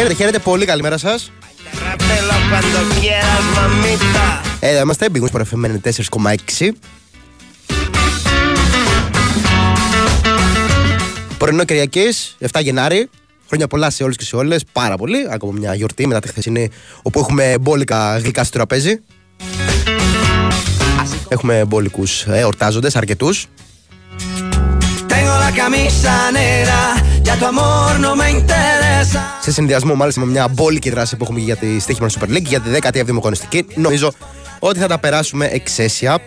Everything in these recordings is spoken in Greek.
Χαίρετε, χαίρετε, πολύ καλημέρα σας. Ε, είμαστε Big Wings FM 4,6. Πρωινό Κυριακής, 7 Γενάρη. Χρόνια πολλά σε όλους και σε όλες. Πάρα πολύ. Ακόμα μια γιορτή μετά τη χθεσινή, όπου έχουμε μπόλικα γλυκά στο τραπέζι. Έχουμε μπόλικους εορτάζοντε, αρκετούς. Σε συνδυασμό μάλιστα με μια μπόλικη δράση που έχουμε για τη στοίχημα Super League για τη 17η αγωνιστική, νομίζω ότι θα τα περάσουμε εξαίσια.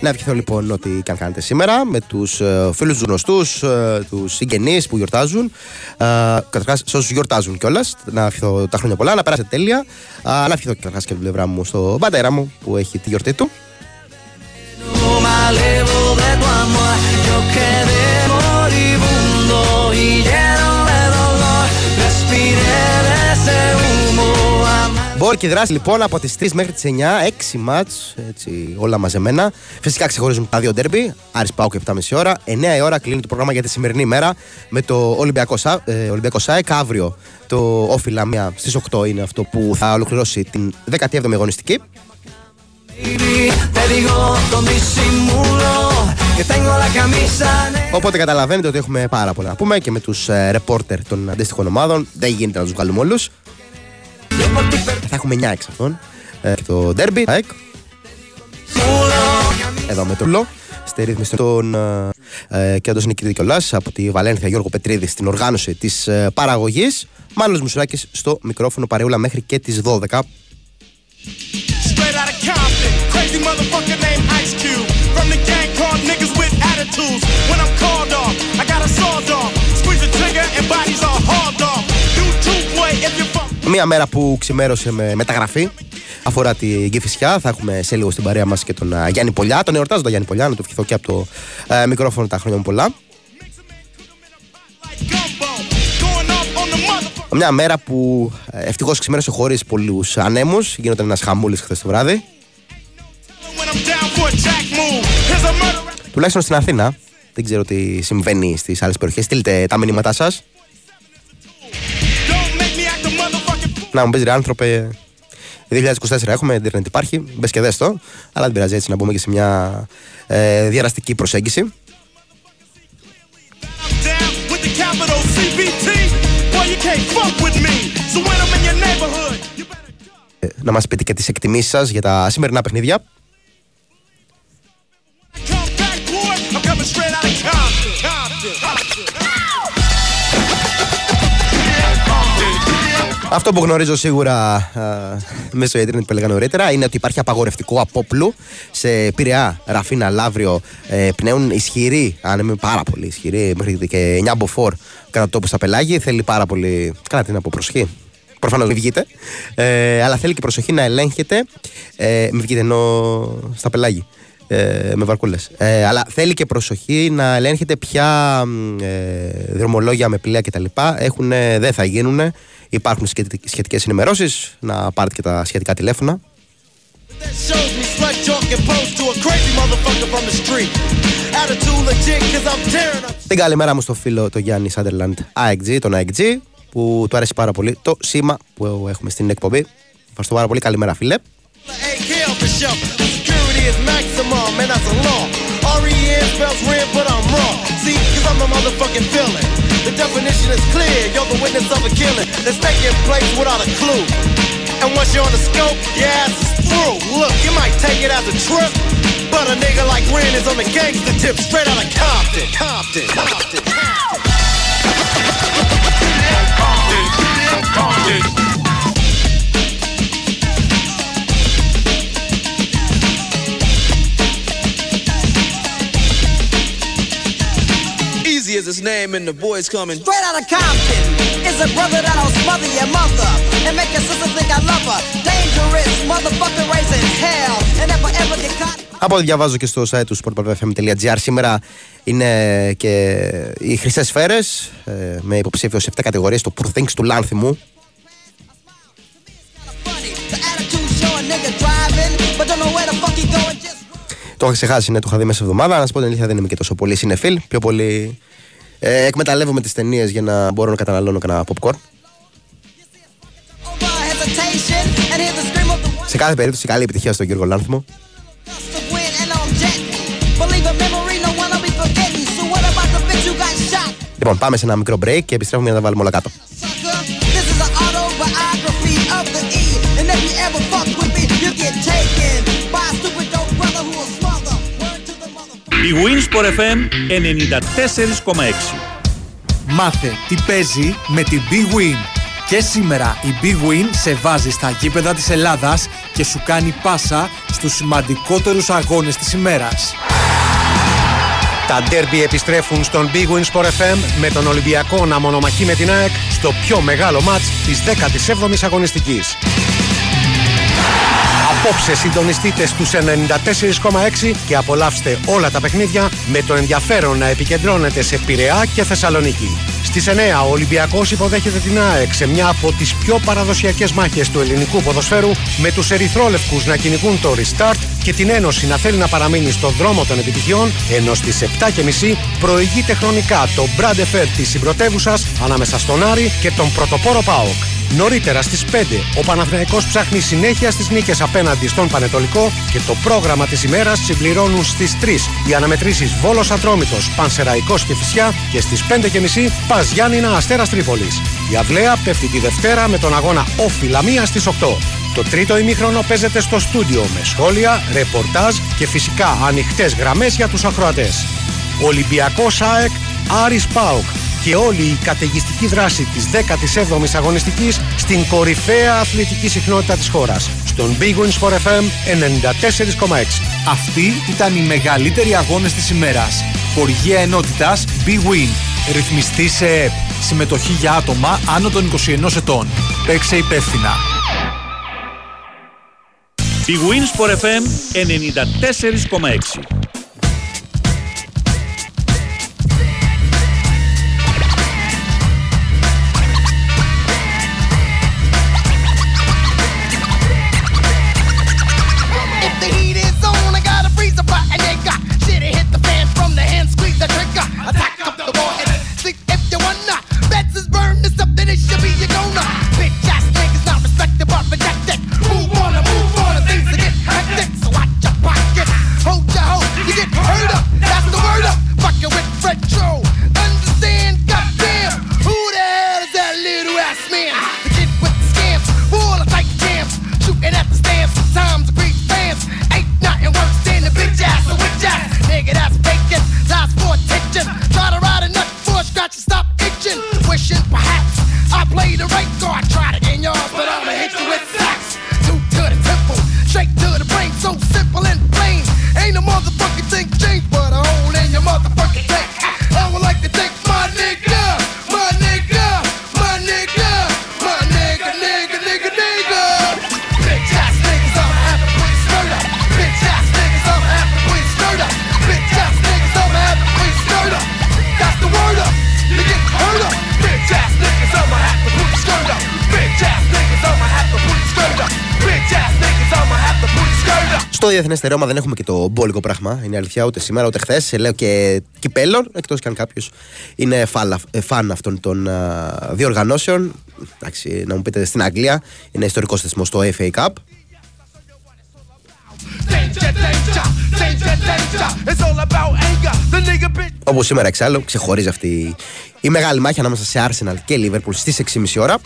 Να ευχηθώ λοιπόν ότι και αν κάνετε σήμερα με τους uh, φίλους τους γνωστούς, uh, τους συγγενείς που γιορτάζουν. Uh, Καταρχάς, σε όσους γιορτάζουν κιόλας, να ευχηθώ τα χρόνια πολλά, να περάσετε τέλεια. Uh, να ευχηθώ καταρχάς και την πλευρά μου στον πατέρα μου που έχει τη γιορτή του. Μπορεί και δράση λοιπόν από τις 3 μέχρι τις 9, 6 μάτς, έτσι όλα μαζεμένα. Φυσικά ξεχωρίζουν τα δύο ντέρμπι, Άρης Πάου και 7.30 ώρα. 9 η ώρα κλείνει το πρόγραμμα για τη σημερινή μέρα με το Ολυμπιακό, ε, Ολυμπιακό ΣΑΕΚ. Αύριο το Όφιλα μία στις 8 είναι αυτό που θα ολοκληρώσει την 17η αγωνιστική. Οπότε καταλαβαίνετε ότι έχουμε πάρα πολλά να πούμε και με τους ε, ρεπόρτερ των αντίστοιχων ομάδων. Δεν γίνεται να τους βγάλουμε όλους. Θα έχουμε 9 εξ αυτών. Ε, και το Derby. Εδώ με το Λο. Στη ρύθμιση των ε, και όντω Νικήτη Κιολά από τη Βαλένθια Γιώργο Πετρίδη στην οργάνωση της ε, παραγωγής. Μάλλον Μουσουράκη στο μικρόφωνο παρεούλα μέχρι και τις 12. Μία μέρα που ξημέρωσε με μεταγραφή αφορά την Κηφισιά. Θα έχουμε σε λίγο στην παρέα μας και τον Γιάννη Πολιά. Τον εορτάζω τον Γιάννη Πολιά, να του ευχηθώ και από το ε, μικρόφωνο τα χρόνια μου πολλά. Μια μέρα που ευτυχώς ξημέρωσε χωρίς πολλούς ανέμους. Γίνονταν ένας χαμούλης χθες το βράδυ. Τουλάχιστον στην Αθήνα. Δεν ξέρω τι συμβαίνει στις άλλες περιοχές. Στείλτε τα μηνύματά σας. Να μου πεις ρε άνθρωπε, 2024 έχουμε, Ιντερνετ υπάρχει, μπες και δες το. Αλλά δεν πειράζει έτσι να μπούμε και σε μια ε, διαραστική προσέγγιση. Ε, να μας πείτε και τις εκτιμήσεις σας για τα σημερινά παιχνίδια. Αυτό που γνωρίζω σίγουρα α, μέσω ίντερνετ που έλεγα νωρίτερα είναι ότι υπάρχει απαγορευτικό απόπλου σε Πειραιά, Ραφίνα, Λαύριο. Ε, πνέουν ισχυρή, αν είμαι πάρα πολύ ισχυρή, μέχρι και 9 μποφόρ κατά τόπου στα πελάγη. Θέλει πάρα πολύ. Κάνα την από προσοχή. Προφανώς μην βγείτε. Ε, αλλά θέλει και προσοχή να ελέγχεται. Ε, μην βγείτε ενώ στα πελάγη. Ε, με βαρκούλες. Ε, αλλά θέλει και προσοχή να ελέγχεται ποια ε, δρομολόγια με πλοία κτλ. δεν θα γίνουν Υπάρχουν σχετικές ενημερώσεις, να πάρετε και τα σχετικά τηλέφωνα. Την καλημέρα μου στο φίλο το Γιάννη Σάντερλαντ AXG, τον AXG, που του αρέσει πάρα πολύ το σήμα που έχουμε στην εκπομπή. Ευχαριστώ πάρα πολύ. Καλημέρα, φίλε. The definition is clear, you're the witness of a killing that's taking place without a clue. And once you're on the scope, your ass is through. Look, you might take it as a trip, but a nigga like Ren is on the gangster tip, straight out of Compton. Compton. Compton. Compton. Compton. Compton. Is his name and the boys coming. Straight out of Compton is a brother that'll smother your mother and make your sister think I love her. Dangerous motherfucker raising hell and never ever get caught. Από ό,τι διαβάζω και στο site του sportpavfm.gr σήμερα είναι και οι χρυσές σφαίρες ε, με υποψήφιο σε 7 κατηγορίες το Poor Things του Λάνθιμου Το είχα ξεχάσει, ναι, το είχα δει μέσα εβδομάδα. Να σα πω την αλήθεια, δεν είμαι και τόσο πολύ συνεφίλ. Πιο πολύ Ε, εκμεταλλεύομαι τις ταινίες για να μπορώ να καταναλώνω κανένα popcorn. Σε κάθε περίπτωση, καλή επιτυχία στον Γιώργο Λάνθμο. Λοιπόν, πάμε σε ένα μικρό break και επιστρέφουμε για να τα βάλουμε όλα κάτω. Η Winsport FM 94,6 Μάθε τι παίζει με την Big Win. Και σήμερα η Big Win σε βάζει στα γήπεδα της Ελλάδας και σου κάνει πάσα στους σημαντικότερους αγώνες της ημέρας. Τα ντέρμπι επιστρέφουν στον Big Win Sport FM με τον Ολυμπιακό να μονομαχεί με την ΑΕΚ στο πιο μεγάλο μάτς της 17ης αγωνιστικής. Απόψε συντονιστείτε στους 94,6 και απολαύστε όλα τα παιχνίδια με το ενδιαφέρον να επικεντρώνετε σε Πειραιά και Θεσσαλονίκη. Στις 9 ο Ολυμπιακός υποδέχεται την ΑΕΚ σε μια από τις πιο παραδοσιακές μάχες του ελληνικού ποδοσφαίρου με τους Ερυθρόλευκους να κυνηγούν το restart και την Ένωση να θέλει να παραμείνει στον δρόμο των επιτυχιών, ενώ στις 7.30 προηγείται χρονικά το Μπραντεφέρ της συμπρωτεύουσας ανάμεσα στον Άρη και τον πρωτοπόρο ΠΑΟΚ. Νωρίτερα στις 5 ο Παναθηναϊκός ψάχνει συνέχεια στις νίκες απέναντι στον Πανετολικό και το πρόγραμμα της ημέρας συμπληρώνουν στις 3 οι αναμετρήσεις Βόλος Ατρόμητος, Πανσεραϊκός και Φυσιά και στις 5.30 Πας Γιάννηνα Αστέρας Τρίπολης. Η Αυλαία πέφτει τη Δευτέρα με τον αγώνα Όφη Λαμία στις 8. Το τρίτο ημίχρονο παίζεται στο στούντιο με σχόλια, ρεπορτάζ και φυσικά ανοιχτές γραμμές για τους ακροατές. Ολυμπιακός ΑΕΚ, Άρης Πάοκ και όλη η καταιγιστική δράση της 17ης αγωνιστικής στην κορυφαία αθλητική συχνότητα της χώρας. Στον Big Wins for FM 94,6. Αυτοί ήταν οι μεγαλύτεροι αγώνες της ημέρας. Χορηγία ενότητας Big Win. Ρυθμιστή σε ΕΠ. Συμμετοχή για άτομα άνω των 21 ετών. Παίξε υπεύθυνα. Big Wins for FM 94,6. definition be you gonna Bitch ass niggas not respected but rejected διεθνέ στερεώμα δεν έχουμε και το μπόλικο πράγμα. Είναι αλήθεια ούτε σήμερα ούτε χθες. Λέω και κυπέλων, εκτός και αν κάποιος είναι φαν αυτών των διοργανώσεων. Εντάξει, να μου πείτε στην Αγγλία είναι ιστορικός θεσμός στο FA Cup. Όπως σήμερα εξάλλου ξεχωρίζει αυτή η μεγάλη μάχη ανάμεσα σε Arsenal και Liverpool στις 6.30 ώρα.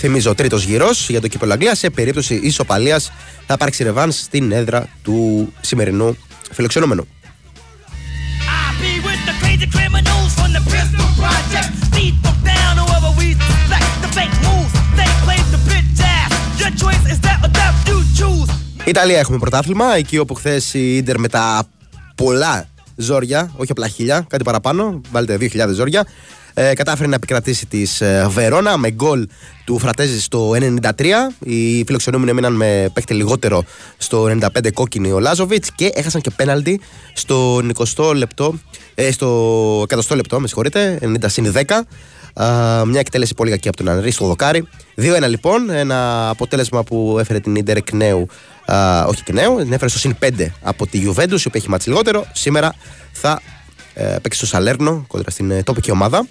Θυμίζω, ο τρίτος γύρος για το κύπελο Αγγλία. Σε περίπτωση ισοπαλίας θα υπάρξει ρεβάνς στην έδρα του σημερινού φιλοξενούμενου. Ιταλία έχουμε πρωτάθλημα, εκεί όπου χθες η Ιντερ με τα πολλά ζόρια, όχι απλά χίλια, κάτι παραπάνω, βάλτε 2.000 ζόρια, ε, κατάφερε να επικρατήσει της ε, Βερόνα με γκολ του Φρατέζης στο 93. Οι φιλοξενούμενοι έμειναν με παίκτη λιγότερο στο 95 κόκκινη ο Λάζοβιτς και έχασαν και πέναλτι στο 20 λεπτό, ε, στο 100 λεπτό, με συγχωρείτε, 90 συν 10. Uh, μια εκτέλεση πολύ κακή από τον Ανρή στο δοκάρι. 2-1 λοιπόν, ένα αποτέλεσμα που έφερε την Ιντερ εκ νέου όχι εκ νέου, την έφερε στο συν 5 από τη Juventus, η οποία έχει μάτσει λιγότερο. Σήμερα θα ε, παίξει στο Σαλέρνο κοντά στην ε, τοπική ομάδα.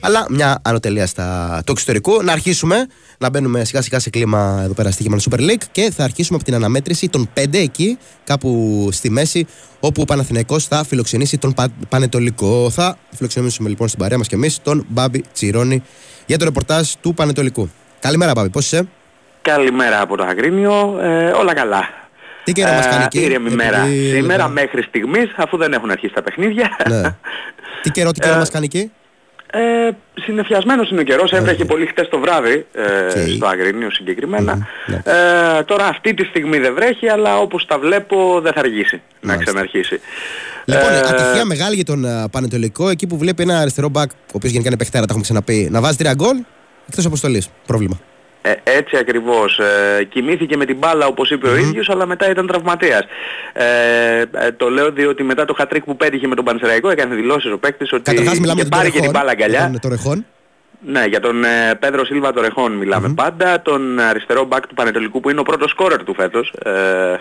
Αλλά μια ανωτελεία στα, του εξωτερικού. Να αρχίσουμε να μπαίνουμε σιγά σιγά σε κλίμα εδώ πέρα στη Super League και θα αρχίσουμε από την αναμέτρηση των 5 εκεί, κάπου στη μέση, όπου ο Παναθηναϊκός θα φιλοξενήσει τον Πα... Πανετολικό. Θα φιλοξενήσουμε λοιπόν στην παρέα μας και εμείς τον Μπάμπη Τσιρόνι για το ρεπορτάζ του Πανετολικού. Καλημέρα, Μπάμπη, πώς είσαι; Καλημέρα από το Αγρίνιο. Ε, όλα καλά. Τι καιρό μας κάνει εκεί; Ήρεμη μέρα σήμερα μέχρι στιγμής αφού δεν έχουν αρχίσει τα παιχνίδια. Ναι. τι καιρό, τι καιρό ε, μας κάνει εκεί; Ε, συνεφιασμένος είναι ο καιρός, έβρεχε πολύ χτες το βράδυ ε, στο Αγρινίο συγκεκριμένα. Ναι. Ε, τώρα αυτή τη στιγμή δεν βρέχει, αλλά όπως τα βλέπω δεν θα αργήσει να ξαναρχίσει. Λοιπόν, ε, ατυχία μεγάλη για τον uh, Πανετολικό, εκεί που βλέπει ένα αριστερό μπακ, ο οποίος γενικά είναι παιχτέρα, τα έχουμε ξαναπεί, να βάζει τρία γκολ, εκτός αποστολής. Πρόβλημα. Ε, έτσι ακριβώς. Ε, κοιμήθηκε με την μπάλα όπως είπε ο ίδιος, αλλά μετά ήταν τραυματίας. Ε, ε, το λέω διότι μετά το χατρίκ που πέτυχε με τον Πανσεραϊκό έκανε δηλώσεις ο παίκτης ότι είχε πάρει και την μπάλα αγκαλιά. Ναι, για τον ε, Πέδρο Σίλβα Τορεχών μιλάμε πάντα, τον αριστερό μπακ του Πανετολικού που είναι ο πρώτος σκόρερ του φέτος ε,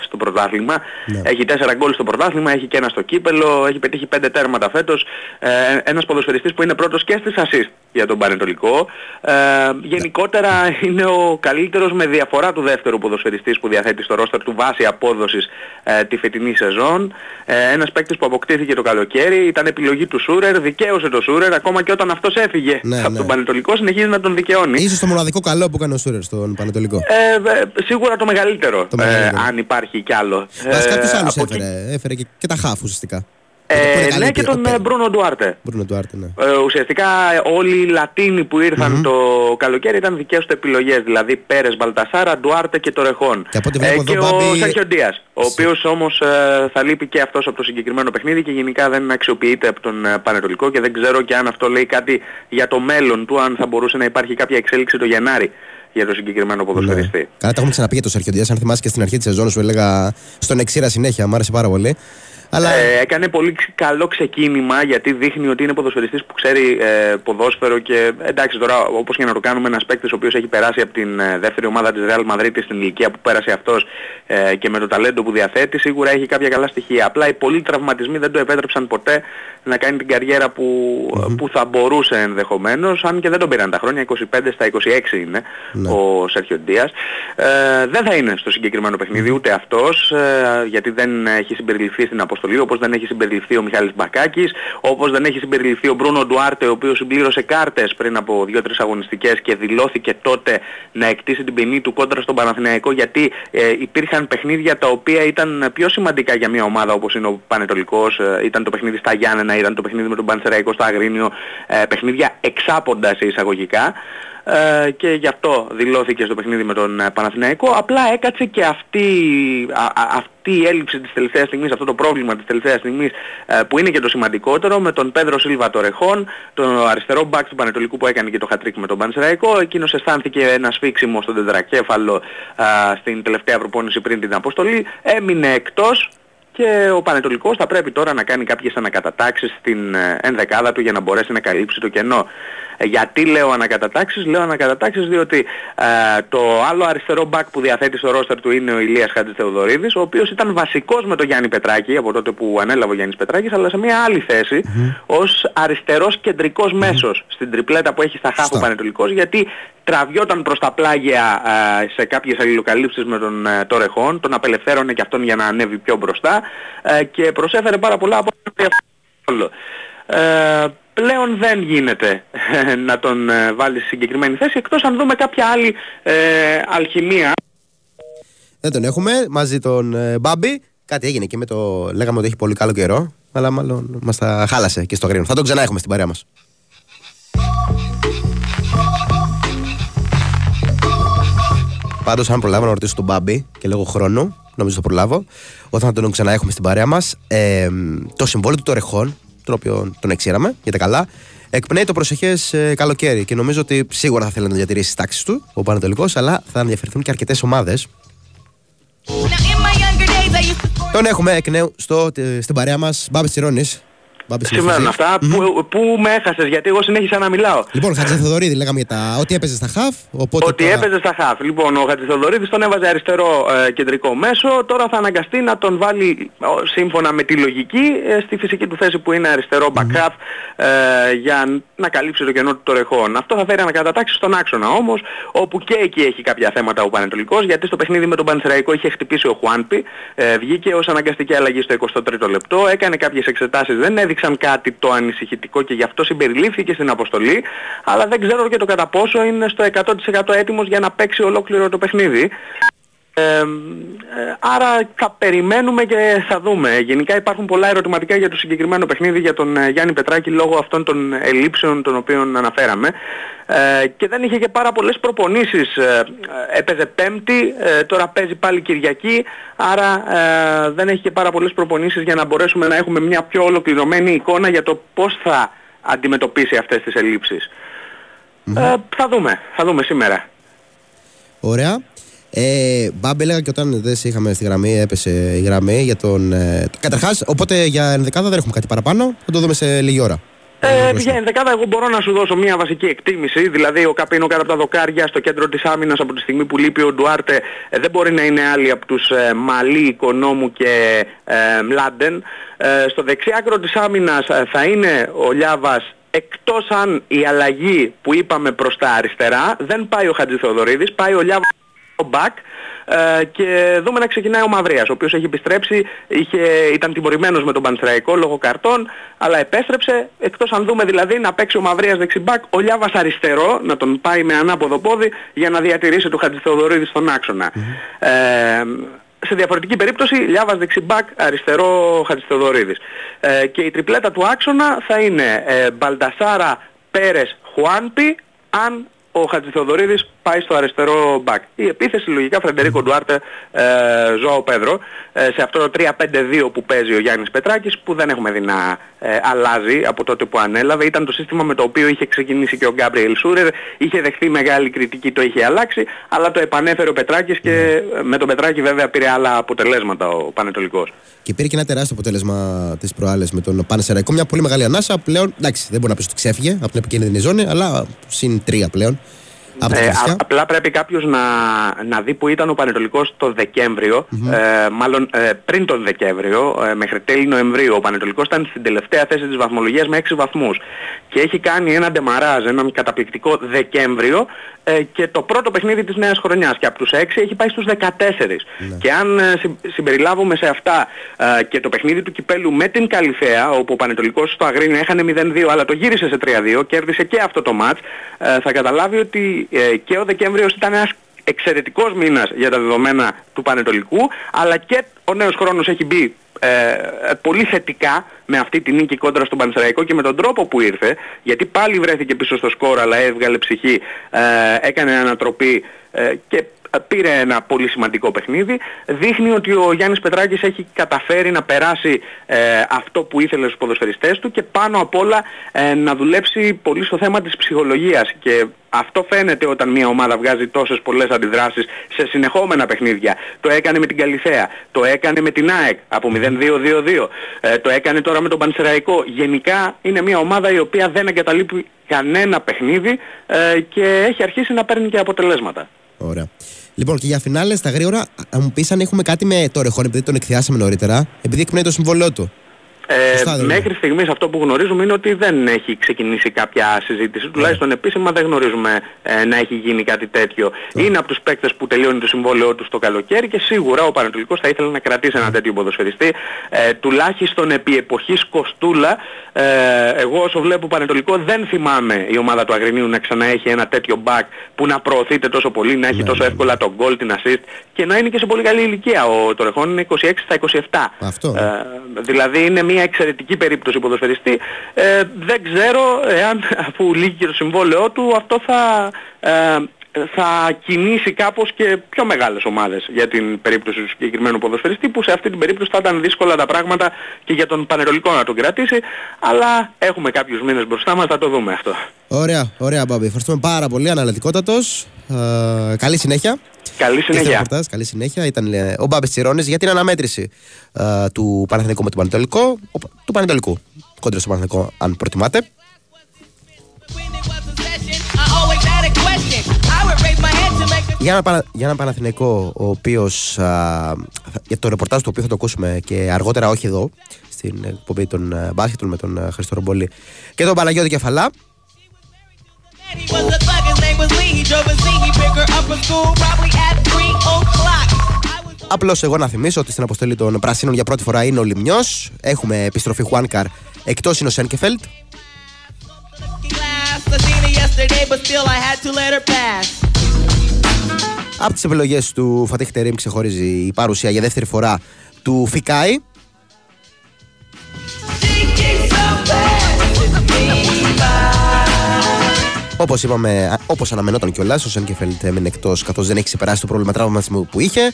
στο πρωτάθλημα. Ναι. Έχει τέσσερα γκολ στο πρωτάθλημα, έχει και ένα στο κύπελο, έχει πετύχει πέντε τέρματα φέτος. Ε, ένας ποδοσφαιριστής που είναι πρώτος και στις assist για τον Πανετολικό. Ε, γενικότερα είναι ο καλύτερος με διαφορά του δεύτερου ποδοσφαιριστής που διαθέτει στο ρόστερ του βάση απόδοσης ε, τη φετινή σεζόν. Ε, ένας παίκτης που αποκτήθηκε το καλοκαίρι, ήταν επιλογή του Σούρερ, δικαίωσε το Σούρερ ακόμα και όταν αυτός έφυγε ναι, από ναι. τον Πανετολικό συνεχίζει να τον δικαιώνει. Ίσως το μοναδικό καλό που έκανε ο Σούρερ στον Πανετολικό. Ε, σίγουρα το μεγαλύτερο, το μεγαλύτερο. Ε, αν υπάρχει κι άλλο. Μας κάποιος άλλος έφερε, έφερε και, και τα χάφου ουσιαστικά. Ε, ναι και τον Μπρούνο Ντουάρτε. Μπρούνο Ντουάρτε, ναι. Ε, ουσιαστικά όλοι οι Λατίνοι που ηρθαν mm-hmm. το καλοκαίρι ήταν δικές του επιλογές. Δηλαδή Πέρες, Μπαλτασάρα, Ντουάρτε και το Ρεχόν. Και, ε, και ο Μπάμπη... Σέρχιο Ντίας, ο οποίος όμως ε, θα λείπει και αυτός από το συγκεκριμένο παιχνίδι και γενικά δεν αξιοποιείται από τον ε, Πανετολικό και δεν ξέρω και αν αυτό λέει κάτι για το μέλλον του, αν θα μπορούσε να υπάρχει κάποια εξέλιξη το Γενάρη για το συγκεκριμένο ποδοσφαιριστή. Ναι. Καλά, τα έχουμε ξαναπεί για τον Σέρχιο Ντίας, αν θυμάσαι και στην αρχή της σεζόν σου έλεγα στον Εξήρα συνέχεια, μου άρεσε πάρα πολύ. Αλλά... Ε, έκανε πολύ καλό ξεκίνημα γιατί δείχνει ότι είναι ποδοσφαιριστής που ξέρει ε, ποδόσφαιρο και εντάξει τώρα όπως και να το κάνουμε ένας παίκτης ο οποίος έχει περάσει από την ε, δεύτερη ομάδα της Real Madrid στην ηλικία που πέρασε αυτός ε, και με το ταλέντο που διαθέτει σίγουρα έχει κάποια καλά στοιχεία. Απλά οι πολλοί τραυματισμοί δεν το επέτρεψαν ποτέ να κάνει την καριέρα που, που θα μπορούσε ενδεχομένως αν και δεν τον πήραν τα χρόνια, 25 στα 26 είναι ναι. ο Σέρχιο Ντίας. Ε, δεν θα είναι στο συγκεκριμένο παιχνίδι ούτε αυτός ε, γιατί δεν έχει συμπεριληφθεί στην αποστολή αποστολή, όπως δεν έχει συμπεριληφθεί ο Μιχάλης Μπακάκης, όπως δεν έχει συμπεριληφθεί ο Μπρούνο Ντουάρτε, ο οποίος συμπλήρωσε κάρτες πριν από 2-3 αγωνιστικές και δηλώθηκε τότε να εκτίσει την ποινή του κόντρα στον Παναθηναϊκό γιατί ε, υπήρχαν παιχνίδια τα οποία ήταν πιο σημαντικά για μια ομάδα όπως είναι ο Πανετολικός, ε, ήταν το παιχνίδι στα Γιάννενα, ήταν το παιχνίδι με τον Πανσεραϊκό στο Αγρίνιο, ε, παιχνίδια εξάποντα σε εισαγωγικά ε, και γι' αυτό δηλώθηκε στο παιχνίδι με τον ε, Παναθηναϊκό. Απλά έκατσε και αυτή, αυτή η έλλειψη της τελευταίας στιγμής, αυτό το πρόβλημα της τελευταίας στιγμής ε, που είναι και το σημαντικότερο με τον Πέδρο Σίλβα Τορεχόν, τον αριστερό μπακ του Πανετολικού που έκανε και το χατρίκ με τον Πανσεραϊκό. Εκείνος αισθάνθηκε ένα σφίξιμο στον τετρακέφαλο στην τελευταία προπόνηση πριν την αποστολή. Έμεινε εκτός και ο Πανετολικός θα πρέπει τώρα να κάνει κάποιες ανακατατάξεις στην ενδεκάδα του για να μπορέσει να καλύψει το κενό. Ε, γιατί λέω ανακατατάξεις, λέω ανακατατάξεις διότι ε, το άλλο αριστερό μπακ που διαθέτει στο ρόστερ του είναι ο Ηλίας Χατζηθεοδωρίδης, ο οποίος ήταν βασικός με τον Γιάννη Πετράκη από τότε που ανέλαβε ο Γιάννης Πετράκης, αλλά σε μια άλλη θέση mm-hmm. ως αριστερός κεντρικός mm-hmm. μέσος στην τριπλέτα που έχει στα χάφου Πανετολικός, γιατί τραβιόταν προς τα πλάγια ε, σε κάποιες αλληλοκαλύψεις με τον ε, Τορεχόν, τον απελευθέρωνε και αυτόν για να ανέβει πιο μπροστά ε, και προσέφερε πάρα πολλά από ε, πλέον δεν γίνεται να τον ε, βάλει σε συγκεκριμένη θέση εκτός αν δούμε κάποια άλλη ε, αλχημία. Δεν τον έχουμε μαζί τον ε, Μπάμπη. Κάτι έγινε και με το... Λέγαμε ότι έχει πολύ καλό καιρό, αλλά μάλλον μας τα χάλασε και στο γρήγορο. Θα τον ξανά έχουμε στην παρέα μας. Πάντως αν προλάβω να ρωτήσω τον Μπάμπη και λόγω χρόνου, νομίζω το προλάβω, όταν θα τον ξανά έχουμε στην παρέα μας, ε, το συμβόλαιο του Τορεχών τον οποίο τον εξήραμε για τα καλά. Εκπνέει το προσεχές ε, καλοκαίρι και νομίζω ότι σίγουρα θα θέλει να διατηρήσει τι τάξεις του ο Πανατολικός, αλλά θα ενδιαφερθούν και αρκετές ομάδες. Τον έχουμε εκ νέου στο, στην παρέα μας, Μπάμπης Τσιρόνης. Συμβαίνουν αυτά. Πού, πού με έχασες, γιατί εγώ συνέχισα να μιλάω. Λοιπόν, Χατζηθοδωρίδη, λέγαμε για τα. Ότι έπαιζε στα χαφ. Οπότε ότι τώρα... έπαιζε στα χαφ. Λοιπόν, ο Χατζηθοδωρίδης τον έβαζε αριστερό ε, κεντρικό μέσο. Τώρα θα αναγκαστεί να τον βάλει σύμφωνα με τη λογική ε, στη φυσική του θέση που είναι αριστερό back ε, για να καλύψει το κενό του τορεχών. Αυτό θα φέρει ανακατατάξεις στον άξονα όμως, όπου και εκεί έχει κάποια θέματα ο Πανετολικός, γιατί στο παιχνίδι με τον Πανθραϊκό είχε χτυπήσει ο Χουάνπι, ε, βγήκε ως αναγκαστική αλλαγή στο 23ο λεπτό, έκανε κάποιες εξετάσεις, δεν έδειξαν κάτι το ανησυχητικό και γι' αυτό συμπεριλήφθηκε στην αποστολή, αλλά δεν ξέρω και το κατά πόσο είναι στο 100% έτοιμος για να παίξει ολόκληρο το παιχνίδι. Ε, άρα θα περιμένουμε και θα δούμε. Γενικά υπάρχουν πολλά ερωτηματικά για το συγκεκριμένο παιχνίδι για τον ε, Γιάννη Πετράκη λόγω αυτών των ελλείψεων των οποίων αναφέραμε. Ε, και δεν είχε και πάρα πολλές προπονήσεις. Ε, έπαιζε Πέμπτη, ε, τώρα παίζει πάλι Κυριακή, άρα δεν έχει και πάρα πολλές προπονήσεις για να μπορέσουμε να έχουμε μια πιο ολοκληρωμένη εικόνα για το πώς θα αντιμετωπίσει αυτές τις ελλειψεις θα δούμε, θα δούμε σήμερα. Ωραία. Ε, Μπάμπ, έλεγα και όταν δεν σε είχαμε στη γραμμή, έπεσε η γραμμή για τον. Ε, Καταρχάς, οπότε για ενδεκάδα δεν έχουμε κάτι παραπάνω. Θα το δούμε σε λίγη ώρα. Ε, για ενδεκάδα εγώ μπορώ να σου δώσω μια βασική εκτίμηση, δηλαδή ο Καπίνο κάτω από τα δοκάρια στο κέντρο της άμυνας από τη στιγμή που λείπει ο Ντουάρτε ε, δεν μπορεί να είναι άλλη από τους ε, Μαλή, Οικονόμου και ε, Μλάντεν. Ε, στο δεξιάκρο της άμυνας ε, θα είναι ο Λιάβας εκτός αν η αλλαγή που είπαμε προς τα αριστερά δεν πάει ο Χατζηθεοδωρίδης, πάει ο Λιάβας back ε, και δούμε να ξεκινάει ο Μαυρίας, ο οποίος έχει επιστρέψει, είχε, ήταν τιμωρημένος με τον Πανσραϊκό λόγω καρτών, αλλά επέστρεψε, εκτός αν δούμε δηλαδή να παίξει ο Μαυρίας δεξιμπάκ, ο Λιάβας αριστερό, να τον πάει με ανάποδο πόδι για να διατηρήσει τον Χατζηθεοδωρίδη στον αξονα Ε, σε διαφορετική περίπτωση Λιάβας δεξιμπάκ, αριστερό Χατζηθεοδωρίδης. Ε, και η τριπλέτα του άξονα θα είναι ε, Μπαλτασάρα, Πέρες, Χουάνπι, αν ο Χατζηθεοδωρίδης πάει στο αριστερό μπακ. Η επίθεση λογικά Φρεντερίκο Ντουάρτε, ε, Ζωάο Πέδρο, ε, σε αυτό το 3-5-2 που παίζει ο Γιάννης Πετράκης, που δεν έχουμε δει να ε, αλλάζει από τότε που ανέλαβε. Ήταν το σύστημα με το οποίο είχε ξεκινήσει και ο Γκάμπριελ Σούρερ, είχε δεχθεί μεγάλη κριτική, το είχε αλλάξει, αλλά το επανέφερε ο Πετράκης και με τον Πετράκη βέβαια πήρε άλλα αποτελέσματα ο Πανετολικός. Και πήρε και ένα τεράστιο αποτέλεσμα τις προάλλες με τον Πανεσαιραϊκό. Μια πολύ μεγάλη ανάσα πλέον. Εντάξει, δεν μπορεί να πεις ότι ξέφυγε από την επικίνδυνη ζώνη, αλλά συν τρία πλέον. Ε, απλά πρέπει κάποιος να, να δει που ήταν ο Πανετολικός το δεκεμβριο ε, μάλλον ε, πριν τον Δεκέμβριο, ε, μέχρι τέλη Νοεμβρίου. Ο Πανετολικός ήταν στην τελευταία θέση της βαθμολογίας με 6 βαθμούς και έχει κάνει ένα ντεμαράζ, έναν καταπληκτικό Δεκέμβριο ε, και το πρώτο παιχνίδι της νέας χρονιάς και από τους 6 έχει πάει στους 14. Ναι. Και αν συμπεριλάβουμε σε αυτά και το παιχνίδι του Κυπέλου με την Καλυθέα, όπου ο Πανετολικός στο Αγρίνιο έχανε 0-2 αλλά το γύρισε σε 3-2, κέρδισε και αυτό το μάτς, θα καταλάβει ότι ε, και ο Δεκέμβριος ήταν ένας εξαιρετικός μήνας για τα δεδομένα του Πανετολικού, αλλά και ο νέος χρόνος έχει μπει ε, πολύ θετικά με αυτή την νίκη κόντρα στον Πανσεραϊκό και με τον τρόπο που ήρθε, γιατί πάλι βρέθηκε πίσω στο σκορ αλλά έβγαλε ψυχή, ε, έκανε ανατροπή ε, και πήρε ένα πολύ σημαντικό παιχνίδι. Δείχνει ότι ο Γιάννης Πετράκης έχει καταφέρει να περάσει ε, αυτό που ήθελε στους ποδοσφαιριστές του και πάνω απ' όλα ε, να δουλέψει πολύ στο θέμα της ψυχολογίας και αυτό φαίνεται όταν μια ομάδα βγάζει τόσες πολλές αντιδράσεις σε συνεχόμενα παιχνίδια. Το έκανε με την Καλυθέα, το έκανε με την ΑΕΚ από 0-2-2-2, ε, το έκανε τώρα με τον Πανσεραϊκό. Γενικά είναι μια ομάδα η οποία δεν εγκαταλείπει κανένα παιχνίδι ε, και έχει αρχίσει να παίρνει και αποτελέσματα. Ωραία. Λοιπόν, και για φινάλες, στα γρήγορα, αν μου πεις αν έχουμε κάτι με το Ρεχόν, επειδή τον εκθιάσαμε νωρίτερα, επειδή εκπνέει το συμβολό του. Ε, μέχρι στιγμής αυτό που γνωρίζουμε είναι ότι δεν έχει ξεκινήσει κάποια συζήτηση. Ναι. Τουλάχιστον επίσημα δεν γνωρίζουμε ε, να έχει γίνει κάτι τέτοιο. Ναι. Είναι από τους παίκτες που τελειώνει το συμβόλαιό τους το καλοκαίρι και σίγουρα ο Πανατολικός θα ήθελε να κρατήσει ένα τέτοιο ποδοσφαιριστή. Ε, τουλάχιστον επί εποχής Κοστούλα, ε, εγώ όσο βλέπω Πανατολικό δεν θυμάμαι η ομάδα του Αγρινίου να ξαναέχει ένα τέτοιο back που να προωθείται τόσο πολύ, να έχει ναι, τόσο εύκολα τον goal, την assist και να είναι και σε πολύ καλή ηλικία. Ο Τορεχόν είναι 26 στα 27. Αυτό. Ε, δηλαδή είναι μια εξαιρετική περίπτωση ποδοσφαιριστή. Ε, δεν ξέρω εάν αφού λύγει το συμβόλαιό του αυτό θα, ε, θα κινήσει κάπως και πιο μεγάλες ομάδες για την περίπτωση του συγκεκριμένου ποδοσφαιριστή που σε αυτή την περίπτωση θα ήταν δύσκολα τα πράγματα και για τον Πανερολικό να τον κρατήσει αλλά έχουμε κάποιους μήνες μπροστά μας, θα το δούμε αυτό. Ωραία, ωραία Μπάμπη. Ευχαριστούμε πάρα πολύ, αναλυτικότατος. Ε, καλή συνέχεια. Καλή συνέχεια. καλή συνέχεια. Ήταν ε, ο Μπάμπης Τσιρώνης για την αναμέτρηση ε, του Παναθηναϊκού με τον Πανετολικό, του Πανετολικού. κόντρα στο Παναθηναϊκό αν προτιμάτε. Για ένα, για ένα Παναθηναϊκό ο οποίος για το ρεπορτάζ το οποίο θα το ακούσουμε και αργότερα όχι εδώ στην εκπομπή των μπάσκετων με τον Χριστό Ρομπόλη και τον Παναγιώτη Κεφαλά Απλώς εγώ να θυμίσω ότι στην αποστολή των Πρασίνων για πρώτη φορά είναι ο Λιμιό. Έχουμε επιστροφή Χουάνκαρ εκτός είναι ο Σένκεφελτ. Από τις επιλογές του Φατίχ Τερήμ ξεχωρίζει η παρουσία για δεύτερη φορά του Φικάη. Όπως είπαμε, όπως αναμενόταν κιόλας, ο Σένκεφελτ έμεινε εκτός καθώς δεν έχει ξεπεράσει το πρόβλημα τραύματισμού που είχε.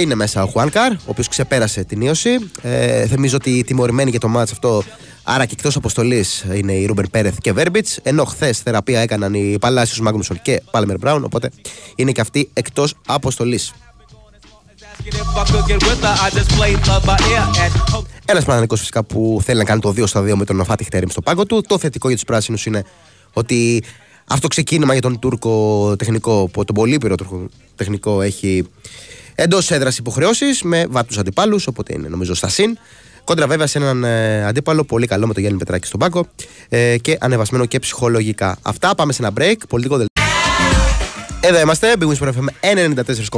είναι μέσα ο Χουάνκαρ, ο οποίος ξεπέρασε την ίωση. Ε, θυμίζω ότι τιμωρημένοι για το μάτς αυτό, άρα και εκτός αποστολής είναι οι Ρούμπερ Πέρεθ και Βέρμπιτς. Ενώ χθες θεραπεία έκαναν οι Παλάσιος Μάγνουσον και Πάλμερ Μπράουν, οπότε είναι και αυτοί εκτός αποστολής. Ένας Παναγενικό φυσικά που θέλει να κάνει το 2 στα 2 με τον Φάτι Χτέριμ στο πάγκο του. Το θετικό για τους πράσινους είναι ότι αυτό ξεκίνημα για τον Τούρκο τεχνικό, τον πολύπειρο Τούρκο τεχνικό έχει εντός έδρας υποχρεώσεις με βάτου αντιπάλους, οπότε είναι νομίζω στα συν. Κόντρα βέβαια σε έναν ε, αντίπαλο πολύ καλό με τον Γιάννη Πετράκη στον πάγκο ε, και ανεβασμένο και ψυχολογικά. Αυτά πάμε σε ένα break. Πολιτικό δελτίο. Εδώ είμαστε, Big Wings FM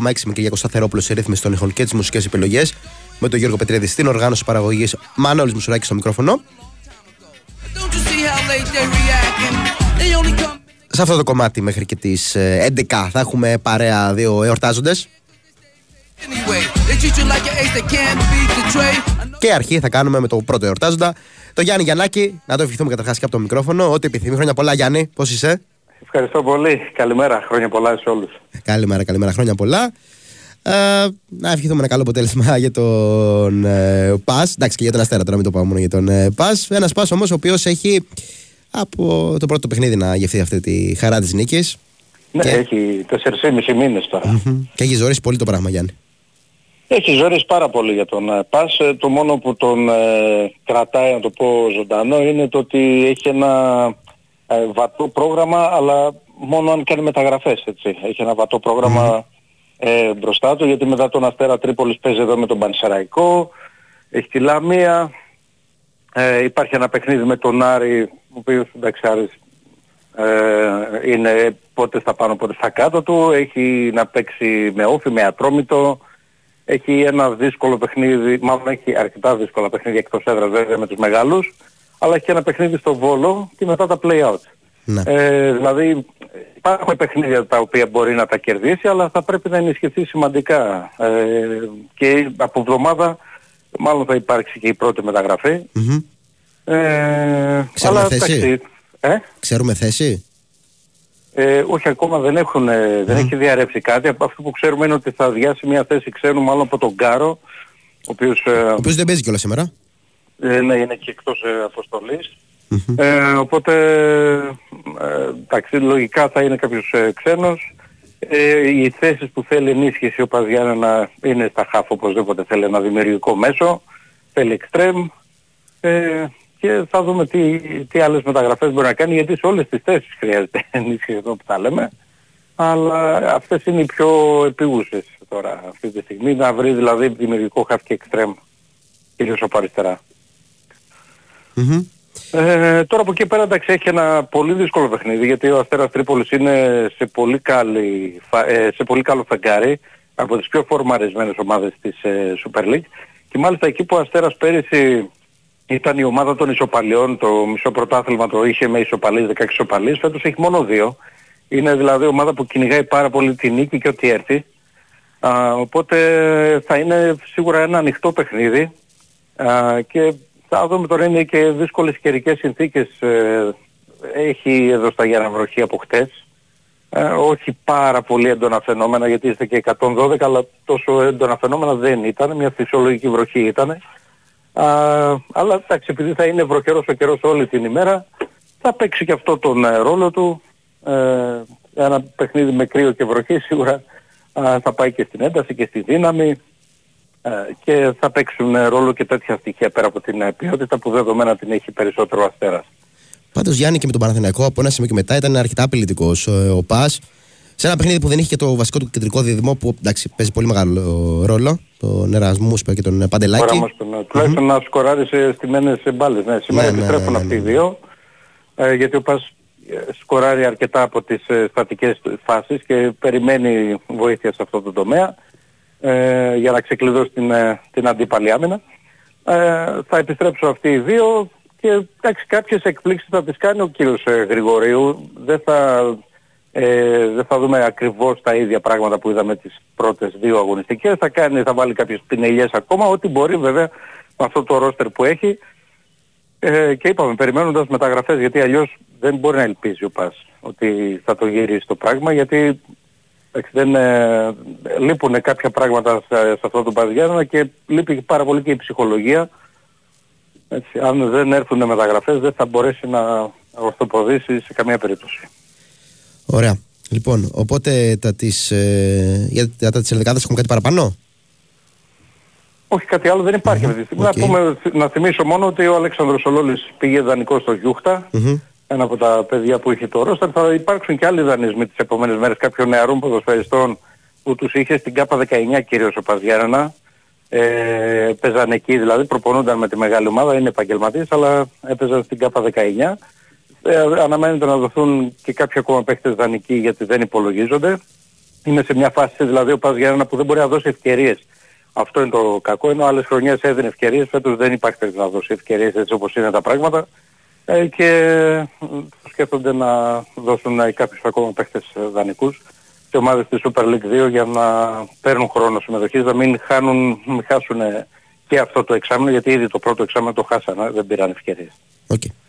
94,6 με Κυριακό Σταθερόπουλο σε ρύθμιση των ηχών και τις μουσικές επιλογές. Με τον Γιώργο Πετρέδη στην οργάνωση παραγωγής Μανώλης Μουσουράκη στο μικρόφωνο. Σε αυτό το κομμάτι μέχρι και τις 11 ε, θα έχουμε παρέα δύο εορτάζοντες Και αρχή θα κάνουμε με το πρώτο εορτάζοντα Το Γιάννη Γιαννάκη, να το ευχηθούμε καταρχάς και από το μικρόφωνο Ό,τι επιθυμεί, χρόνια πολλά Γιάννη, πώς είσαι; Ευχαριστώ πολύ, καλημέρα, χρόνια πολλά σε όλους Καλημέρα, καλημέρα, χρόνια πολλά ε, να ευχηθούμε ένα καλό αποτέλεσμα για τον ε, Πας. Εντάξει και για τον Αστέρα τώρα, μην το πάμε μόνο για τον ε, Πας. Ένας Πας όμως ο οποίος έχει από το πρώτο παιχνίδι να γευθεί αυτή τη χαρά της νίκης. Ναι, και... έχει 4,5 μήνες τώρα. Και έχει ζωρίσει πολύ το πράγμα Γιάννη. Έχει ζωρίσει πάρα πολύ για τον ε, Πας. Ε, το μόνο που τον ε, κρατάει, να το πω ζωντανό, είναι το ότι έχει ένα ε, βατό πρόγραμμα, αλλά μόνο αν κάνει μεταγραφές, έτσι. Έχει ένα βατό ε, μπροστά του γιατί μετά τον Αστέρα Τρίπολης παίζει εδώ με τον Πανσεραϊκό, έχει τη Λαμία, ε, υπάρχει ένα παιχνίδι με τον Άρη, ο οποίος εντάξει Άρης ε, είναι πότε στα πάνω πότε στα κάτω του, έχει να παίξει με όφη, με ατρόμητο, έχει ένα δύσκολο παιχνίδι, μάλλον έχει αρκετά δύσκολα παιχνίδια εκτός έδρας βέβαια με τους μεγάλους, αλλά έχει και ένα παιχνίδι στο Βόλο και μετά τα play-out. Ναι. Ε, δηλαδή υπάρχουν παιχνίδια τα οποία μπορεί να τα κερδίσει αλλά θα πρέπει να ενισχυθεί σημαντικά. Ε, και από εβδομάδα μάλλον θα υπάρξει και η πρώτη μεταγραφή. Mm-hmm. Ε, Ξέρουμε αλλά, θέση; ε; Ξέρουμε θέση; Ε, όχι ακόμα δεν, έχουν, mm-hmm. δεν έχει διαρρεύσει κάτι. Από αυτό που ξέρουμε είναι ότι θα αδειάσει μια θέση ξένου μάλλον από τον Κάρο. Ο οποίος, ε, ο οποίος δεν παίζει κιόλας σήμερα. Ε, ναι, είναι και εκτός ε, αποστολής. Ε, οπότε, ε, εντάξει, λογικά θα είναι κάποιος ε, ξένος. Ε, οι θέσεις που θέλει ενίσχυση ο να είναι στα χάφ οπωσδήποτε θέλει ένα δημιουργικό μέσο, θέλει εξτρέμ ε, και θα δούμε τι, τι άλλες μεταγραφές μπορεί να κάνει γιατί σε όλες τις θέσεις χρειάζεται ενίσχυση εδώ που τα λέμε. Αλλά αυτές είναι οι πιο επίγουσες τώρα αυτή τη στιγμή να βρει δηλαδή δημιουργικό χαφ και εξτρέμ κυρίως από αριστερά. Ε, τώρα από εκεί πέρα εντάξει έχει ένα πολύ δύσκολο παιχνίδι γιατί ο Αστέρας Τρίπολης είναι σε πολύ, καλή, ε, σε πολύ καλό φεγγάρι από τις πιο φορμαρισμένες ομάδες της ε, Super League. Και μάλιστα εκεί που ο Αστέρας πέρυσι ήταν η ομάδα των ισοπαλιών, το μισό πρωτάθλημα το είχε με ισοπαλίες, 16 ισοπαλίες, φέτος έχει μόνο δύο. Είναι δηλαδή ομάδα που κυνηγάει πάρα πολύ τη νίκη και ό,τι έρθει. Α, οπότε θα είναι σίγουρα ένα ανοιχτό παιχνίδι α, και θα δούμε τώρα είναι και δύσκολες καιρικές συνθήκες. Ε, έχει εδώ στα Γιάννα βροχή από χτες. Ε, όχι πάρα πολύ έντονα φαινόμενα γιατί είστε και 112 αλλά τόσο έντονα φαινόμενα δεν ήταν. Μια φυσιολογική βροχή ήταν. Αλλά εντάξει επειδή θα είναι βροχερός ο καιρός όλη την ημέρα θα παίξει και αυτό τον ε, ρόλο του. Ε, ένα παιχνίδι με κρύο και βροχή σίγουρα θα πάει και στην ένταση και στη δύναμη. Ε, και θα παίξουν ρόλο και τέτοια στοιχεία πέρα από την ποιότητα που δεδομένα την έχει περισσότερο αστέρας. Πάντως Γιάννη και με τον Παναθηναϊκό από ένα σημείο και μετά ήταν αρκετά απειλητικός ο Πας. Σε ένα παιχνίδι που δεν είχε και το βασικό του κεντρικό δίδυμο που εντάξει, παίζει πολύ μεγάλο ρόλο, τον Ερασμού και τον Παντελάκη. Όμως, mm-hmm. Τουλάχιστον να σκοράρει σε στιμένες μπάλες. Ναι, σήμερα ναι, επιστρέφουν ναι, ναι, αυτοί οι δύο. Ε, γιατί ο Πας ε, σκοράρει αρκετά από τις ε, στατικές φάσεις και περιμένει βοήθεια σε αυτό το τομέα ε, για να ξεκλειδώσει την, ε, την αντίπαλη άμυνα. Ε, θα επιστρέψω αυτοί οι δύο και εντάξει κάποιες εκπλήξεις θα τις κάνει ο κύριος ε, Γρηγορίου. Δεν θα, ε, δεν θα δούμε ακριβώς τα ίδια πράγματα που είδαμε τις πρώτες δύο αγωνιστικές. Θα, κάνει, θα βάλει κάποιες πινελιές ακόμα, ό,τι μπορεί βέβαια με αυτό το ρόστερ που έχει. Ε, και είπαμε, περιμένοντας μεταγραφές, γιατί αλλιώς δεν μπορεί να ελπίζει ο Πας ότι θα το γυρίσει το πράγμα, γιατί δεν, ε, λείπουν κάποια πράγματα σε, σε αυτό το Παζιάννα και λείπει πάρα πολύ και η ψυχολογία. Έτσι, αν δεν έρθουν μεταγραφές δεν θα μπορέσει να ορθοποδήσει σε καμία περίπτωση. Ωραία. Λοιπόν, οπότε τα της, ε, για τα της έχουμε κάτι παραπάνω; Όχι κάτι άλλο δεν υπάρχει αυτή τη στιγμή. Να, πούμε, να θυμίσω μόνο ότι ο Αλέξανδρος Ολόλης πήγε δανεικό στο γιουχτα ένα από τα παιδιά που είχε το ρόστερ. Θα υπάρξουν και άλλοι δανεισμοί τις επόμενες μέρες κάποιων νεαρών ποδοσφαιριστών που τους είχε στην ΚΑΠΑ 19 κυρίως ο Παζιάννα. Ε, παίζαν εκεί δηλαδή, προπονούνταν με τη μεγάλη ομάδα, είναι επαγγελματίες αλλά έπαιζαν στην ΚΑΠΑ 19. Ε, αναμένεται να δοθούν και κάποιοι ακόμα παίχτες δανεικοί γιατί δεν υπολογίζονται. Είναι σε μια φάση δηλαδή ο Παζιάννα που δεν μπορεί να δώσει ευκαιρίες. Αυτό είναι το κακό, ενώ άλλες χρονιές έδινε ευκαιρίες, φέτος δεν υπάρχει να δώσει ευκαιρίες έτσι όπως είναι τα πράγματα. Ε, και σκέφτονται να δώσουν κάποιους ακόμα παίχτες δανεικούς και ομάδες της Super League 2 για να παίρνουν χρόνο συμμετοχής, να μην, χάνουν, μην χάσουν και αυτό το εξάμεινο, γιατί ήδη το πρώτο εξάμεινο το χάσανε, δεν πήραν ευκαιρίες. Okay.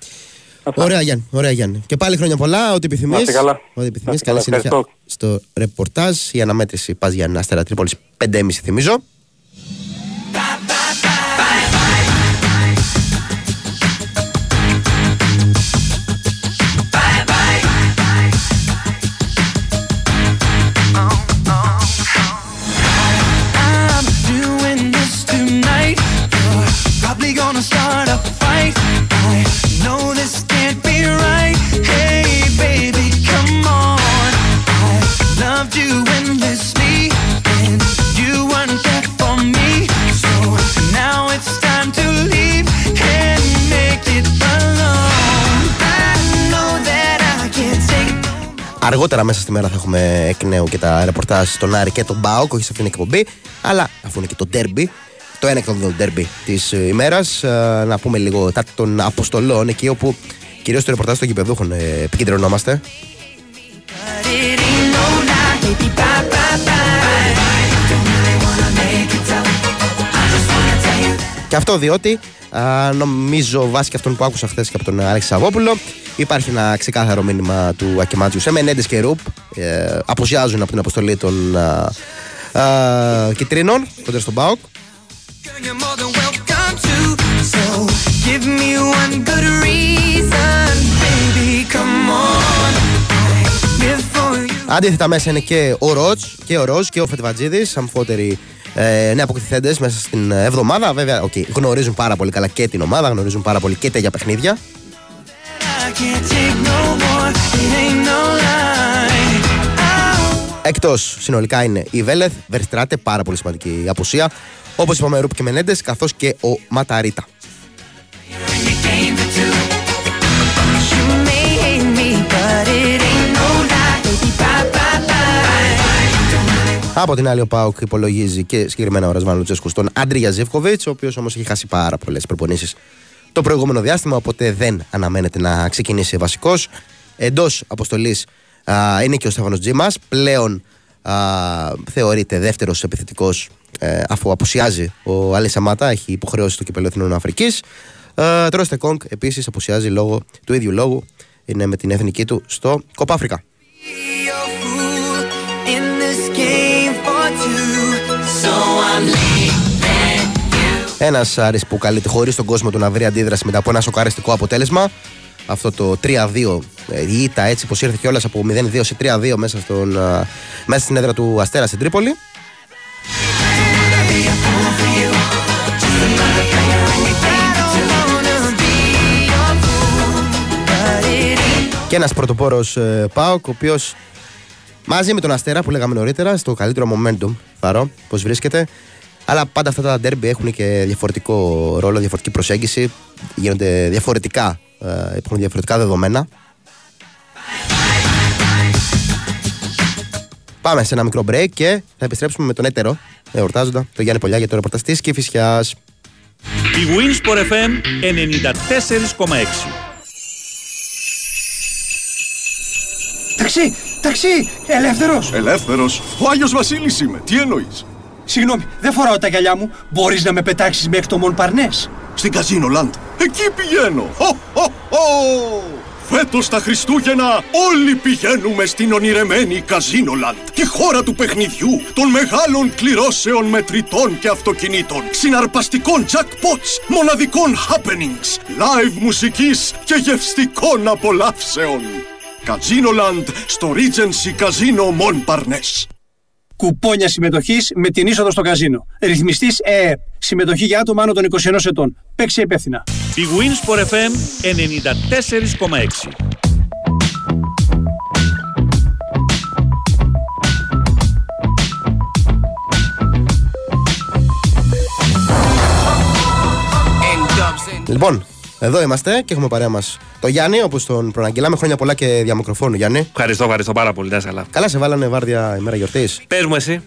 Ωραία Γιάννη, ωραία Γιάννη. Και πάλι χρόνια πολλά, ό,τι επιθυμείς. καλά. Ό,τι επιθυμείς, καλή συνέχεια στο ρεπορτάζ. Η αναμέτρηση πας για Αστέρα Τρίπολης 5,5 θυμίζω. Αργότερα μέσα στη μέρα θα έχουμε εκ νέου και τα ρεπορτάζ στον Άρη και τον Μπάουκ, όχι σε αυτήν την εκπομπή, αλλά αφού είναι και το ντέρμπι, το ένα εκ των δύο ντέρμπι της ε, ημέρας, ε, να πούμε λίγο τα των αποστολών εκεί όπου κυρίως το ρεπορτάζ των κυπεδούχων ε, επικεντρωνόμαστε. Και αυτό διότι α, νομίζω βάσει και αυτόν που άκουσα χθες και από τον Άλεξη Σαββόπουλο υπάρχει ένα ξεκάθαρο μήνυμα του Ακεμάτζιου σε Μενέντε και Ρουπ. Ε, αποσιάζουν από την αποστολή των α, α, Κιτρίνων κοντά στον Μπάουκ. Αντίθετα μέσα είναι και ο Ρότς και ο Ροζ και ο Φετβατζίδης αμφότεροι ε, νέοι αποκτηθέντες μέσα στην εβδομάδα. Βέβαια, okay, γνωρίζουν πάρα πολύ καλά και την ομάδα, γνωρίζουν πάρα πολύ και τέτοια παιχνίδια. Εκτός συνολικά είναι η Βέλεθ, Βερστράτε, πάρα πολύ σημαντική απουσία. Όπως είπαμε, Ρούπ και Μενέντες, καθώς και ο Ματαρίτα. Από την άλλη, ο Πάουκ υπολογίζει και συγκεκριμένα ο Ρασβάν Λουτσέσκου στον Άντρια Ζεύκοβιτ, ο οποίος όμως έχει χάσει πάρα πολλές προπονήσεις το προηγούμενο διάστημα, οπότε δεν αναμένεται να ξεκινήσει βασικός. Εντός αποστολής είναι και ο Στέφανος Τζίμας. Πλέον α, θεωρείται δεύτερος επιθετικός ε, αφού απουσιάζει ο Άλλη Σαμάτα, έχει υποχρεώσει το κυπέλο Εθνών Αφρικής. Τρώστε Κόγκ επίσης απουσιάζει λόγω του ίδιου λόγου. Είναι με την εθνική του στο Κοπάφρικα. Ένας Άρης που καλείται χωρίς τον κόσμο του να βρει αντίδραση μετά από ένα σοκαριστικό αποτέλεσμα. Αυτό το 3-2 ε, η ήττα έτσι πως ήρθε κιόλας από 0-2 σε 3-2 μέσα, στον, μέσα στην έδρα του Αστέρα στην Τρίπολη. Και ένας πρωτοπόρος ε, Πάοκ, ο οποίος μαζί με τον Αστέρα που λέγαμε νωρίτερα, στο καλύτερο momentum, θα πώς βρίσκεται. Αλλά πάντα αυτά τα derby έχουν και διαφορετικό ρόλο, διαφορετική προσέγγιση. Γίνονται διαφορετικά, ε, υπάρχουν διαφορετικά δεδομένα. Πάμε σε ένα μικρό break και θα επιστρέψουμε με τον έτερο εορτάζοντα τον Γιάννη Πολιά για το ρεπορτάζ της Κηφισιά. Η Winsport FM 94,6 Ταξί, ταξί, ελεύθερος. Ελεύθερος, ο Άγιος Βασίλης είμαι, τι εννοείς; Συγγνώμη, δεν φοράω τα γυαλιά μου. Μπορείς να με πετάξεις μέχρι το Μον Παρνές. Στην Καζίνο Λαντ. Εκεί πηγαίνω. Χω, χω, χω. Φέτος τα Χριστούγεννα όλοι πηγαίνουμε στην ονειρεμένη Καζίνολαντ, τη χώρα του παιχνιδιού, των μεγάλων κληρώσεων μετρητών και αυτοκινήτων, συναρπαστικών jackpots, μοναδικών happenings, live μουσικής και γευστικών απολαύσεων. Καζίνολαντ στο Regency Casino Montparnasse. Κουπόνια συμμετοχής με την είσοδο στο καζίνο. Ρυθμιστής ΕΕ. Συμμετοχή για άτομα άνω των 21 ετών. Παίξει υπεύθυνα. Η Winsport FM 94,6 Λοιπόν, εδώ είμαστε και έχουμε παρέα μας το Γιάννη, όπως τον προαναγγελάμε. Χρόνια πολλά και διαμικροφώνου, Γιάννη. Ευχαριστώ, ευχαριστώ πάρα πολύ. Να καλά. Καλά, σε βάλανε βάρδια ημέρα γιορτής. Πες μου εσύ.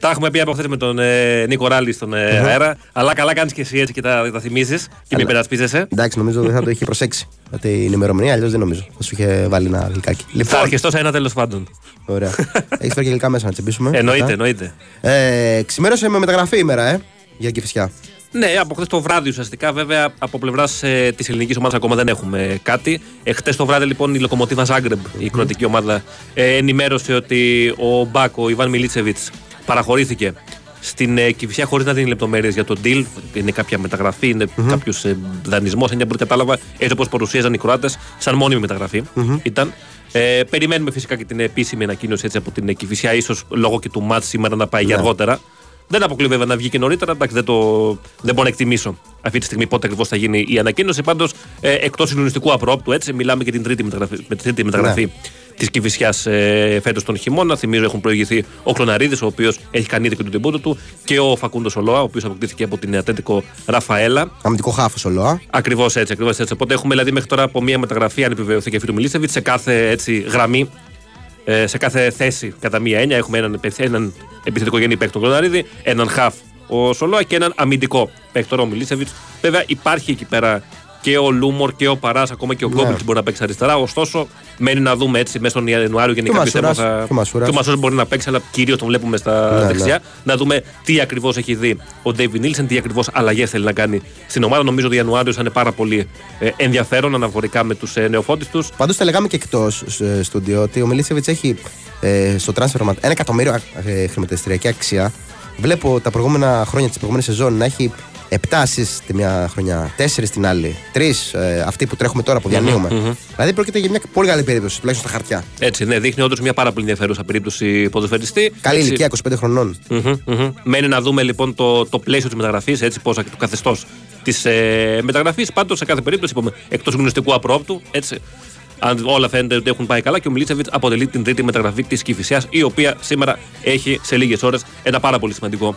Τα έχουμε πει από χθες με τον ε, Νίκο Ράλη στον ε, αέρα. Αλλά καλά κάνεις και εσύ έτσι και τα, τα θυμίζεις και μην περασπίζεσαι. Εντάξει, νομίζω δεν θα το είχε προσέξει την ημερομηνία, αλλιώς δεν νομίζω. Θα σου είχε βάλει ένα γλυκάκι. Λοιπόν, θα αρχιστώ σε ένα τέλος πάντων. Ωραία. Έχεις φέρει και γλυκά μέσα να τσιμπήσουμε. Εννοείται, εννοείται. Ε, ξημέρωσε με μεταγραφή ημέρα, ε, για κυφισιά. Ναι, από χθες το βράδυ ουσιαστικά. Βέβαια, από πλευράς ε, της ελληνικής ομάδας ακόμα δεν έχουμε κάτι. Ε, χθες το βράδυ, λοιπόν, η Λοκομοτίβα Ζάγκρεμπ, η κροατική ομάδα, ε, ενημέρωσε ότι ο Μπάκο, ο Ιβάν Μιλίτσεβιτς, παραχωρήθηκε στην ε, Κυφυσιά χωρίς να δίνει λεπτομέρειες για τον deal. Είναι κάποια μεταγραφή, είναι mm-hmm. κάποιος ε, δανεισμός. Αν δεν κατάλαβα, έτσι όπως παρουσίαζαν οι Κροάτες, σαν μόνιμη μεταγραφή ήταν. Ε, περιμένουμε φυσικά και την επίσημη ανακοίνωση έτσι, από την Κυφυσιά, ίσως λόγω και του μάτ σήμερα να πάει για ναι. αργότερα. Δεν αποκλεί βέβαια να βγει και νωρίτερα. Εντάξει, δεν, το, δεν μπορώ να εκτιμήσω αυτή τη στιγμή πότε ακριβώς θα γίνει η ανακοίνωση. Πάντως, ε, εκτός συντονιστικού απρόπτου, έτσι, μιλάμε και την τρίτη μεταγραφή, με την τρίτη μεταγραφή ναι. της Κυφυσιάς ε, φέτος τον χειμώνα. Θυμίζω έχουν προηγηθεί ο Κλωναρίδης, ο οποίος έχει κάνει ήδη και τον τεμπούτο του, και ο Φακούντος Ολόα, ο οποίος αποκτήθηκε από την Ατέντικο Ραφαέλα. Αμυντικό χάφος Ολόα. Ακριβώς έτσι, ακριβώς έτσι. Οπότε έχουμε δηλαδή μέχρι τώρα από μία μεταγραφή, αν επιβεβαιωθεί και αυτή του Μιλίσεβιτς, σε κάθε έτσι, γραμμή ε, σε κάθε θέση κατά μία έννοια. Έχουμε έναν, έναν επιθετικό γενή παίκτη τον Κλωναρίδη, έναν χαφ ο Σολόα και έναν αμυντικό παίκτη τον Μιλίσεβιτ. Βέβαια υπάρχει εκεί πέρα και ο Λούμορ και ο Παράς, ακόμα και ο Γκόμπλετ ναι. μπορεί να παίξει αριστερά. Ωστόσο, μένει να δούμε έτσι μέσα στον Ιανουάριο γενικά πιστεύω. Θα... Και ο Μασούρα μπορεί να παίξει, αλλά κυρίως τον βλέπουμε στα ναι, δεξιά. Ναι. Να δούμε τι ακριβώς έχει δει ο Ντέιβι Νίλσεν, τι ακριβώς αλλαγές θέλει να κάνει στην ομάδα. Νομίζω ότι ο Ιανουάριος θα είναι πάρα πολύ ε, ενδιαφέρον αναφορικά με τους ε, νεοφώτη τους. Πάντως τα λέγαμε και εκτός ε, στο ότι ο Μιλίσεβιτς έχει ε, στο transfer ένα εκατομμύριο ε, χρηματιστηριακή αξία. Βλέπω τα προηγούμενα χρόνια τη προηγούμενη σεζόν να έχει 7 assist τη μια χρονιά, 4 την άλλη, 3 ε, αυτοί που τρέχουμε τώρα που διανύουμε. Mm-hmm. Δηλαδή πρόκειται για μια πολύ καλή περίπτωση, τουλάχιστον στα χαρτιά. Έτσι, ναι, δείχνει όντως μια πάρα πολύ ενδιαφέρουσα περίπτωση ποδοσφαιριστή. Καλή έτσι. ηλικία, 25 χρονών. Mm-hmm, mm-hmm. Μένει να δούμε λοιπόν το, το πλαίσιο της μεταγραφής, έτσι, πώς το καθεστώς της ε, μεταγραφής. Πάντως σε κάθε περίπτωση, είπαμε, εκτός γνωστικού απρόπτου, έτσι, αν όλα φαίνεται ότι έχουν πάει καλά και ο Μιλίτσεβιτς αποτελεί την τρίτη μεταγραφή της Κυφυσιά, η οποία σήμερα έχει σε λίγες ώρες ένα πάρα πολύ σημαντικό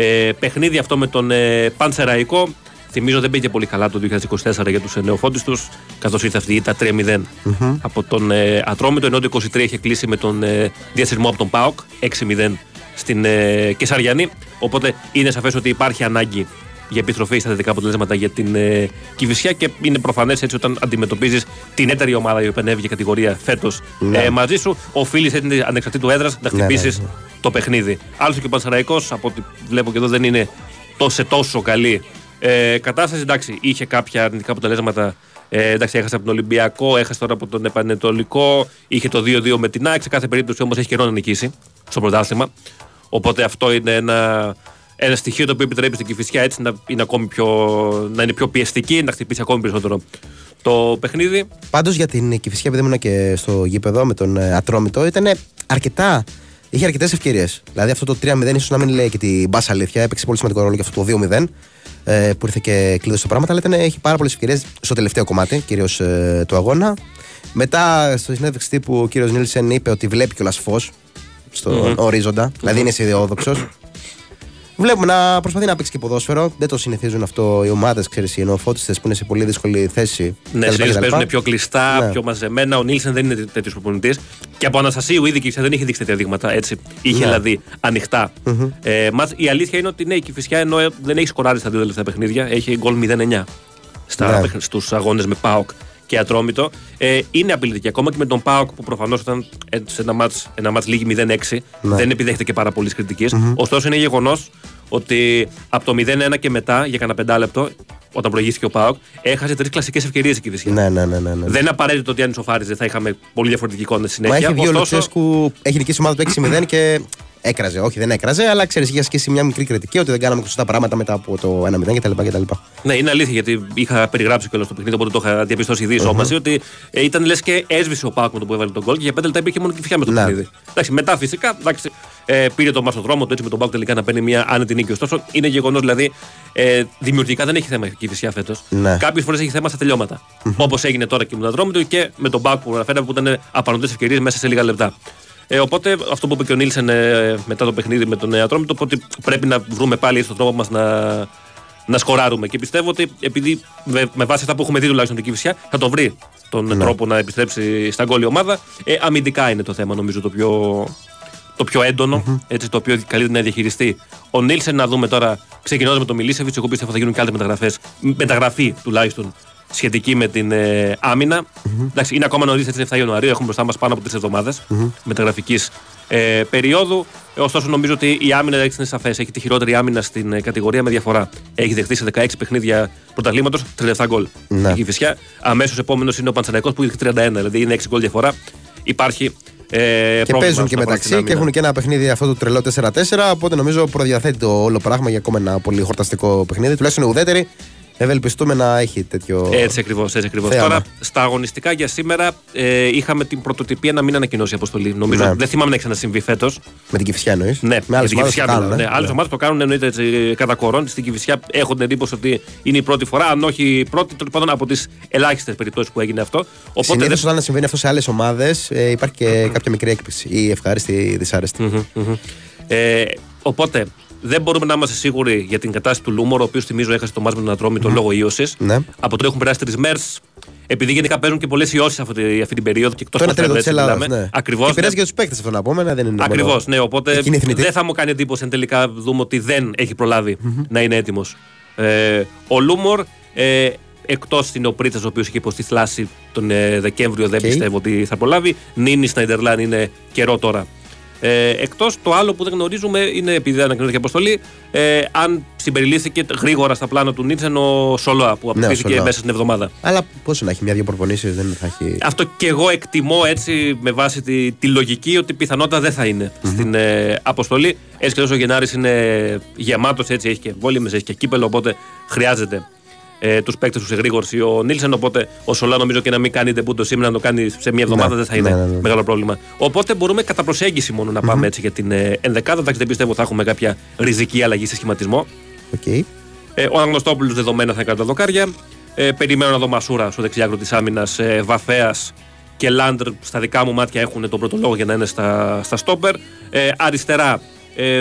ε, παιχνίδι αυτό με τον ε, Πανσεραϊκό. Θυμίζω δεν πήγε πολύ καλά το 2024 για τους ε, νεοφώτε τους, καθώς ήρθε αυτή η ήττα 3-0 mm-hmm. από τον ε, Ατρόμητο, ενώ το 23 είχε κλείσει με τον ε, διασυρμό από τον ΠΑΟΚ 6-0 στην ε, Κεσαριανή. Οπότε είναι σαφές ότι υπάρχει ανάγκη για επιστροφή στα θετικά αποτελέσματα για την ε, Κυβυσιά και είναι προφανές έτσι όταν αντιμετωπίζεις την έτερη ομάδα η οποία ανέβηκε κατηγορία φέτος ναι. ε, μαζί σου, οφείλει έτσι ανεξαρτήτου έδρας να χτυπήσεις ναι, ναι, το παιχνίδι. Άλλωστε και ο Πανσαραϊκός, από ό,τι βλέπω και εδώ, δεν είναι τόσο, τόσο καλή ε, κατάσταση. Εντάξει, είχε κάποια αρνητικά αποτελέσματα. Ε, εντάξει, έχασε από τον Ολυμπιακό, έχασε τώρα από τον Επανετολικό, είχε το 2-2 με την ΑΕΚ. Σε κάθε περίπτωση όμως έχει καιρό να νικήσει στο πρωτάθλημα. Οπότε αυτό είναι ένα ένα στοιχείο το οποίο επιτρέπει στην Κυφυσιά έτσι να είναι, ακόμη πιο, να είναι πιο πιεστική, να χτυπήσει ακόμη περισσότερο το παιχνίδι. Πάντως για την Κυφυσιά, επειδή ήμουν και στο γήπεδο με τον ε, Ατρόμητο, ήταν αρκετά. Είχε αρκετές ευκαιρίες. Δηλαδή αυτό το 3-0 ίσως να μην λέει και την μπάσα αλήθεια. Έπαιξε πολύ σημαντικό ρόλο και αυτό το 2-0. ε, που ήρθε και κλείδωσε τα πράγματα. Αλλά ήταν, έχει πάρα πολλές ευκαιρίες στο τελευταίο κομμάτι, κυρίως ε, του αγώνα. Μετά στο συνέντευξη τύπου ο κύριος Νίλσεν είπε ότι βλέπει κιόλας φως στον οριζοντα Δηλαδή είναι αισιοδόξο. Βλέπουμε να προσπαθεί να παίξει και ποδόσφαιρο. Δεν το συνηθίζουν αυτό οι ομάδες, ξέρεις, οι ενοφώτιστε που είναι σε πολύ δύσκολη θέση. Ναι, συνήθως παίζουν πιο κλειστά, Ναι. πιο μαζεμένα. Ο Νίλσεν δεν είναι τέτοιος προπονητής. Και από Αναστασίου ήδη και δεν είχε δείξει τέτοια δείγματα. Έτσι. Είχε Ναι. δηλαδή ανοιχτά. Ε, μας, η αλήθεια είναι ότι ναι, η Κηφισιά ενώ ε, δεν έχει σκοράρει στα δύο τελευταία παιχνίδια, έχει γκολ 0-9 στα, Ναι. παιχν- στους αγώνες με ΠΑΟΚ και Ατρόμητο. Ε, είναι απειλητική ακόμα και με τον ΠΑΟΚ που προφανώς ήταν ε, σε ένα μάτς, ένα μάτς λίγη 0-6 Ναι. δεν επιδέχεται και πάρα πολλής κριτικής. Ωστόσο είναι γεγονός ότι από το 0-1 και μετά για κανένα πεντάλεπτο, όταν προηγήθηκε ο ΠΑΟΚ, έχασε τρεις κλασικές ευκαιρίες η Κηφισιά. Ναι, ναι, ναι. ναι, ναι. Δεν είναι απαραίτητο ότι αν ισοφάριζε θα είχαμε πολύ διαφορετική εικόνα στη Μα συνέχεια. έχει βγει ο Ωστόσο, Λουτσέσκου, έχει νικήσει η ομάδα του 6-0 και έκραζε. Όχι, δεν έκραζε, αλλά ξέρεις, είχε ασκήσει μια μικρή κριτική ότι δεν κάναμε σωστά πράγματα μετά από το 1-0 κτλ. κτλ. Ναι, είναι αλήθεια γιατί είχα περιγράψει κιόλας το παιχνίδι, οπότε το είχα διαπιστώσει ήδη mm-hmm. μαζί ότι ε, ήταν λες και έσβησε ο ΠΑΟΚ με το που έβαλε το γκολ και για πέντε λεπτά υπήρχε μόνο Κηφισιά με το Ναι. παιχνίδι. Εντάξει, μετά φυσικά εντάξει, ε, πήρε το ματς το δρόμο του έτσι με τον ΠΑΟΚ τελικά να παίρνει μια άνετη νίκη. Ωστόσο είναι γεγονός δηλαδή ε, δημιουργικά δεν έχει θέμα η Κηφισιά φέτος. Ναι. Κάποιες φορές έχει θέμα στα τελειώματα. Όπως έγινε τώρα και με τον Ατρόμητο και με τον ΠΑΟΚ που αναφέραμε που ήταν απανωτές ευκαιρίες μέσα σε λίγα λεπτά. Ε, οπότε αυτό που είπε και ο Νίλσεν ε, μετά το παιχνίδι με τον Ατρόμητο, ότι πρέπει να βρούμε πάλι στον τρόπο μας να, να σκοράρουμε. Και πιστεύω ότι επειδή με, με βάση αυτά που έχουμε δει τουλάχιστον την Κυφσιά θα το βρει τον τρόπο να επιστρέψει στα γκολ η ομάδα. Ε, αμυντικά είναι το θέμα νομίζω το πιο, το πιο εντονο έτσι, το οποίο καλείται να διαχειριστεί. Ο Νίλσεν να δούμε τώρα, ξεκινώντας με τον Μιλίσεβιτς, εγώ πιστεύω θα γίνουν και άλλες μεταγραφές. Μεταγραφή τουλάχιστον σχετική με την ε, αμυνα Εντάξει, είναι ακόμα νωρίς, έτσι είναι 7 Ιανουαρίου, έχουμε μπροστά μας πάνω από τρεις εβδομάδες μεταγραφικής ε, περίοδου. Ε, ωστόσο, νομίζω ότι η άμυνα έτσι είναι σαφές. Έχει τη χειρότερη άμυνα στην ε, κατηγορία με διαφορά. Έχει δεχτεί σε 16 παιχνίδια πρωταθλήματος 37 γκολ. Ναι. Η Φυσιά. Αμέσως επόμενος είναι ο Παντσαναϊκό που έχει 31, δηλαδή είναι 6 γκολ διαφορά. Υπάρχει ε, Και πρόβλημα παίζουν και όσον αφορά μεταξύ στην άμυνα. και έχουν και ένα παιχνίδι αυτό το τρελό 4-4. Οπότε νομίζω προδιαθέτει το όλο πράγμα για ακόμα ένα πολύ χορταστικό παιχνίδι. Τουλάχιστον η ουδέτερη. Ευελπιστούμε να έχει τέτοιο. Έτσι ακριβώς. Έτσι ακριβώς. θέαμα. Τώρα, στα αγωνιστικά για σήμερα ε, είχαμε την πρωτοτυπία να μην ανακοινώσει η αποστολή. Νομίζω Ναι. δεν θυμάμαι να έχει ξανασυμβεί φέτος. Με την κυφσιά εννοείς; Ναι, με άλλες την ομάδες Κηφισιά το κάνουν. μιλάω, ε. Ναι, άλλες ομάδες το κάνουν εννοείται έτσι, κατά κορών. Στην Κυφυσιά έχουν την εντύπωση ότι είναι η πρώτη φορά, αν όχι η πρώτη, τέλος πάντων από τις ελάχιστες περιπτώσεις που έγινε αυτό. Οπότε Συνήθως δεν- όταν συμβαίνει αυτό σε άλλες ομάδες ε, υπάρχει και κάποια μικρή έκπληξη ή ευχάριστη ή δυσάρεστη. Ε, οπότε δεν μπορούμε να είμαστε σίγουροι για την κατάσταση του Λούμορ, ο οποίος θυμίζω έχασε το μάτι με τον Ατρόμητο λόγω ίωσης. Ναι. Από τότε έχουν περάσει τρεις μέρες. Επειδή γενικά παίζουν και πολλές ιώσεις αυτή, αυτή την περίοδο και εκτός Το 1 τρίτο της Ελλάδας. Ναι. Ακριβώς. Και πειράζει για τους παίκτες αυτό να πούμε, ναι, δεν είναι. μόνο- Ακριβώς, ναι. Οπότε Εκείνη η θνητή. δεν θα μου κάνει εντύπωση αν τελικά δούμε ότι δεν έχει προλάβει να είναι έτοιμος. Ε, ο Λούμορ, ε, εκτός είναι ο Πρίτσα, ο οποίος είχε υποστεί θλάση τον ε, Δεκέμβριο, δεν Οκ. πιστεύω ότι θα προλάβει. Νίνης, Σνάιντερλαν είναι καιρό τώρα. Ε, Εκτός το άλλο που δεν γνωρίζουμε είναι επειδή δεν ανακοινώθηκε αποστολή, ε, αν συμπεριλήφθηκε γρήγορα στα πλάνα του Νίλσεν ο Σολόα που αποκτήθηκε Σολόα. μέσα στην εβδομάδα. Αλλά πόσο να έχει μια-δύο προπονήσεις, δεν θα έχει. Αυτό και εγώ εκτιμώ έτσι με βάση τη, τη λογική ότι πιθανότατα δεν θα ειναι στην ε, αποστολή. Έτσι και τόσο ο Γενάρης είναι γεμάτος, έτσι έχει και εμβόλιμη, έχει και κύπελο, οπότε χρειάζεται ε, τους παίκτες του σε γρήγορση ο Νίλσεν. Οπότε ο Σολόα νομίζω και να μην κάνει ντεμπούτο σήμερα, να το κάνει σε μία εβδομάδα Ναι, δεν θα είναι ναι, ναι, ναι. μεγάλο πρόβλημα. Οπότε μπορούμε κατά προσέγγιση μόνο να πάμε έτσι για την ε, ενδεκάδα. Εντάξει, δεν πιστεύω θα έχουμε κάποια ριζική αλλαγή σε σχηματισμό. Οκ. Ε, ο Αναγνωστόπουλο δεδομένα θα κάνει τα δοκάρια. Ε, περιμένω να δω Μασούρα στο δεξί άκρο της άμυνας. Ε, Βαφέας και Λάντρ στα δικά μου μάτια έχουν τον πρώτο λόγο για να είναι στα, στα στόπερ. Ε, αριστερά ε,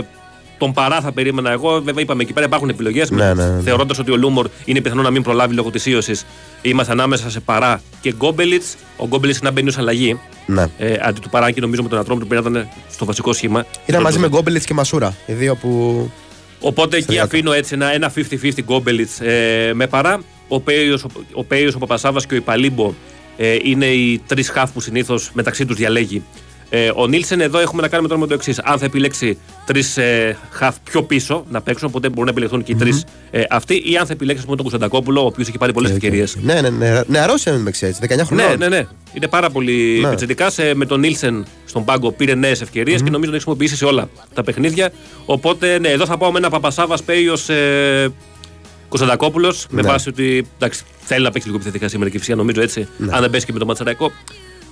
τον Παρά θα περίμενα εγώ. Βέβαια, είπαμε εκεί πέρα υπάρχουν επιλογές. Ναι, ναι, ναι. Θεωρώντας ότι ο Λούμορ είναι πιθανό να μην προλάβει λόγω της ίωσης, είμαστε ανάμεσα σε Παρά και Γκόμπελιτς. Ο Γκόμπελιτς να μπαίνει ως αλλαγή. Ναι. Ε, αντί του Παρά και νομίζω με τον Ατρόμητο που ήταν στο βασικό σχήμα. Ήταν μαζί με Γκόμπελιτς και Μασούρα. Οι δύο που. Οπότε εκεί διάκο. αφήνω έτσι ένα, ένα 50-50 γκόμπελιτς ε, με παρά. Ο Πέιος, ο, ο, Πέιος, ο Παπασάβας και ο Ιπαλίμπο ε, είναι οι τρεις χαφ που συνήθως μεταξύ τους διαλέγει. Ε, ο Νίλσεν εδώ έχουμε να κάνουμε τώρα με το εξής. Αν θα επιλέξει τρεις ε, χαφ πιο πίσω να παίξουν, οπότε μπορούν να επιλεχθούν και οι τρεις ε, αυτοί, ή αν θα επιλέξει ας πούμε, τον Κωνσταντακόπουλο, ο οποίος έχει πάρει πολλές ευκαιρίες. Ναι, ναι, ναι. Νεαρός είναι με έτσι, 19 χρονών. Ναι, ναι, ναι. Είναι πάρα πολύ Ναι. πιτσιρικά. Σε, με τον Νίλσεν στον πάγκο πήρε νέες ευκαιρίες και νομίζω ότι έχει χρησιμοποιήσει σε όλα τα παιχνίδια. Οπότε, ναι, εδώ θα πάω με ένα Παπασάβας Πέιο ε, Κωνσταντακόπουλος. Με Ναι. βάση ότι εντάξει, θέλει να παίξει λίγο επιθετικά σήμερα και φυσικά νομίζω έτσι. Αν δεν πέσει και με τον Ματσαραϊκό,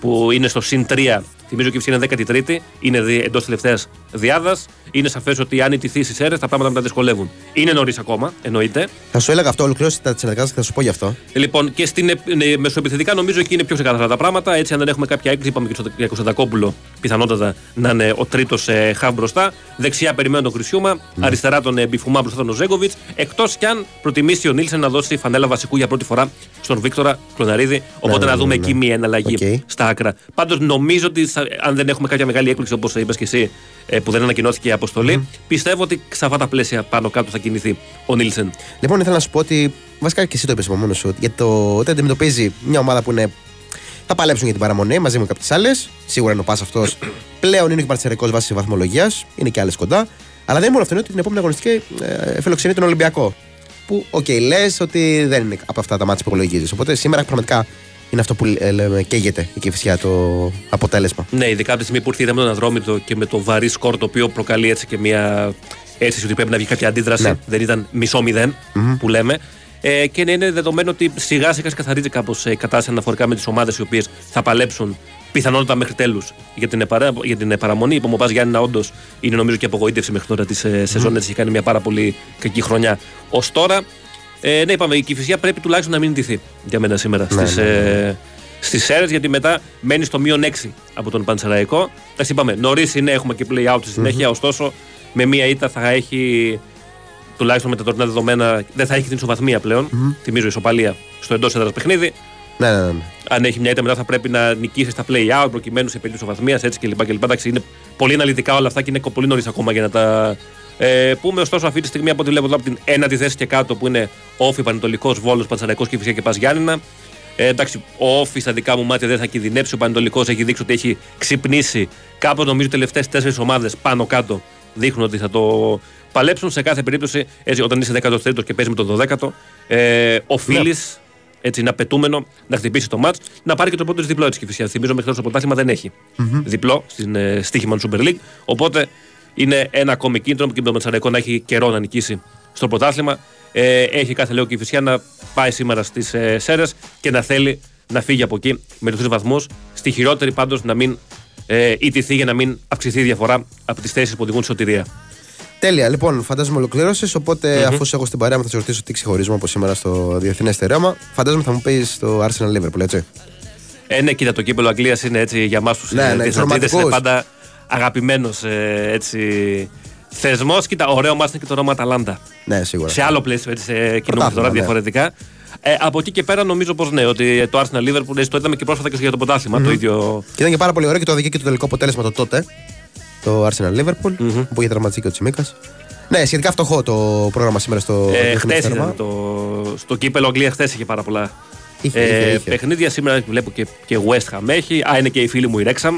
που είναι στο συν 3. Θυμίζω και η είναι 13η, είναι εντός τελευταίας διάδας. Είναι σαφές ότι αν ιτηθεί στι αίρε τα πράγματα μετά δυσκολεύουν. Είναι νωρίς ακόμα, εννοείται. Θα σου έλεγα αυτό, ολοκλήρωση τα συνεργάσει και θα σου πω γι' αυτό. Λοιπόν, και στην ε, μεσοεπιθετικά νομίζω εκεί είναι πιο ξεκάθαρα τα πράγματα. Έτσι, αν δεν έχουμε κάποια έκπληξη, είπαμε και για Κωνσταντακόπουλο, πιθανότατα να είναι ο τρίτος ε, χαβ μπροστά. Δεξιά περιμένω τον Χρυσιούμα, ναι. αριστερά τον ε, Μπιφουμά μπροστά τον Ζέγκοβιτς. Εκτός κι αν προτιμήσει ο Νίλσεν να δώσει φανέλα βασικού για πρώτη φορά στον Βίκτορα Κλωναρίδη. Οπότε ναι, να ναι, δούμε ναι, εκεί μία εναλλαγή okay. στα άκρα. Πάντως νομίζω ότι αν δεν έχουμε κάποια μεγάλη έκπληξη όπως είπες και εσύ ε, που δεν ανακοινώθηκε η αποστολή, mm. πιστεύω ότι σε αυτά τα πλαίσια πάνω κάτω θα κινηθεί ο Νίλσεν. Λοιπόν, ήθελα να σου πω ότι βασικά και εσύ το είπες από μόνος σου για το ότι αντιμετωπίζει μια ομάδα που είναι θα παλέψουν για την παραμονή μαζί με κάποιες άλλες. Σίγουρα είναι ο ΠΑΣ αυτός. Πλέον είναι και παρτσερικό βάση βαθμολογίας. Είναι και άλλες κοντά. Αλλά δεν είναι μόνο αυτό, είναι ότι την επόμενη αγωνιστική ε, φιλοξενεί τον Ολυμπιακό. Που, OK, okay, λες ότι δεν είναι από αυτά τα ματς που υπολογίζει. Οπότε σήμερα πραγματικά είναι αυτό που ε, λέμε καίγεται η Κηφισιά το αποτέλεσμα. Ναι, ειδικά από τη στιγμή που ήρθε με τον Ατρόμητο και με το βαρύ σκορ το οποίο προκαλεί έτσι και μια αίσθηση ότι πρέπει να βγει κάποια αντίδραση. Ναι. Δεν ήταν μισό μηδέν mm-hmm. που λέμε. Ε, και είναι δεδομένο ότι σιγά σιγά καθαρίζει κάπως η κατάσταση αναφορικά με τις ομάδες οι οποίες θα παλέψουν πιθανότατα μέχρι τέλους για, την για την παραμονή. Είπαμε ο Πα Γιάννη όντως είναι νομίζω και απογοήτευση μέχρι τώρα της ε, σεζόν. Mm. Έχει κάνει μια πάρα πολύ κακή χρονιά. Ω τώρα ε, ναι, είπαμε, η Κυφυσιά πρέπει τουλάχιστον να μην ντυθεί για μένα σήμερα ναι, στις, ναι, ναι. Ε, στις ΣΕΡΕΣ, γιατί μετά μένει στο μείον 6 από τον Πανσεραϊκό. Εντάξει, είπαμε, νωρίς είναι, έχουμε και play out στη συνέχεια, mm-hmm. ωστόσο με μία ήττα θα έχει τουλάχιστον με τα τωρινά δεδομένα, δεν θα έχει την ισοβαθμία πλέον. Mm-hmm. Θυμίζω ισοπαλία στο εντός έδρας παιχνίδι. Ναι, ναι, ναι. Αν έχει μια ήττα μετά θα πρέπει να νικήσει στα play out προκειμένου σε περίπτωση ισοβαθμίας έτσι κλπ. Εντάξει, είναι πολύ αναλυτικά όλα αυτά και είναι πολύ νωρίς ακόμα για να τα ε, πούμε ωστόσο αυτή τη στιγμή από ό,τι βλέπω εδώ από την ένατη θέση και κάτω που είναι όφη Πανετολικός Βόλος, Πανσαραϊκός και φυσικά και Πας Γιάννηνα. Ε, εντάξει, ο όφη στα δικά μου μάτια δεν θα κινδυνεύσει. Ο Πανετολικός έχει δείξει ότι έχει ξυπνήσει. Κάπως νομίζω τελευταίες τέσσερις ομάδες πάνω κάτω δείχνουν ότι θα το παλέψουν. Σε κάθε περίπτωση, έτσι, όταν είσαι 13ο και παίζεις με τον 12ο, ε, οφείλεις ναι. έτσι, να πετούμενο να χτυπήσει το μάτς, να πάρει και το πρώτο διπλό τη Κυφυσιά. Θυμίζω μέχρι τώρα στο πρωτάθλημα δεν έχει mm-hmm. διπλό στην ε, στοίχημα του Super League. Οπότε είναι ένα ακόμη κίνητρο και με τον Μετσαραϊκό να έχει καιρό να νικήσει στο πρωτάθλημα. Ε, έχει κάθε λέω και η Φυσιά να πάει σήμερα στις ε, Σέρες και να θέλει να φύγει από εκεί με του τρει βαθμούς. Στη χειρότερη πάντως να μην ε, ιτηθεί για να μην αυξηθεί η διαφορά από τις θέσεις που οδηγούν στη σωτηρία. Τέλεια, λοιπόν, φαντάζομαι ολοκλήρωσες. Οπότε, mm-hmm. αφού σε έχω στην παρέα μου, θα σε ρωτήσω τι ξεχωρίζουμε από σήμερα στο διεθνές στερέωμα. Φαντάζομαι θα μου πεις το Arsenal Liverpool, έτσι. Ε, ναι, κοίτα, το κύπελο Αγγλίας είναι έτσι για εμά τους ναι, ναι, είναι πάντα αγαπημένος ε, έτσι. Θεσμός, κοίτα, ωραίο μα είναι και το Ρώμα Αταλάντα. Ναι, σίγουρα. Σε άλλο πλαίσιο, έτσι, σε κινούμε τώρα ναι. διαφορετικά. Ε, από εκεί και πέρα νομίζω πως ναι, ότι το Arsenal Liverpool το είδαμε και πρόσφατα και για το πρωτάθλημα. Mm-hmm. Το ίδιο... Και ήταν και πάρα πολύ ωραίο και το οδηγεί και το τελικό αποτέλεσμα το τότε. Το Arsenal Liverpool mm-hmm. που είχε τραυματιστεί και ο Τσιμίκας. Ναι, σχετικά φτωχό το πρόγραμμα σήμερα στο ε, χθες ήταν το, στο κύπελο Αγγλία, χθες είχε πάρα πολλά είχε, ε, είχε, είχε. παιχνίδια. Σήμερα βλέπω και, και West Ham έχει. Α, είναι και οι φίλοι μου η Rexham.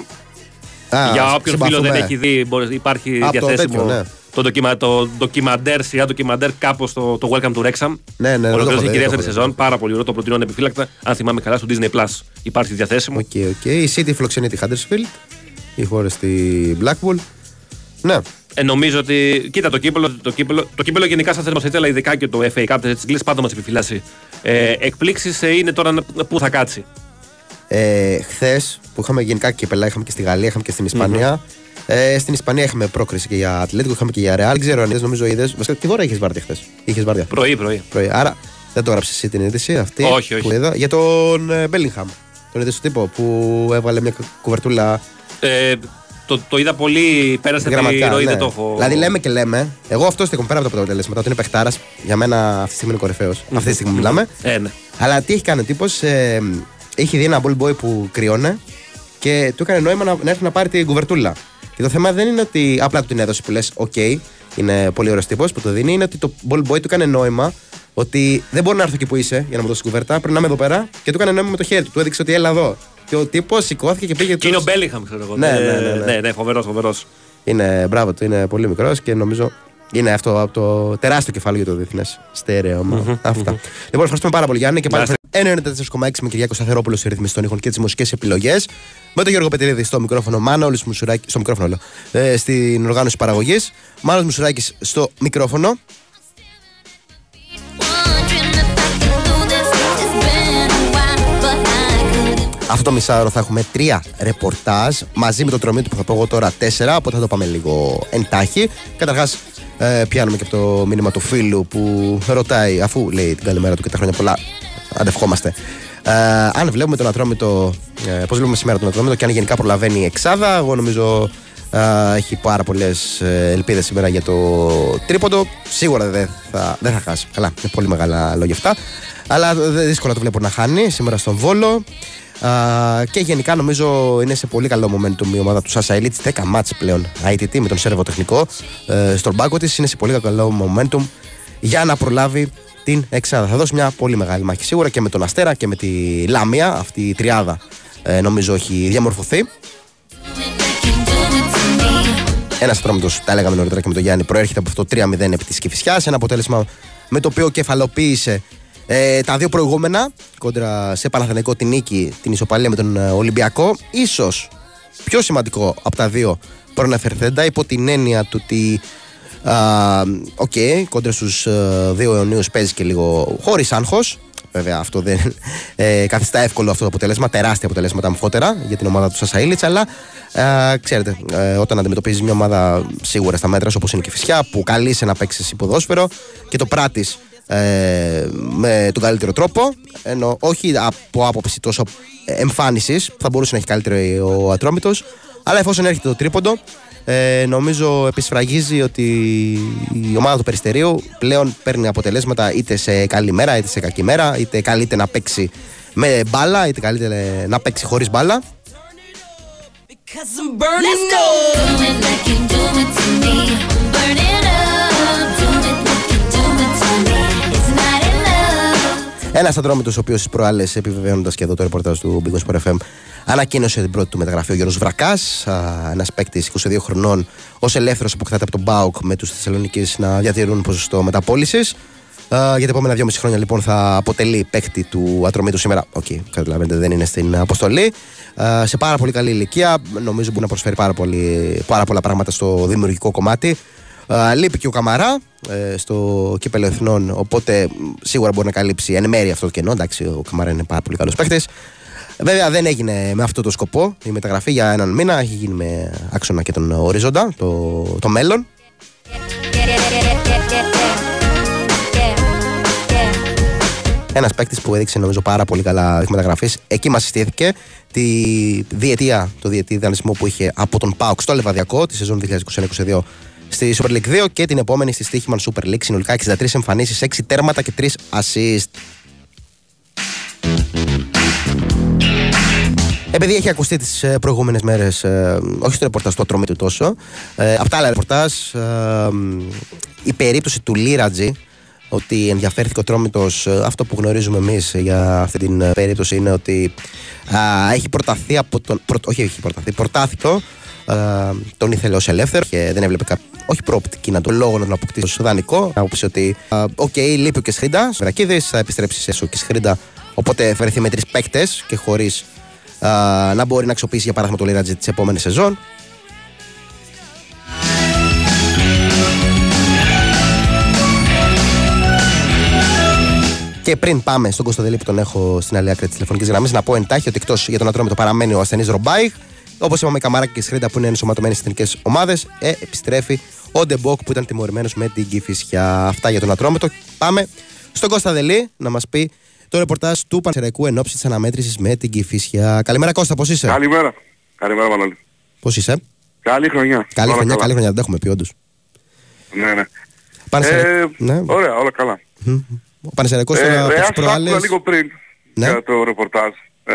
Α, Για όποιον φίλο δεν έχει δει, μπορεί, υπάρχει Α, διαθέσιμο το, τέτοιο, ναι. το, ντοκιμα, το ντοκιμαντέρ, σειρά ντοκιμαντέρ κάπως το, το Welcome to Wrexham. Ναι, ναι, Ολοκλήρωσε και δεύτερη σεζόν. Πάρα πολύ ωραίο, το προτείνω ανεπιφύλακτα. Αν θυμάμαι καλά, στο Disney Plus υπάρχει διαθέσιμο. Okay, okay. Η City φιλοξενεί τη Huddersfield, η χώρα στη Blackpool. Ναι. Ε, νομίζω ότι. Κοίτα, το κύπελο, το κύπελο, το κύπελο γενικά σα θέλουμε έτσι, αλλά ειδικά και το FA Cup της Αγγλία πάντα μας επιφυλάσσει. Ε, Εκπλήξεις ε, είναι τώρα πού θα κάτσει. Ε, Χθες που είχαμε γενικά και πελά, είχαμε και στη Γαλλία, είχαμε και στην ισπανια mm-hmm. Ε, στην Ισπανία είχαμε πρόκριση και για Ατλέτικο, είχαμε και για Ρεάλ. Δεν ξέρω αν είδες, νομίζω είδες. Βασικά, τι ώρα είχες βάρδια χθες; Είχες βάρδια; Πρωί, πρωί. πρωί. Άρα δεν το έγραψε εσύ την είδηση αυτή όχι, όχι. που είδα. Για τον Μπέλιγχαμ. Τον είδες στο τύπο που έβαλε μια κουβερτούλα. Ε, το, το είδα πολύ, πέρασε τη ροή, ναι. δεν το έχω. Δηλαδή λέμε και λέμε, εγώ αυτό στέκομαι πέρα από το αποτέλεσμα. Ότι είναι παιχτάρας, για μένα αυτή τη στιγμή είναι κορυφαίος. Mm-hmm. Αυτή τη στιγμή μιλάμε. Ε, ναι. Αλλά τι έχει κάνει ο τύπος, ε, έχει δει ένα ball boy που κρυώνε και του έκανε νόημα να, να έρθει να πάρει την κουβερτούλα. Και το θέμα δεν είναι ότι απλά του την έδωσε που λες: OK, είναι πολύ ωραίος τύπος που το δίνει. Είναι ότι το ball boy του έκανε νόημα ότι δεν μπορεί να έρθω εκεί που είσαι για να μου δώσεις κουβέρτα. Πρέπει να είμαι εδώ πέρα και του έκανε νόημα με το χέρι του. Του έδειξε ότι έλα εδώ. Και ο τύπος σηκώθηκε και πήγε. Και είναι ο Μπέλιχαμ, ξέρω εγώ. Ναι, ναι, ναι. ναι, ναι, ναι φοβερός, φοβερός. Είναι μπράβο του, είναι πολύ μικρός και νομίζω είναι αυτό από το τεράστιο κεφάλαιο για το διεθνές στερέωμα. Mm-hmm, Αυτά. Mm-hmm. Λοιπόν, ευχαριστούμε πάρα πολύ Γιάννη και πάλι 94,6 με Κυριάκο Σταθερόπουλο σε ρυθμίσεις των ήχων και τις μουσικές επιλογές. Με τον Γιώργο Πετρίδη στο μικρόφωνο Μάνο, Μουσουράκη, στο μικρόφωνο, ε, στην οργάνωση παραγωγής. Μάνο Μουσουράκης στο μικρόφωνο. Αυτό το μισάωρο θα έχουμε τρία ρεπορτάζ μαζί με το τρομή του που θα πω εγώ τώρα τέσσερα. Οπότε θα το πάμε λίγο εντάχει. Καταρχάς, ε, πιάνουμε και από το μήνυμα του φίλου που ρωτάει, αφού λέει την καλημέρα του και τα χρόνια πολλά, αντευχόμαστε. Ε, αν βλέπουμε τον Ατρόμητο, ε, πώς βλέπουμε σήμερα τον Ατρόμητο και αν γενικά προλαβαίνει η Εξάδα, εγώ νομίζω ε, έχει πάρα πολλές ε, ελπίδες σήμερα για το τρίποντο. Σίγουρα δεν θα, δεν θα χάσει. Καλά, είναι πολύ μεγάλα λόγια αυτά. Αλλά δύσκολα το βλέπω να χάνει σήμερα στον Βόλο. Uh, και γενικά νομίζω είναι σε πολύ καλό momentum η ομάδα του Σάσα Ελίτ. 10 μάτς πλέον ITT με τον Σέρβο τεχνικό uh, στον πάγκο της. Είναι σε πολύ καλό momentum για να προλάβει την Εξάδα. Θα δώσει μια πολύ μεγάλη μάχη σίγουρα και με τον Αστέρα και με τη Λάμια. Αυτή η τριάδα uh, νομίζω έχει διαμορφωθεί. Ένας Ατρόμητος, τα έλεγαμε νωρίτερα και με τον Γιάννη, προέρχεται από αυτό 3-0 επί της Κηφισιάς. Ένα αποτέλεσμα με το οποίο κεφαλαιοποίησε ε, τα δύο προηγούμενα κόντρα σε Παναθηναϊκό την νίκη, την ισοπαλία με τον ε, Ολυμπιακό. Ίσως πιο σημαντικό από τα δύο προαναφερθέντα υπό την έννοια του ότι OK, okay, κόντρα στους uh, δύο αιωνίους παίζει και λίγο χωρίς άγχος. Βέβαια, αυτό δεν ε, καθιστά εύκολο αυτό το αποτέλεσμα. Τεράστια αποτελέσματα αμφότερα για την ομάδα του Σασαήλιτ. Αλλά ε, ξέρετε, ε, όταν αντιμετωπίζεις μια ομάδα σίγουρα στα μέτρα όπως είναι και η Φυσιά, που καλείσαι να παίξεις ποδόσφαιρο και το πράττεις ε, με τον καλύτερο τρόπο. Ενώ όχι από άποψη τόσο εμφάνισης, θα μπορούσε να έχει καλύτερο ο Ατρόμητος, αλλά εφόσον έρχεται το τρίποντο, ε, νομίζω επισφραγίζει ότι η ομάδα του Περιστερίου πλέον παίρνει αποτελέσματα είτε σε καλή μέρα είτε σε κακή μέρα, είτε καλείται να παίξει με μπάλα, είτε καλείται να παίξει χωρίς μπάλα. Ένας αντρόμητο, ο οποίος στις προάλλες, επιβεβαιώνοντας και εδώ το ρεπορτάζ του Big Sport FM, ανακοίνωσε την πρώτη του μεταγραφή ο Γιώργος Βρακάς, ένας παίκτης 22 χρονών, ως ελεύθερος αποκτάται από τον ΠΑΟΚ με τους Θεσσαλονικείς να διατηρούν ποσοστό μεταπώλησης. για τα επόμενα 2,5 χρόνια λοιπόν θα αποτελεί παίκτη του Ατρομήτου σήμερα. OK, okay, καταλαβαίνετε, δεν είναι στην αποστολή. σε πάρα πολύ καλή ηλικία. Νομίζω μπορεί να προσφέρει πάρα, πολύ, πάρα πολλά πράγματα στο δημιουργικό κομμάτι. Uh, λείπει και ο Καμαρά ε, στο κύπελο Εθνών, οπότε σίγουρα μπορεί να καλύψει εν μέρει αυτό το κενό. Εντάξει, ο Καμαρά είναι πάρα πολύ καλός παίχτη. Βέβαια δεν έγινε με αυτό το σκοπό η μεταγραφή για έναν μήνα. Έχει γίνει με άξονα και τον οριζόντα, το, το μέλλον. Ένας παίκτης που έδειξε νομίζω πάρα πολύ καλά μεταγραφής. Εκεί μας συστήθηκε τη διετία, το διετή δανεισμό που είχε από τον Πάουξ στο Λεβαδιακό τη σεζόν 2021-2022 στη Super League 2 και την επόμενη στη Στίχημαν Super League. Συνολικά 63 εμφανίσεις, 6 τέρματα και 3 assist. Επειδή έχει ακουστεί τις ε, προηγούμενες μέρες, ε, όχι στο ρεπορτάζ του Ατρόμητου τόσο, ε, από τα άλλα ρεπορτάζ, η περίπτωση του Λίρατζη, ότι ενδιαφέρθηκε ο Τρόμητος, αυτό που γνωρίζουμε εμείς για αυτή την περίπτωση είναι ότι έχει προταθεί από τον. όχι, έχει προταθεί, προτάθηκε τον ήθελε ως ελεύθερο και δεν έβλεπε κα, όχι προοπτική να τον λόγο να τον αποκτήσει στο δανεικό. Να πεις ότι, οκ, okay, λείπει ο Κεσχρίντας, Βρακίδης, θα επιστρέψεις σε ο Κεσχρίντα. Οπότε βρεθεί με τρεις παίκτες και χωρίς να μπορεί να αξιοποιήσει για παράδειγμα το Λύρατζη της επόμενης σεζόν. Και πριν πάμε στον Κώστα Δελή που τον έχω στην άλλη άκρη της τηλεφωνικής γραμμής, να πω εν τάχει ότι εκτός για τον Ατρόμητο παραμένει ο ασθενής Ρομπάιχ. Όπως είπαμε, Καμαρά και Κεσχρίντα που είναι ενσωματωμένοι στις εθνικές ομάδες. Ε, επιστρέφει ο Ντεμπόκ που ήταν τιμωρημένος με την Κηφισιά. Αυτά για τον Ατρόμητο. Πάμε στον Κώστα Δελή να μας πει το ρεπορτάζ του Πανσεραϊκού εν ώψη της αναμέτρησης με την Κυφυσιά. Καλημέρα Κώστα, πώς είσαι; Καλημέρα. Καλημέρα, Μανώλη. Πώς είσαι; Καλή χρονιά. Καλή χρονιά, καλή χρονιά. Δεν τα έχουμε πει όντως. Ναι, ναι. Ε, ναι. Ωραία, όλα καλά. Ο Πανεσαιρικός τώρα ε, τις προάλλες... λίγο πριν ναι. για το ρεπορτάζ. Ε,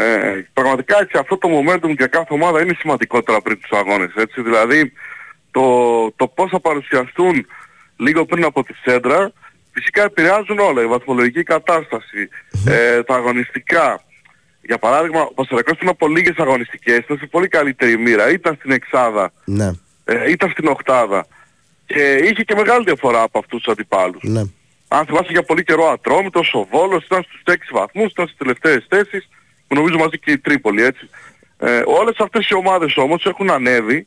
πραγματικά έτσι αυτό το momentum για κάθε ομάδα είναι σημαντικότερα πριν τους αγώνες. Έτσι. Δηλαδή το, το πώς θα παρουσιαστούν λίγο πριν από τη σέντρα φυσικά επηρεάζουν όλα. Η βαθμολογική ε, τα αγωνιστικά. Για παράδειγμα, ο Πασαρακός ήταν από λίγες αγωνιστικές, ήταν σε πολύ καλύτερη μοίρα. Ήταν στην εξάδα, ναι. ε, ήταν στην οκτάδα. Και είχε και μεγάλη διαφορά από αυτούς τους αντιπάλους. Ναι. Αν θυμάσαι για πολύ καιρό Ατρόμητος, ο Βόλος ήταν στους 6 βαθμούς, ήταν στις τελευταίες θέσεις που νομίζω μαζί και η Τρίπολη έτσι. Ε, όλες αυτές οι ομάδες όμως έχουν ανέβει,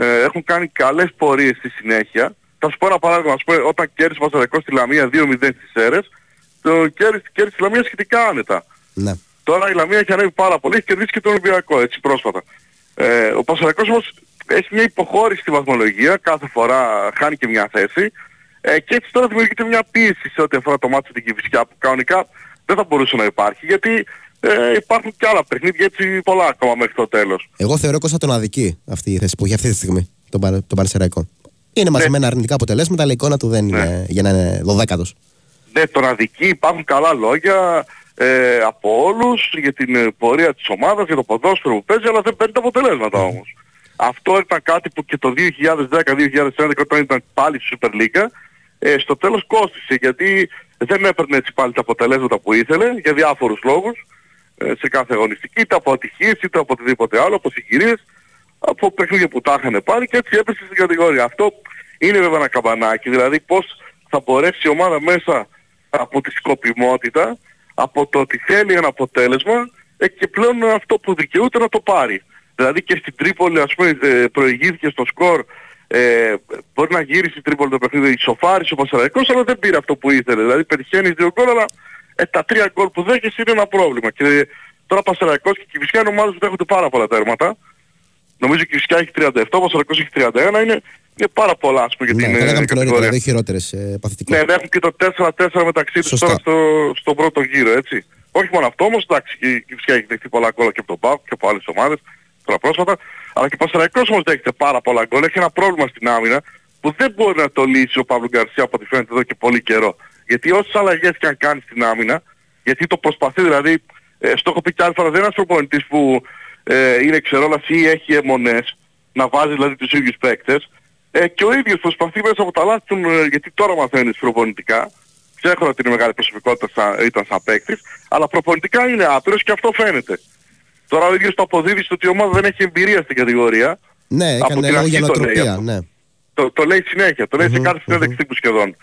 ε, έχουν κάνει καλές πορείες στη συνέχεια. Θα σου πω ένα παράδειγμα, ας πούμε, όταν κέρδισε ο Πασαρακός στη Λαμία 2-0 στις αίρες, το κέρδισε, κέρδισε στη Λαμία σχετικά άνετα. Ναι. Τώρα η Λαμία έχει ανέβει πάρα πολύ, έχει κερδίσει και τον Ολυμπιακό έτσι πρόσφατα. Ε, ο Πασαρακός όμως έχει μια υποχώρηση στη βαθμολογία, κάθε φορά χάνει και μια θέση ε, και έτσι τώρα δημιουργείται μια πίεση σε ό,τι αφορά το μάτι την Κηφισιά που κανονικά δεν θα μπορούσε να υπάρχει γιατί ε, υπάρχουν και άλλα παιχνίδια έτσι πολλά ακόμα μέχρι το τέλος. Εγώ θεωρώ Κώστα τον αδική αυτή η θέση που έχει αυτή τη στιγμή τον, τον Παρσεραϊκό. Είναι μαζεμένα ναι. αρνητικά αποτελέσματα, αλλά η εικόνα του δεν ναι. είναι για να είναι δωδέκατος. Ναι, τον αδική υπάρχουν καλά λόγια ε, από όλους για την ε, πορεία της ομάδας, για το ποδόσφαιρο που παίζει, αλλά δεν παίρνει τα αποτελέσματα όμως. Αυτό ήταν κάτι που και το 2010-2011 όταν ήταν πάλι στη Super League, ε, στο τέλος κόστησε γιατί δεν έπαιρνε έτσι πάλι τα αποτελέσματα που ήθελε για διάφορους λόγους ε, σε κάθε αγωνιστική, είτε από ατυχίες είτε από οτιδήποτε άλλο, από συγκυρίες, από παιχνίδια που τα είχαν πάρει και έτσι έπεσε στην κατηγορία. Αυτό είναι βέβαια ένα καμπανάκι, δηλαδή πώς θα μπορέσει η ομάδα μέσα από τη σκοπιμότητα, από το ότι θέλει ένα αποτέλεσμα ε, και πλέον αυτό που δικαιούται να το πάρει. Δηλαδή και στην Τρίπολη ας πούμε ε, προηγήθηκε στο σκορ ε, μπορεί να γύρισει στην Τρίπολη το παιχνίδι ισοφάρισε ο Πασαραϊκός αλλά δεν πήρε αυτό που ήθελε. Δηλαδή πετυχαίνεις δύο γκολ αλλά ε, τα τρία γκολ που δέχεσαι είναι ένα πρόβλημα. Και τώρα Πασαραϊκός και Κιβισιά είναι ομάδες που δέχονται πάρα πολλά τέρματα. Νομίζω η Κιβισιά έχει 37, ο Πασαραϊκός έχει 31. Είναι, είναι πάρα πολλά ας πούμε για ναι, την ναι, κατηγορία. Δηλαδή χειρότερες ε, Ναι, ναι, έχουν και το 4-4 μεταξύ τους τώρα στο, στον πρώτο γύρο έτσι. Όχι μόνο αυτό όμως, εντάξει, η Κιβισιά έχει δεχτεί πολλά γκολ και από τον Πάουκ και από άλλες ομάδες τώρα πρόσφατα. Αλλά και ο Πασαραϊκός όμως δέχεται πάρα πολλά γκολ. Έχει ένα πρόβλημα στην άμυνα που δεν μπορεί να το λύσει ο Παύλο Γκαρσία από ό,τι φαίνεται εδώ και πολύ καιρό. Γιατί όσες αλλαγές και αν κάνεις στην άμυνα, γιατί το προσπαθεί δηλαδή, ε, στο έχω πει και άλλη φορά, δεν είναι ένας προπονητής που ε, είναι ξερόλας ή έχει αιμονές, να βάζει δηλαδή τους ίδιους παίκτες, ε, και ο ίδιος προσπαθεί μέσα από τα λάθη του, ε, γιατί τώρα μαθαίνεις προπονητικά, ξέρω ότι είναι μεγάλη προσωπικότητα σαν, ήταν σαν παίκτης, αλλά προπονητικά είναι άπειρος και αυτό φαίνεται. Τώρα ο ίδιος το αποδίδει στο ότι η ομάδα δεν έχει εμπειρία στην κατηγορία. Ναι, έκανε λόγο για νοοτροπία, ναι. Το, το λέει συνέχεια, το λέει mm-hmm, σε κάθε συνέντευξη mm-hmm. τύπου σχεδόν.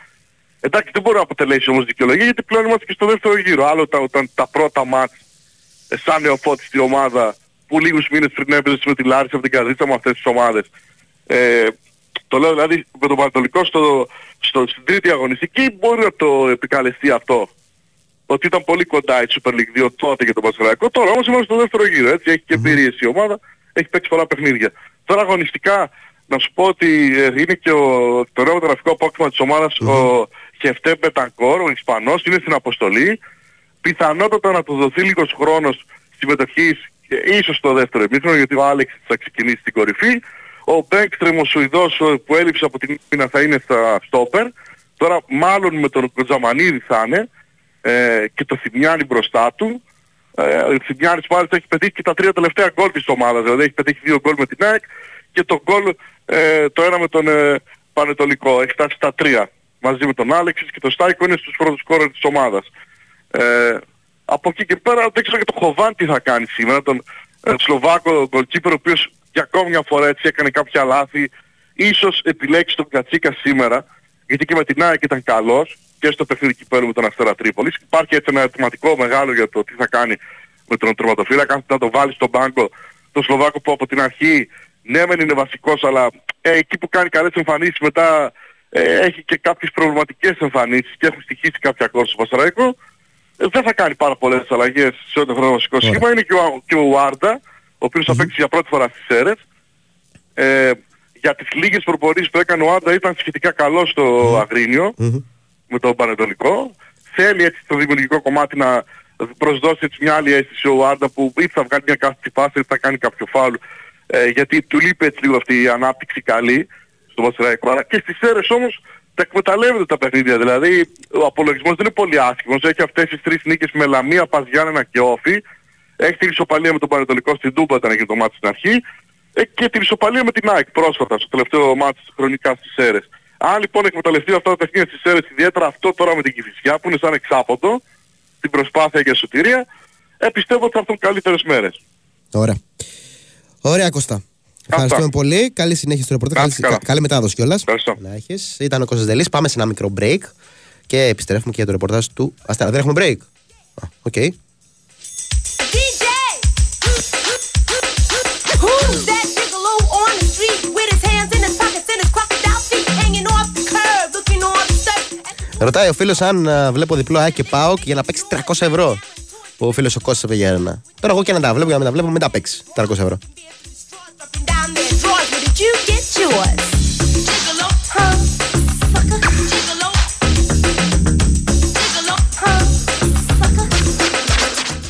Εντάξει δεν μπορεί να αποτελέσει όμως δικαιολογία γιατί πλέον είμαστε και στο δεύτερο γύρο. Άλλο όταν τα, τα πρώτα μάτς ε, σαν νεοφώτιστη ομάδα που λίγους μήνες πριν έπαιζες με τη Λάρισα από την Καρδίτσα με αυτές τις ομάδες. Ε, το λέω δηλαδή με τον Πανατολικό στο, στο, στην τρίτη αγωνιστική μπορεί να το επικαλεστεί αυτό ότι ήταν πολύ κοντά η Super League 2 τότε για τον Πασχαλάκο. Τώρα όμως είμαστε στο δεύτερο γύρο, έτσι. Έχει και εμπειρίες η ομάδα, έχει παίξει πολλά παιχνίδια. Τώρα αγωνιστικά, να σου πω ότι ε, είναι και ο, το νέο γραφικό απόκτημα της ομάδας, ο Χεφτέ Μπετανκόρ, ο Ισπανός, είναι στην αποστολή. Πιθανότατα να του δοθεί λίγος χρόνος συμμετοχής και ίσως στο δεύτερο εμίχρονο, γιατί ο Άλεξ θα ξεκινήσει στην κορυφή. Ο Μπέγκστρεμ, ο Σουηδός που έλειψε από την Μίνα θα είναι στα στόπερ. Τώρα μάλλον με τον Κοτζαμανίδη θα είναι ε, και το Θημιάνι μπροστά του. Ε, ο Θημιάνης μάλιστα έχει πετύχει και τα τρία τελευταία γκολ της ομάδας, δηλαδή έχει πετύχει δύο γκολ με την ΑΕΚ και το γκολ ε, το ένα με τον ε, Πανετολικό, έχει φτάσει στα τρία μαζί με τον Άλεξης και το Στάικο είναι στους πρώτους κόρες της ομάδας. Ε, από εκεί και πέρα δεν ξέρω και το Χοβάν τι θα κάνει σήμερα, τον ε, Σλοβάκο γκολκίπερ ο οποίος για ακόμη μια φορά έτσι έκανε κάποια λάθη, ίσως επιλέξει τον Κατσίκα σήμερα, γιατί και με την ΑΕΚ ήταν καλός, και στο παιχνίδι κυπέλου με τον Αστέρα Τρίπολης. Υπάρχει έτσι ένα ερωτηματικό μεγάλο για το τι θα κάνει με τον τερματοφύλακα. Αν θα το βάλει στον πάγκο τον Σλοβάκο που από την αρχή ναι μεν είναι βασικός αλλά ε, εκεί που κάνει καλές εμφανίσεις μετά ε, έχει και κάποιες προβληματικές εμφανίσεις και έχουν στοιχήσει κάποια κόρη στο Πασαραϊκό. Ε, δεν θα κάνει πάρα πολλές αλλαγές σε ό,τι αφορά το βασικό σχήμα. Είναι και ο, και ο Άρντα, ο οποίος θα παίξει για πρώτη φορά στις ΣΕΡΕΣ. Ε, για τις λίγες προπορίες που έκανε ο Άρντα ήταν σχετικά καλός στο αγρινιο με τον Πανετολικό. Θέλει έτσι στο δημιουργικό κομμάτι να προσδώσει έτσι μια άλλη αίσθηση ο Άρντα που είτε θα βγάλει μια κάθετη φάση είτε θα κάνει κάποιο φάουλ. Ε, γιατί του λείπει έτσι λίγο αυτή η ανάπτυξη καλή στο Βασιλαϊκό. Αλλά και στις αίρες όμως τα εκμεταλλεύονται τα παιχνίδια. Δηλαδή ο απολογισμός δεν είναι πολύ άσχημος. Έχει αυτές τις τρεις νίκες με Λαμία, Παζιάννενα και Όφη. Έχει την ισοπαλία με τον Πανετολικό στην Τούμπα όταν έγινε το μάτι στην αρχή. Ε, και την ισοπαλία με την ΑΕΚ πρόσφατα στο τελευταίο μάτι χρονικά στις αίρες. Αν λοιπόν εκμεταλλευτεί αυτά τα παιχνίδια στις αίρες, ιδιαίτερα αυτό τώρα με την Κηφισιά που είναι σαν εξάποντο, την προσπάθεια για σωτηρία, ε, πιστεύω ότι θα έρθουν καλύτερες μέρες. Ωραία. Ωραία Κώστα. Ευχαριστούμε πολύ. Καλή συνέχεια στο ρεπορτάζ. Καλή, καλή μετάδοση κιόλας. Να έχεις. Ήταν ο Κώστας Δελής. Πάμε σε ένα μικρό break και επιστρέφουμε και για το ρεπορτάζ του Αστέρα. Δεν έχουμε break. OK. Okay. Ρωτάει ο φίλος αν βλέπω διπλό ΑΕΚ και ΠΑΟΚ για να παίξει 300 ευρώ. Ο φίλος ο Κώστας Πεγέρνα. Τώρα εγώ και να τα βλέπω, για να τα βλέπω, μετά παίξεις 300 ευρώ.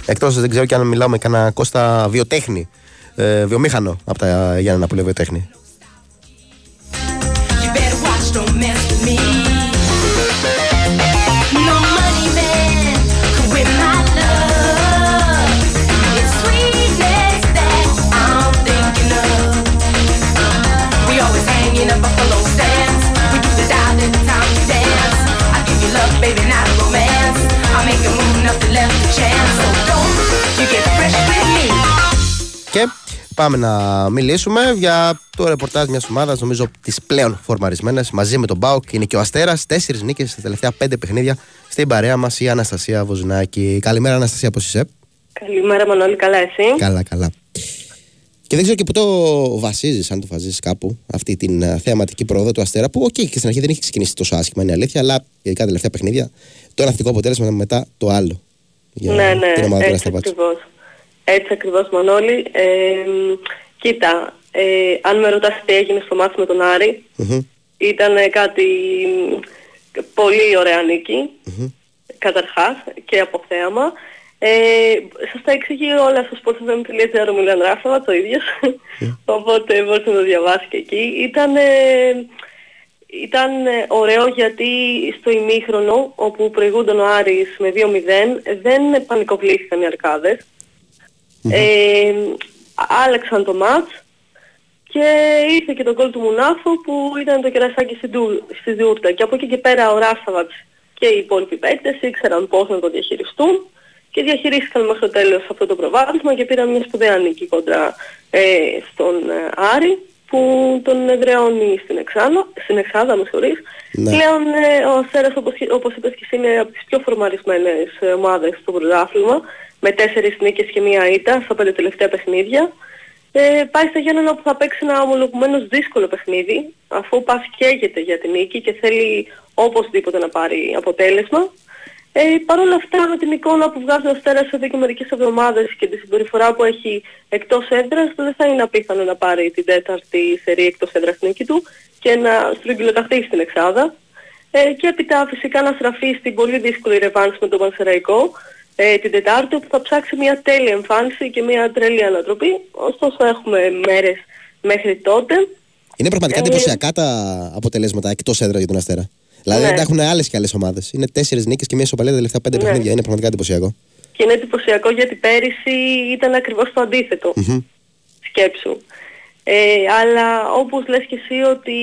Εκτός δεν ξέρω και αν μιλάω με κανένα Κώστα βιοτέχνη, ε, βιομήχανο από τα Γιάννενα που λέει βιοτέχνη. Και πάμε να μιλήσουμε για το ρεπορτάζ μιας ομάδας, νομίζω τις πλέον φορμαρισμένες μαζί με τον ΠΑΟΚ. Είναι και ο Αστέρας. Τέσσερις νίκες στα τελευταία πέντε παιχνίδια στην παρέα μας η Αναστασία Βοζνάκη. Καλημέρα, Αναστασία, πώς είσαι; Καλημέρα, Μανώλη, καλά, εσύ; Καλά, καλά. Και δεν ξέρω και πού το βασίζεις, αν το βασίζεις κάπου, αυτή την uh, θεαματική πρόοδο του Αστέρα, που, οκ, και στην αρχή δεν έχει ξεκινήσει τόσο άσχημα, είναι αλήθεια, αλλά ειδικά τα τελευταία παιχνίδια, το ένα θετικό αποτέλεσμα μετά το άλλο. Για ναι, ναι, την ομάδα έτσι ακριβώς. Έτσι ακριβώς, Μανώλη. Ε, κοίτα, ε, αν με ρωτάς τι έγινε στο μάτι με τον αρη ήταν κάτι πολύ ωραία νίκη, καταρχάς και από θέαμα. Ε, σας τα εξηγεί όλα στο sportsfm.gr ο Μιλάν Ράφαβα, το ίδιο. Οπότε μπορείτε να το διαβάσεις και εκεί. Ήταν, ήταν ωραίο γιατί στο ημίχρονο, όπου προηγούνταν ο Άρης με 2-0, δεν πανικοβλήθηκαν οι αρκαδες Ε, άλλαξαν το μάτς και ήρθε και το γκολ του Μουνάφου που ήταν το κερασάκι στη, στη Διούρτα. Και από εκεί και πέρα ο Ράσαβατς και οι υπόλοιποι παίκτες ήξεραν πώς να το διαχειριστούν και διαχειρίστηκαν μέχρι το τέλος αυτό το προβάδισμα και πήραν μια σπουδαία νίκη κοντά ε, στον ε, Άρη που τον εδραιώνει στην Εξάδα, στην Εξάδα με συγχωρείς. Ναι. Πλέον ε, ο Αστέρας όπως, όπως είπες και εσύ είναι από τις πιο φορμαρισμένες ομάδες στο πρωτάθλημα με τέσσερις νίκες και μία ήττα στα πέντε τελευταία παιχνίδια. Ε, πάει στα Γιάννενα που θα παίξει ένα ομολογουμένως δύσκολο παιχνίδι αφού πασχέγεται για την νίκη και θέλει οπωσδήποτε να πάρει αποτέλεσμα. Ε, Παρ' όλα αυτά με την εικόνα που βγάζει ο Αστέρας εδώ και μερικές εβδομάδες και τη συμπεριφορά που έχει εκτός έδρας δεν θα είναι απίθανο να πάρει την τέταρτη σερή εκτός έδρας νίκη του και να στρογγυλοταχθεί στην Εξάδα. Ε, και έπειτα φυσικά να στραφεί στην πολύ δύσκολη ρεβάνση με τον Πανσεραϊκό ε, την Τετάρτη που θα ψάξει μια τέλεια εμφάνιση και μια τρελή ανατροπή. Ωστόσο έχουμε μέρες μέχρι τότε. Είναι πραγματικά ε, εντυπωσιακά τα αποτελέσματα εκτός έδρα για τον Αστέρα. Δηλαδή ναι. δεν τα έχουν άλλες και άλλες ομάδες. Είναι τέσσερις νίκες και μια σοπαλία τα τελευταία πέντε ναι. παιχνίδια. Είναι πραγματικά εντυπωσιακό. Και είναι εντυπωσιακό γιατί πέρυσι ήταν ακριβώς το αντίθετο. Mm-hmm. Σκέψου. Ε, αλλά όπως λες και εσύ ότι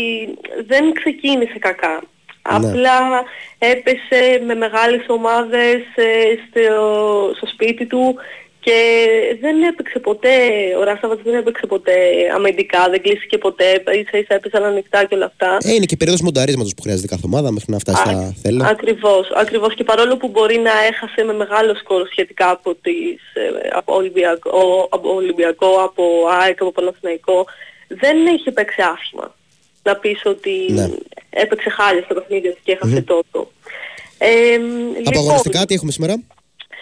δεν ξεκίνησε κακά. Ναι. Απλά έπεσε με μεγάλες ομάδες ε, στο, στο σπίτι του και δεν έπαιξε ποτέ, ο Ράσαβατς δεν έπαιξε ποτέ αμυντικά, δεν κλείστηκε ποτέ, ίσα ίσα έπαιζαν ανοιχτά και όλα αυτά. Ε, είναι και περίοδος μονταρίσματος που χρειάζεται κάθε ομάδα μέχρι να φτάσει στα θέλω. Ακριβώς, ακριβώς και παρόλο που μπορεί να έχασε με μεγάλο σκόρο σχετικά από, τις, ε, από, Ολυμπιακό, από Ολυμπιακό, από ΑΕΚ, από Παναθηναϊκό, δεν έχει παίξει άσχημα. Να πεις ότι ναι. Έπαιξε χάλια στο παιχνίδι και έχασε mm-hmm. τόσο. Ε, λοιπόν, τι έχουμε σήμερα;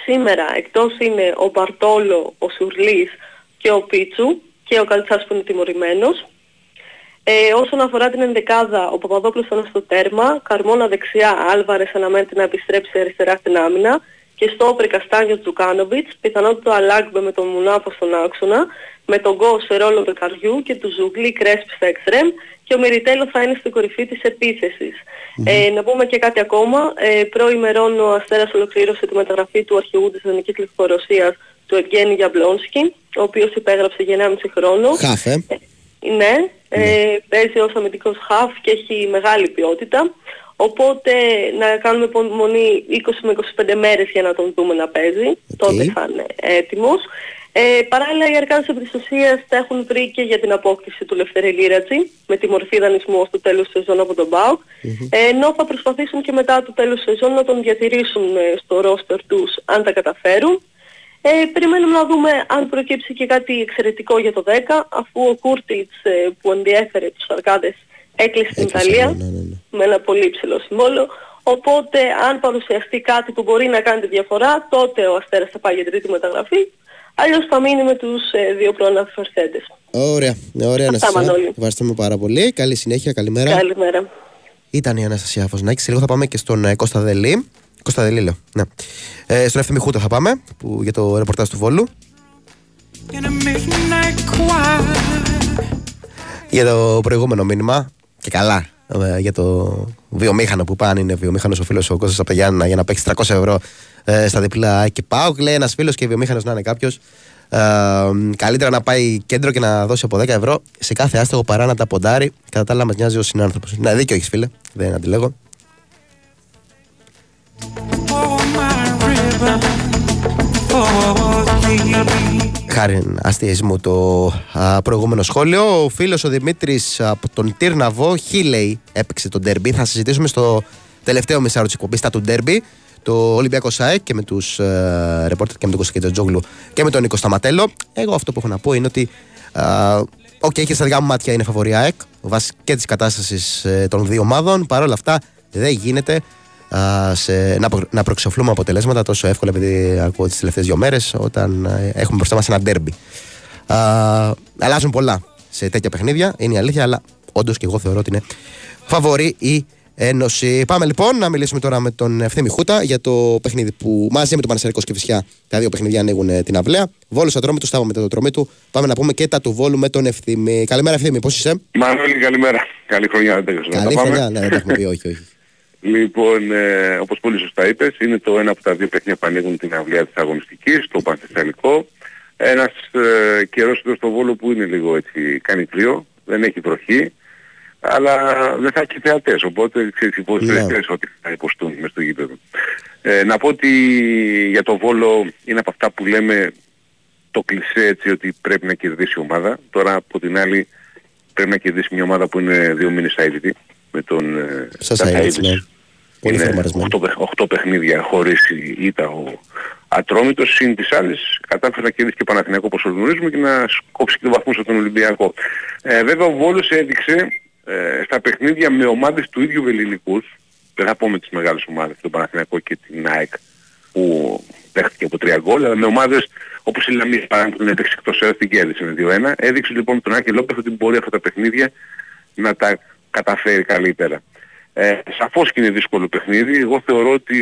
Σήμερα εκτός είναι ο Μπαρτόλο, ο Σουρλής και ο Πίτσου και ο Καλτσάς που είναι τιμωρημένος. Ε, όσον αφορά την ενδεκάδα, ο Παπαδόπουλος ήταν στο τέρμα, Καρμόνα δεξιά, Άλβαρες αναμένεται να επιστρέψει αριστερά στην άμυνα και στόπερ οι Καστάνιο, Τζουκάνοβιτς, πιθανότητα Αλάγκμπε με τον Μουνάφο στον άξονα, με τον Γκο σε ρόλο δεκαριού και τους Ζουγλί, Κρέσπι στα εξτρέμ και ο Μιριτέλο θα είναι στην κορυφή της επίθεσης. Ε, να πούμε και κάτι ακόμα. Ε, προ ημερών ο Αστέρας ολοκλήρωσε τη μεταγραφή του αρχηγού της Εθνικής Λευκορωσίας του Ευγένη Γιαμπλόνσκι, ο οποίος υπέγραψε για 1,5 χρόνο. Χαφ, ε. ναι, ε, παίζει ως αμυντικός χαφ και έχει μεγάλη ποιότητα. Οπότε να κάνουμε υπομονή 20 με 25 μέρες για να τον δούμε να παίζει. Τότε θα είναι έτοιμος. Ε, παράλληλα οι αρκάδες εμπριστοσίας τα έχουν βρει και για την απόκτηση του Λευτερή Λίρατζη με τη μορφή δανεισμού στο τέλος της σεζόν από τον ΠΑΟΚ mm-hmm. ε, ενώ θα προσπαθήσουν και μετά το τέλος της σεζόν να τον διατηρήσουν ε, στο ρόστερ τους αν τα καταφέρουν. Ε, περιμένουμε να δούμε αν προκύψει και κάτι εξαιρετικό για το 10 αφού ο Κούρτιτς ε, που ενδιέφερε τους αρκάδες έκλεισε στην Ιταλία ναι, ναι, ναι. με ένα πολύ υψηλό συμβόλαιο Οπότε αν παρουσιαστεί κάτι που μπορεί να κάνει τη διαφορά, τότε ο Αστέρας θα πάει για τρίτη μεταγραφή. Αλλιώς θα μείνει με τους ε, δύο προαναφερθέντες. Ωραία, ωραία να σας Ευχαριστούμε πάρα πολύ. Καλή συνέχεια, καλημέρα. Καλημέρα. Ήταν η Αναστασία Φωσνάκη. Σε λίγο θα πάμε και στον ε, Κώστα Δελή. Κώστα Δελή, λέω. Ναι. Ε, στον Ευθύμη Χούτα θα πάμε που, για το ρεπορτάζ του Βόλου. Για το προηγούμενο μήνυμα και καλά ε, για το βιομήχανο που πάνε είναι βιομήχανο ο φίλο ο Κώστας από τα Γιάννα για να παίξει 300 ευρώ ε, στα διπλά και πάω. Λέει ένα φίλο και βιομήχανο να είναι κάποιο. Ε, καλύτερα να πάει κέντρο και να δώσει από 10 ευρώ σε κάθε άστεγο παρά να τα ποντάρει. Κατά τα άλλα, μα νοιάζει ο συνάνθρωπο. Ναι, δίκιο έχει φίλε, δεν αντιλέγω. Χάριν αστεϊσμού το α, προηγούμενο σχόλιο. Ο φίλος ο Δημήτρης από τον Τύρναβο, Χ λέει, έπαιξε το ντέρμπι. Θα συζητήσουμε στο τελευταίο μισάρο της εκπομπής το ντέρμπι. Το Ολυμπιακός-ΑΕΚ και με τους ε, ρεπόρτερ και με τον Κωνσταντίνο Τζόγλου και με τον Νίκο Σταματέλο. Εγώ αυτό που έχω να πω είναι ότι. OK, okay, και στα δικά μου μάτια είναι φαβορί η ΑΕΚ βάσει και της κατάστασης ε, των δύο ομάδων. Παρ' όλα αυτά δεν γίνεται σε, να, να προξοφλούμε αποτελέσματα τόσο εύκολα επειδή ακούω τις τελευταίες δύο μέρες όταν ε, έχουμε μπροστά μας ένα ντέρμπι. αλλάζουν πολλά σε τέτοια παιχνίδια, είναι η αλήθεια, αλλά όντως και εγώ θεωρώ ότι είναι φαβορή η Ένωση. Πάμε λοιπόν να μιλήσουμε τώρα με τον Ευθύμη Χούτα για το παιχνίδι που μαζί με τον Πανεσαιρικό και Φυσιά τα δύο παιχνίδια ανοίγουν ε, την αυλαία. Βόλο ατρώμη του, στάβω μετά το τρομή του. Πάμε να πούμε και τα του Βόλου με τον Ευθύμη. Καλημέρα, Ευθύμη, πώς είσαι; Μανώλη, καλημέρα. Καλή χρονιά, δεν Καλή χρονιά, ναι, δεν έχουμε πει, όχι, όχι. Λοιπόν, ε, όπως πολύ σωστά είπες, είναι το ένα από τα δύο παιχνίδια που ανοίγουν την αυλία της αγωνιστικής, το πανθεσσαλικό. Ένας ε, καιρός εδώ στο Βόλο που είναι λίγο έτσι, κάνει κρύο, δεν έχει βροχή, αλλά δεν θα έχει θεατές, οπότε ξέρεις οι yeah. ότι θα υποστούν μες στο γήπεδο. Ε, να πω ότι για το Βόλο είναι από αυτά που λέμε το κλισέ έτσι ότι πρέπει να κερδίσει η ομάδα. Τώρα από την άλλη πρέπει να κερδίσει μια ομάδα που είναι δύο μήνες αίτητη με τον Σασαίδης. Ναι. Πολύ είναι 8, 8 παιχνίδια χωρίς ήττα ο Ατρόμητος, συν της άλλης κατάφερε να κερδίσει και Παναθηναϊκό όπως γνωρίζουμε και να σκόψει και το βαθμό στον Ολυμπιακό. Ε, βέβαια ο Βόλος έδειξε ε, στα παιχνίδια με ομάδες του ίδιου βεληνικούς, δεν θα πω με τις μεγάλες ομάδες, τον Παναθηναϊκό και την ΑΕΚ που δέχτηκε από τρία γκολ, αλλά με ομάδες όπως η Λαμία παράδειγμα που την έπαιξε εκτός έδρας την κέρδισε με 2-1. Έδειξε λοιπόν τον Άκη Λόπεθ ότι μπορεί αυτά τα παιχνίδια να τα καταφέρει καλύτερα. Ε, σαφώς και είναι δύσκολο παιχνίδι. Εγώ θεωρώ ότι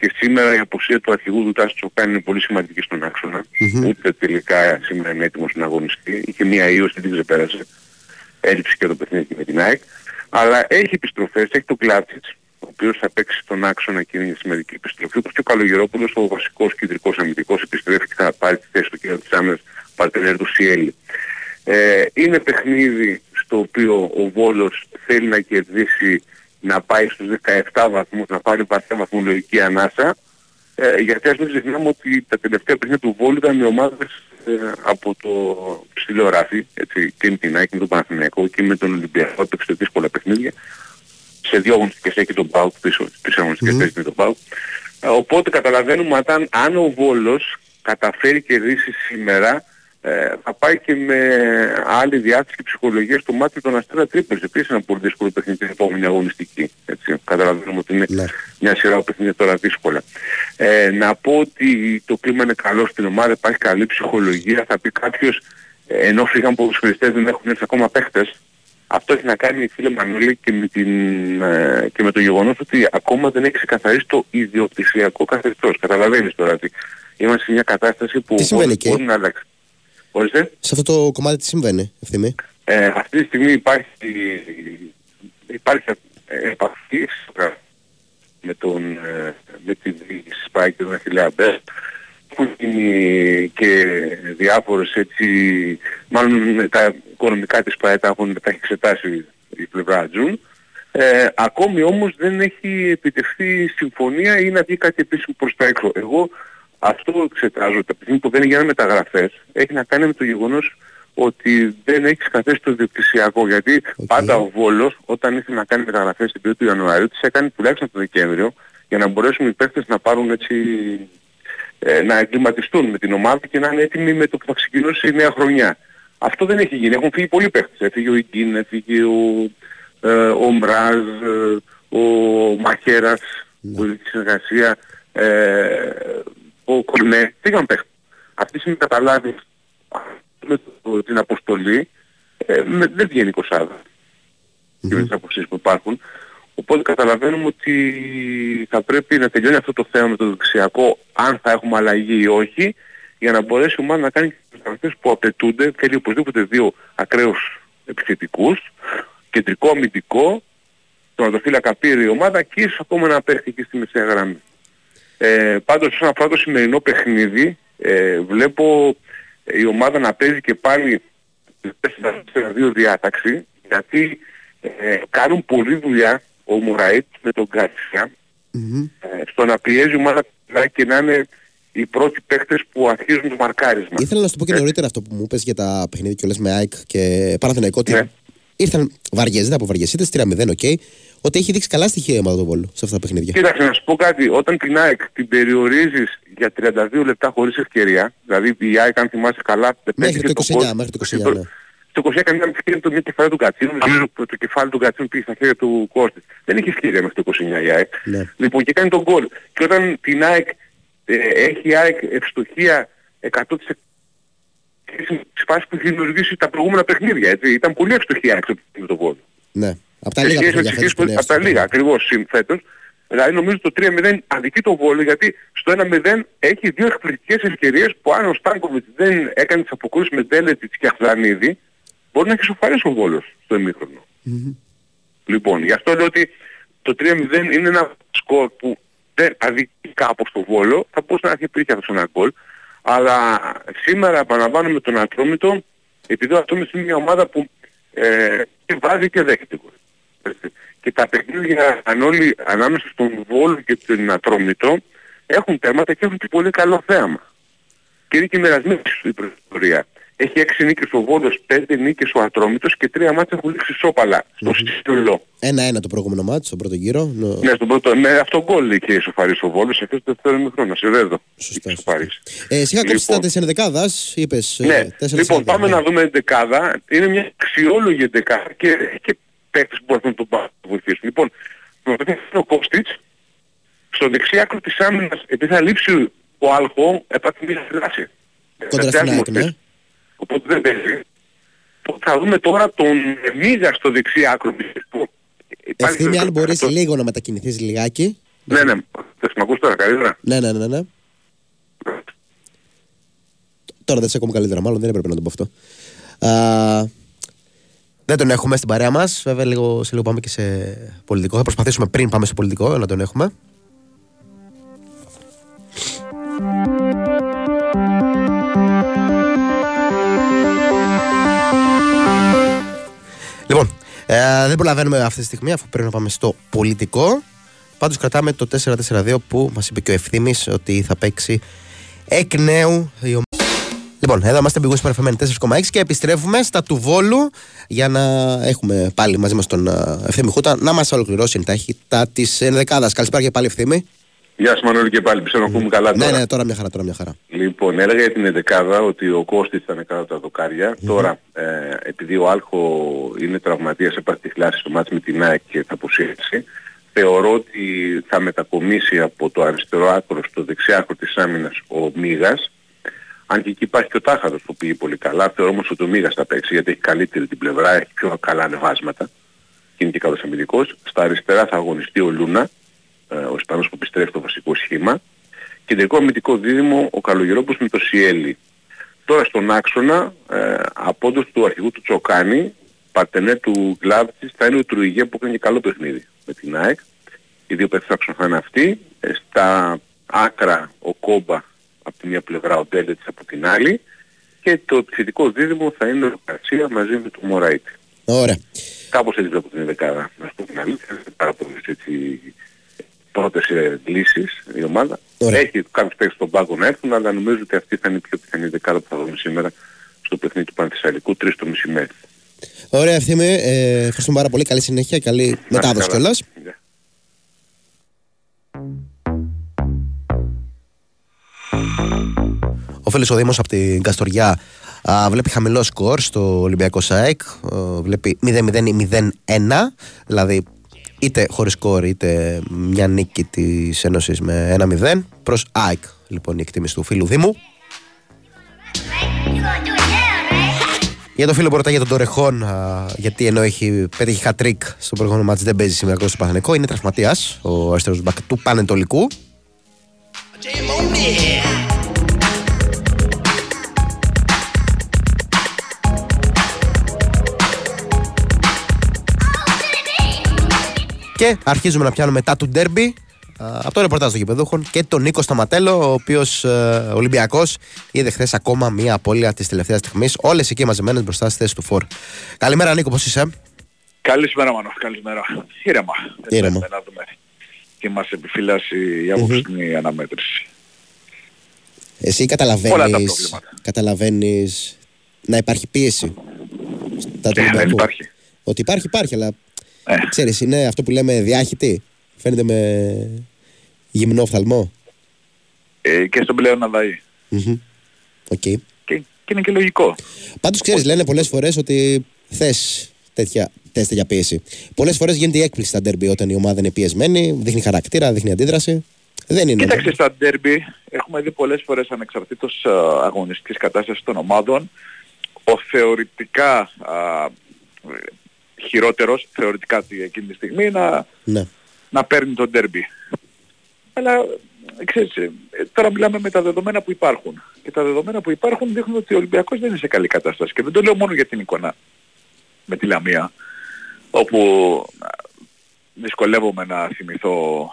και σήμερα η αποσία του αρχηγού του Τάσου Τσοκάνη είναι πολύ σημαντική στον άξονα. Mm-hmm. Ούτε τελικά σήμερα είναι έτοιμος να αγωνιστεί. Είχε μία ίωση, την ξεπέρασε. Έλειψε και το παιχνίδι με την ΑΕΚ. Αλλά έχει επιστροφές, έχει το Κλάτσιτς, ο οποίος θα παίξει στον άξονα και είναι σημαντική επιστροφή. Όπως και ο Καλογερόπουλος, ο βασικός κεντρικός αμυντικός, επιστρέφει και θα πάρει τη θέση του κ. της άμυνας παρτενέρ του Σιέλη. Ε, είναι παιχνίδι στο οποίο ο Βόλος θέλει να κερδίσει να πάει στους 17 βαθμούς, να πάρει βαθιά βαθμολογική ανάσα, ε, γιατί ας μην ξεχνάμε ότι τα τελευταία παιχνίδια του Βόλου ήταν οι ομάδες ε, από το ψηλό ράφι, έτσι, και με την Άκη, με τον Παναθηναϊκό και με τον Ολυμπιακό, έπαιξε δύσκολα παιχνίδια. Σε δύο αγωνιστικές έχει τον Πάουκ πίσω, τρεις αγωνιστικές mm. με τον Πάουκ. Ε, οπότε καταλαβαίνουμε αν, αν ο Βόλος καταφέρει και κερδίσει σήμερα, ε, θα πάει και με άλλη διάθεση και ψυχολογίας στο μάτι των Αστέρα Τρίπερς. Επίσης ένα πολύ δύσκολο παιχνίδι την επόμενη αγωνιστική. Έτσι, καταλαβαίνουμε ότι είναι ναι. μια σειρά παιχνίδια τώρα δύσκολα. Ε, να πω ότι το κλίμα είναι καλό στην ομάδα, υπάρχει καλή ψυχολογία. Θα πει κάποιος, ε, ενώ φύγαν ποδοσφαιριστές δεν έχουν έρθει ακόμα παίχτες, αυτό έχει να κάνει φίλε Μανούλη και με, την, ε, και με το γεγονός ότι ακόμα δεν έχει ξεκαθαρίσει το ιδιοκτησιακό καθεστώς. Καταλαβαίνεις τώρα ότι είμαστε σε μια κατάσταση που μπορεί να αλλάξει. Ορίστε. Σε αυτό το κομμάτι τι συμβαίνει, ευθύμη; Ε, αυτή τη στιγμή υπάρχει, υπάρχει επαφή με, τον, ε, με τη Σπάι και τον Αχιλέα Μπέρ που γίνει και διάφορες έτσι, μάλλον τα οικονομικά της ΠΑΕ τα, έχουν, τα έχει εξετάσει η πλευρά Τζουν. Ε, ακόμη όμως δεν έχει επιτευχθεί συμφωνία ή να βγει κάτι επίσημο προς τα έξω. Εγώ αυτό εξετάζω. Τα στιγμή που δεν έγιναν μεταγραφές έχει να κάνει με το γεγονός ότι δεν έχεις ξεκαθαρίσει το διοκτησιακό. Γιατί πάντα ο Βόλος όταν ήθελε να κάνει μεταγραφές την περίοδο του Ιανουαρίου τις έκανε τουλάχιστον το Δεκέμβριο για να μπορέσουν οι παίχτες να πάρουν έτσι ε, να εγκληματιστούν με την ομάδα και να είναι έτοιμοι με το που θα ξεκινήσει η νέα χρονιά. Αυτό δεν έχει γίνει. Έχουν φύγει πολλοί παίχτες. Έφυγε ο Ιγκίν, έφυγε ο, ε, ο Μπράζ, ε, ο Μαχέρας, ναι. πολιτική συνεργασία, ε, ο Κορνέ, πήγαν παίχτες. Αυτή τη στιγμή καταλάβει με την αποστολή, ε, με, δεν βγαίνει κοσάδα. Mm-hmm. Και με τις αποστολές που υπάρχουν. Οπότε καταλαβαίνουμε ότι θα πρέπει να τελειώνει αυτό το θέμα με το δεξιακό, αν θα έχουμε αλλαγή ή όχι, για να μπορέσει η ομάδα να κάνει τις μεταγραφές που απαιτούνται. Θέλει οπωσδήποτε δύο ακραίους επιθετικούς, κεντρικό αμυντικό, τερματοφύλακα πήρε η ομάδα και ίσως ακόμα να παίχτη εκεί στη μεσαία γραμμή. Ε, πάντως όσον αφορά το σημερινό παιχνίδι, ε, βλέπω η ομάδα να παίζει και πάλι σε δύο διάταξη, γιατί ε, κάνουν πολλή δουλειά ο Μουραίτ με τον γκαρσια ε, στο να πιέζει η ομάδα και να είναι οι πρώτοι παίκτες που αρχίζουν το μαρκάρισμα. Ήθελα να σου πω και νωρίτερα αυτό που μου είπες για τα παιχνίδια και λες με ΑΕΚ και Παναθηναϊκό ότι ναι. ήρθαν βαριεζίδα από βαριεσίτες 3-0, OK. Okay, ότι έχει δείξει καλά στοιχεία η ομάδα του Βόλου σε αυτά τα παιχνίδια. Κοίταξε να σου πω κάτι. Όταν την ΑΕΚ την περιορίζεις για 32 λεπτά χωρίς ευκαιρία, δηλαδή η ΑΕΚ αν θυμάσαι καλά... Μέχρι το 29, μέχρι το 29, ναι. Στο 29 έκανε μια ευκαιρία το μια κεφάλι του Κατσίνου, το, το κεφάλι του Κατσίνου πήγε στα χέρια του Κώστη. Δεν είχε ευκαιρία μέχρι το 29 η ΑΕΚ. Ναι. Λοιπόν και κάνει το γκολ. Και όταν την ΑΕΚ ε, έχει η ΑΕΚ ευστοχία 100% στις φάσεις που έχει δημιουργήσει τα προηγούμενα παιχνίδια. Έτσι. Ήταν πολύ ευστοχία η ΑΕΚ στο το γκολ. Ναι. Από τα λίγα παιχνίδια Από τα λίγα ακριβώς φέτος. Δηλαδή νομίζω το 3-0 αδικεί το Βόλο γιατί στο 1-0 έχει δύο εκπληκτικές ευκαιρίες που αν ο Στάνκοβιτς δεν έκανε τις αποκρούσεις με Τέλετιτς και Αχδανίδη μπορεί να έχει σοφαρίσει ο Βόλος στο ημίχρονο. Mm-hmm. Λοιπόν, γι' αυτό λέω ότι το 3-0 είναι ένα σκορ που δεν αδικεί κάπως το Βόλο, θα μπορούσε να έχει υπήρχε αυτός ένα γκολ, αλλά σήμερα επαναλαμβάνω τον Ατρόμητο, επειδή ο Ατρόμητος είναι μια ομάδα που ε, και βάζει και δέχεται γκολ. Και τα παιχνίδια αν όλοι, ανάμεσα στον Βόλο και τον Ατρόμητο έχουν τέματα και έχουν και πολύ καλό θέαμα. Και είναι και μοιρασμένη η προφορία. Έχει 6 νίκες ο Βόλος, 5 νίκες ο Ατρόμητος και 3 μάτια έχουν λήξει σόπαλα στο mm-hmm. σύνολο. Ένα-ένα το προηγούμενο μάτι, στον πρώτο γύρο. Ναι, στον πρώτο, με αυτό γκολ είχε ισοφαρίσει ο Βόλος, αυτό το δεύτερο μικρό, σε δέδω. Σωστά. Ε, σιγά λοιπόν, κόψεις τα τέσσερα δεκάδας, είπες. Ε, ναι, ε, λοιπόν πάμε να δούμε δεκάδα. Είναι μια αξιόλογη δεκάδα και, και παίκτες που μπορούν να τον βοηθήσουν. Λοιπόν, ο Κώστιτς, στο δεξί άκρο της άμυνας, επειδή θα λείψει ο Άλχο, έπαθε μια δράση. Κοντρα στην άκρη, ναι οπότε δεν παίζει. Θα δούμε τώρα τον Μίγα στο δεξί άκρο. Ευθύμη, αν μπορείς λίγο να μετακινηθείς λιγάκι. Ναι, ναι. Θες να ακούς τώρα καλύτερα. Ναι, ναι, ναι, ναι. Τώρα δεν σε ακούμε καλύτερα, μάλλον δεν έπρεπε να το πω αυτό. Α, δεν τον έχουμε στην παρέα μας, βέβαια λίγο, σε λίγο πάμε και σε πολιτικό. Θα προσπαθήσουμε πριν πάμε στο πολιτικό να τον έχουμε. Λοιπόν, ε, δεν προλαβαίνουμε αυτή τη στιγμή αφού πρέπει να πάμε στο πολιτικό. Πάντως κρατάμε το 4-4-2 που μας είπε και ο ευθύνη ότι θα παίξει εκ νέου η ομάδα. Λοιπόν, εδώ είμαστε πηγούς παραφεμένοι 4,6 και επιστρέφουμε στα του Βόλου για να έχουμε πάλι μαζί μας τον ε, Ευθύμη Χούτα να μας ολοκληρώσει εντάχει τα της ενδεκάδας. Καλησπέρα και πάλι Ευθύμη. Γεια σου Μανώλη και πάλι, πιστεύω να ακούμε καλά ναι, τώρα. Ναι, ναι, τώρα μια χαρά, τώρα μια χαρά. Λοιπόν, έλεγα για την εντεκάδα ότι ο Κώστης ήταν κάτω από τα δοκάρια. Τώρα, ε, επειδή ο Άλχο είναι τραυματίας, έπαθε τη χλάση στο μάτι με την ΑΕΚ και θα αποσύρσει, θεωρώ ότι θα μετακομίσει από το αριστερό άκρο στο δεξιά άκρο της άμυνας ο Μίγας. Αν και εκεί υπάρχει και ο Τάχαρος που πήγε πολύ καλά, θεωρώ όμως ότι ο Μίγας θα παίξει γιατί έχει καλύτερη την πλευρά, έχει πιο καλά ανεβάσματα και είναι και καλός αμυντικός. Στα αριστερά θα αγωνιστεί ο Λούνα, ε, ο Ισπανός που επιστρέφει το βασικό σχήμα. Κεντρικό αμυντικό δίδυμο ο Καλογερόπουλος με το Σιέλι. Τώρα στον άξονα, ε, απόντος του αρχηγού του Τσοκάνη, παρτενέ του Γκλάβτσης, θα είναι ο Τρουιγέ που έκανε καλό παιχνίδι με την ΑΕΚ. Οι δύο παίκτες θα είναι αυτοί. Ε, στα άκρα ο Κόμπα από τη μία πλευρά, ο Ντέλετς από την άλλη. Και το επιθετικό δίδυμο θα είναι ο Καρσία μαζί με τον Μωράιτη. Ωραία. Κάπως έτσι βλέπω την δεκάδα, να σου πω την αλήθεια. Πάρα πολύ έτσι πρώτες ε, λύσεις η ομάδα. Ωραία. Έχει κάποιους παίκτες στον πάγκο να έρθουν, αλλά νομίζω ότι αυτή θα είναι η πιο πιθανή δεκάδα που θα δούμε σήμερα στο παιχνίδι του Πανθυσσαλικού, 3 το μεσημέρι. Ωραία, ευθύμη. Ε, ευχαριστούμε πάρα πολύ. Καλή συνέχεια, καλή μετάδοση κιόλας. Ο φίλος ο Δήμος από την Καστοριά α, βλέπει χαμηλό σκορ στο Ολυμπιακό ΣΑΕΚ. βλέπει 0-0 ή 0-1, δηλαδή είτε χωρίς κόρη είτε μια νίκη της Ένωσης με 1-0 προς ΑΕΚ λοιπόν η εκτίμηση του φίλου Δήμου. Για το φίλο που ρωτάει για τον Τορεχόν, γιατί ενώ έχει πέτυχε χατρίκ στο προηγούμενο μάτς δεν παίζει σήμερα στο Παθηνικό, είναι τραυματίας ο αριστερός μπακ του Πανετολικού. Και αρχίζουμε να πιάνουμε μετά του ντέρμπι από το ρεπορτάζ των γηπεδούχων και τον Νίκο Σταματέλο, ο οποίος ε, Ολυμπιακός είδε χθες ακόμα μία απώλεια της τελευταίας στιγμής. Όλες εκεί μαζεμένες μπροστά στη θέση του Φορ. Καλημέρα, Νίκο, πώς είσαι; Καλησπέρα, Μανώ. Καλησπέρα. Ήρεμα. Ήρεμα. Να δούμε τι μας επιφυλάσσει η απόψινη mm-hmm. αναμέτρηση. Εσύ καταλαβαίνεις, καταλαβαίνεις να υπάρχει πίεση στα ε, δεν υπάρχει. Ότι υπάρχει, υπάρχει, αλλά ε. ξέρεις, είναι αυτό που λέμε διάχυτη. Φαίνεται με γυμνό οφθαλμό. Ε, και στον πλέον αδαή. Mm-hmm. Okay. Και, και είναι και λογικό. Πάντως ξέρεις, λένε πολλές φορές ότι θες τέτοια, θες τέτοια πίεση. Πολλές φορές γίνεται η έκπληξη στα ντέρμπι όταν η ομάδα είναι πιεσμένη, δείχνει χαρακτήρα, δείχνει αντίδραση. Δεν είναι. Κοίταξε στα ντέρμπι, έχουμε δει πολλές φορές ανεξαρτήτως uh, αγωνιστικής κατάστασης των ομάδων, ο θεωρητικά α, χειρότερος, θεωρητικά εκείνη τη στιγμή, να, ναι. να παίρνει τον ντέρμπι. Αλλά ξέρεις, ε, τώρα μιλάμε με τα δεδομένα που υπάρχουν. Και τα δεδομένα που υπάρχουν δείχνουν ότι ο Ολυμπιακός δεν είναι σε καλή κατάσταση. Και δεν το λέω μόνο για την εικόνα με τη Λαμία, όπου δυσκολεύομαι να θυμηθώ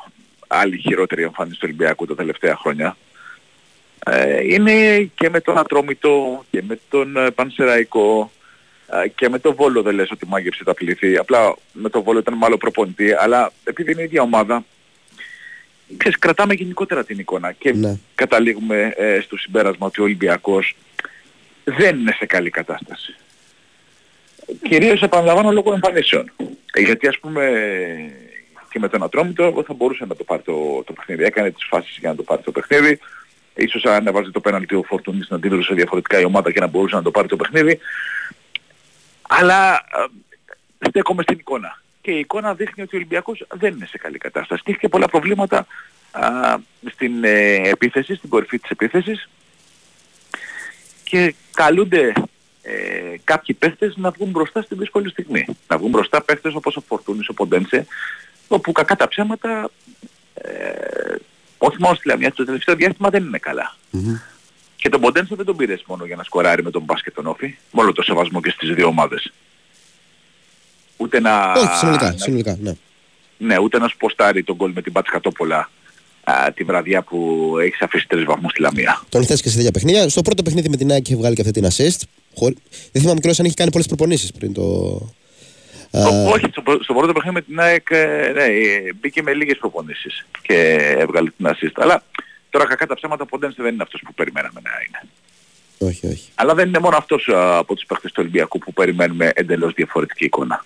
άλλη χειρότερη εμφάνιση του Ολυμπιακού τα τελευταία χρόνια. Ε, είναι και με τον Ατρόμητο και με τον ε, Πανσεραϊκό ε, και με τον Βόλο δεν λες ότι μάγεψε τα πληθή. Απλά με τον Βόλο ήταν μάλλον προπονητή, αλλά επειδή είναι η ίδια ομάδα, ξέρεις, κρατάμε γενικότερα την εικόνα και ναι. καταλήγουμε ε, στο συμπέρασμα ότι ο Ολυμπιακός δεν είναι σε καλή κατάσταση. Κυρίως επαναλαμβάνω λόγω εμφανίσεων. Γιατί ας πούμε και με τον Ατρόμητο εγώ θα μπορούσε να το πάρει το, το παιχνίδι. Έκανε τις φάσεις για να το πάρει το παιχνίδι. Ίσως αν έβαζε το πέναλτι ο Φορτούνης να αντίδρασε διαφορετικά η ομάδα και να μπορούσε να το πάρει το παιχνίδι. Αλλά ε, στέκομαι στην εικόνα. Και η εικόνα δείχνει ότι ο Ολυμπιακός δεν είναι σε καλή κατάσταση. Και έχει και πολλά προβλήματα α, στην ε, επίθεση, στην κορυφή της επίθεσης. Και καλούνται ε, κάποιοι παίχτες να βγουν μπροστά στην δύσκολη στιγμή. Να βγουν μπροστά παίχτες όπως ο Φορτούνης, ο Ποντένσε, όπου κακά τα ψέματα, ε, όχι μόνο στη Λαμία, το τελευταίο διάστημα δεν είναι καλά. Mm-hmm. Και τον Ποντένσε δεν τον πήρες μόνο για να σκοράρει με τον μπάσκετ τον Όφη, μόνο το σεβασμό και στις δύο ομάδες. Ούτε να... Όχι, συνολικά, συνολικά, ναι. Ναι, ούτε να σποστάρει τον γκολ με την Πάτσκα Τόπολα α, τη βραδιά που έχει αφήσει τρεις βαθμούς στη Λαμία. Τον θες και σε τέτοια παιχνίδια. Στο πρώτο παιχνίδι με την ΑΕΚ έχει βγάλει και αυτή την assist. Χωρί... Δεν θυμάμαι κιόλας αν έχει κάνει πολλές προπονήσεις πριν το... Όχι, στο, στο πρώτο παιχνίδι με την ΑΕΚ ε, ναι, ε, μπήκε με λίγες προπονήσεις και έβγαλε την assist. Αλλά τώρα κακά τα ψέματα ο δεν είναι αυτός που περιμέναμε να είναι. Όχι, όχι. Αλλά δεν είναι μόνο αυτός από τους παίχτες του Ολυμπιακού που περιμένουμε εντελώς διαφορετική εικόνα.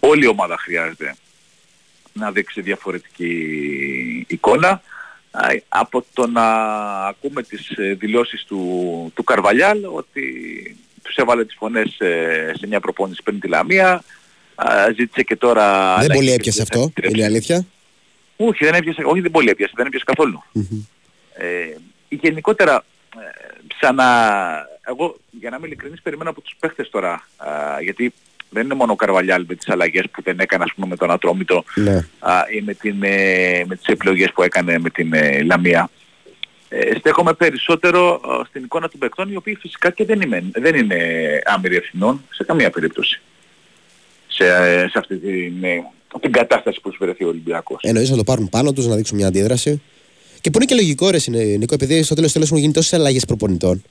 Όλη η ομάδα χρειάζεται να δείξει διαφορετική εικόνα από το να ακούμε τις ε, δηλώσεις του, του Καρβαλιάλ ότι τους έβαλε τις φωνές σε μια προπόνηση πριν τη Λαμία ζήτησε και τώρα... Δεν πολύ έπιασε αυτό, είναι η αλήθεια. Όχι, δεν έπιασε, όχι δεν πολύ έπιασε, δεν έπιασε καθόλου. Ε, γενικότερα, ε, ξανά, εγώ για να είμαι ειλικρινής περιμένω από τους παίχτες τώρα, γιατί δεν είναι μόνο ο Καρβαλιάλ με τις αλλαγές που δεν έκανε ας πούμε με τον Ατρόμητο ναι. α, ή με, την, ε, με τις επιλογές που έκανε με την ε, Λαμία. Ε, στέκομαι περισσότερο στην εικόνα των παικτών οι οποίοι φυσικά και δεν είναι, δεν είναι άμοιροι ευθυνών σε καμία περίπτωση σε, σε αυτή την, ε, την κατάσταση που έχει βρεθεί ο Ολυμπιακός. Εννοείς να το πάρουν πάνω τους, να δείξουν μια αντίδραση. Και που είναι και λογικό ρε Νίκο, επειδή στο τέλος τέλος έχουν γίνει τόσες αλλαγές προπονητών.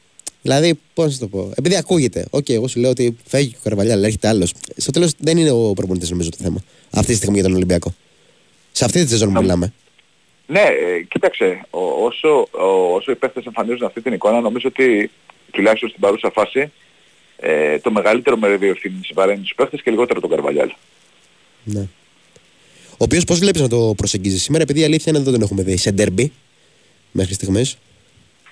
Δηλαδή, πώς να το πω. Επειδή ακούγεται. OK, okay, εγώ σου λέω ότι φεύγει ο Καρβαλιάλ, αλλά έρχεται άλλος. Στο τέλος δεν είναι ο προπονητής, νομίζω, το θέμα. Αυτή τη στιγμή για τον Ολυμπιακό. Σε αυτή τη σεζόν που μιλάμε. Ναι, ε, κοίταξε. όσο, όσο οι παίχτες εμφανίζουν αυτή την εικόνα, νομίζω ότι τουλάχιστον στην παρούσα φάση ε, το μεγαλύτερο μερίδιο ευθύνης βαραίνει τους παίχτες και λιγότερο τον Καρβαλιάλ. Ναι. Ο οποίος πώς βλέπεις να το προσεγγίζεις σήμερα, επειδή η αλήθεια είναι ότι δεν τον έχουμε δει σε ντέρμπι μέχρι στιγμής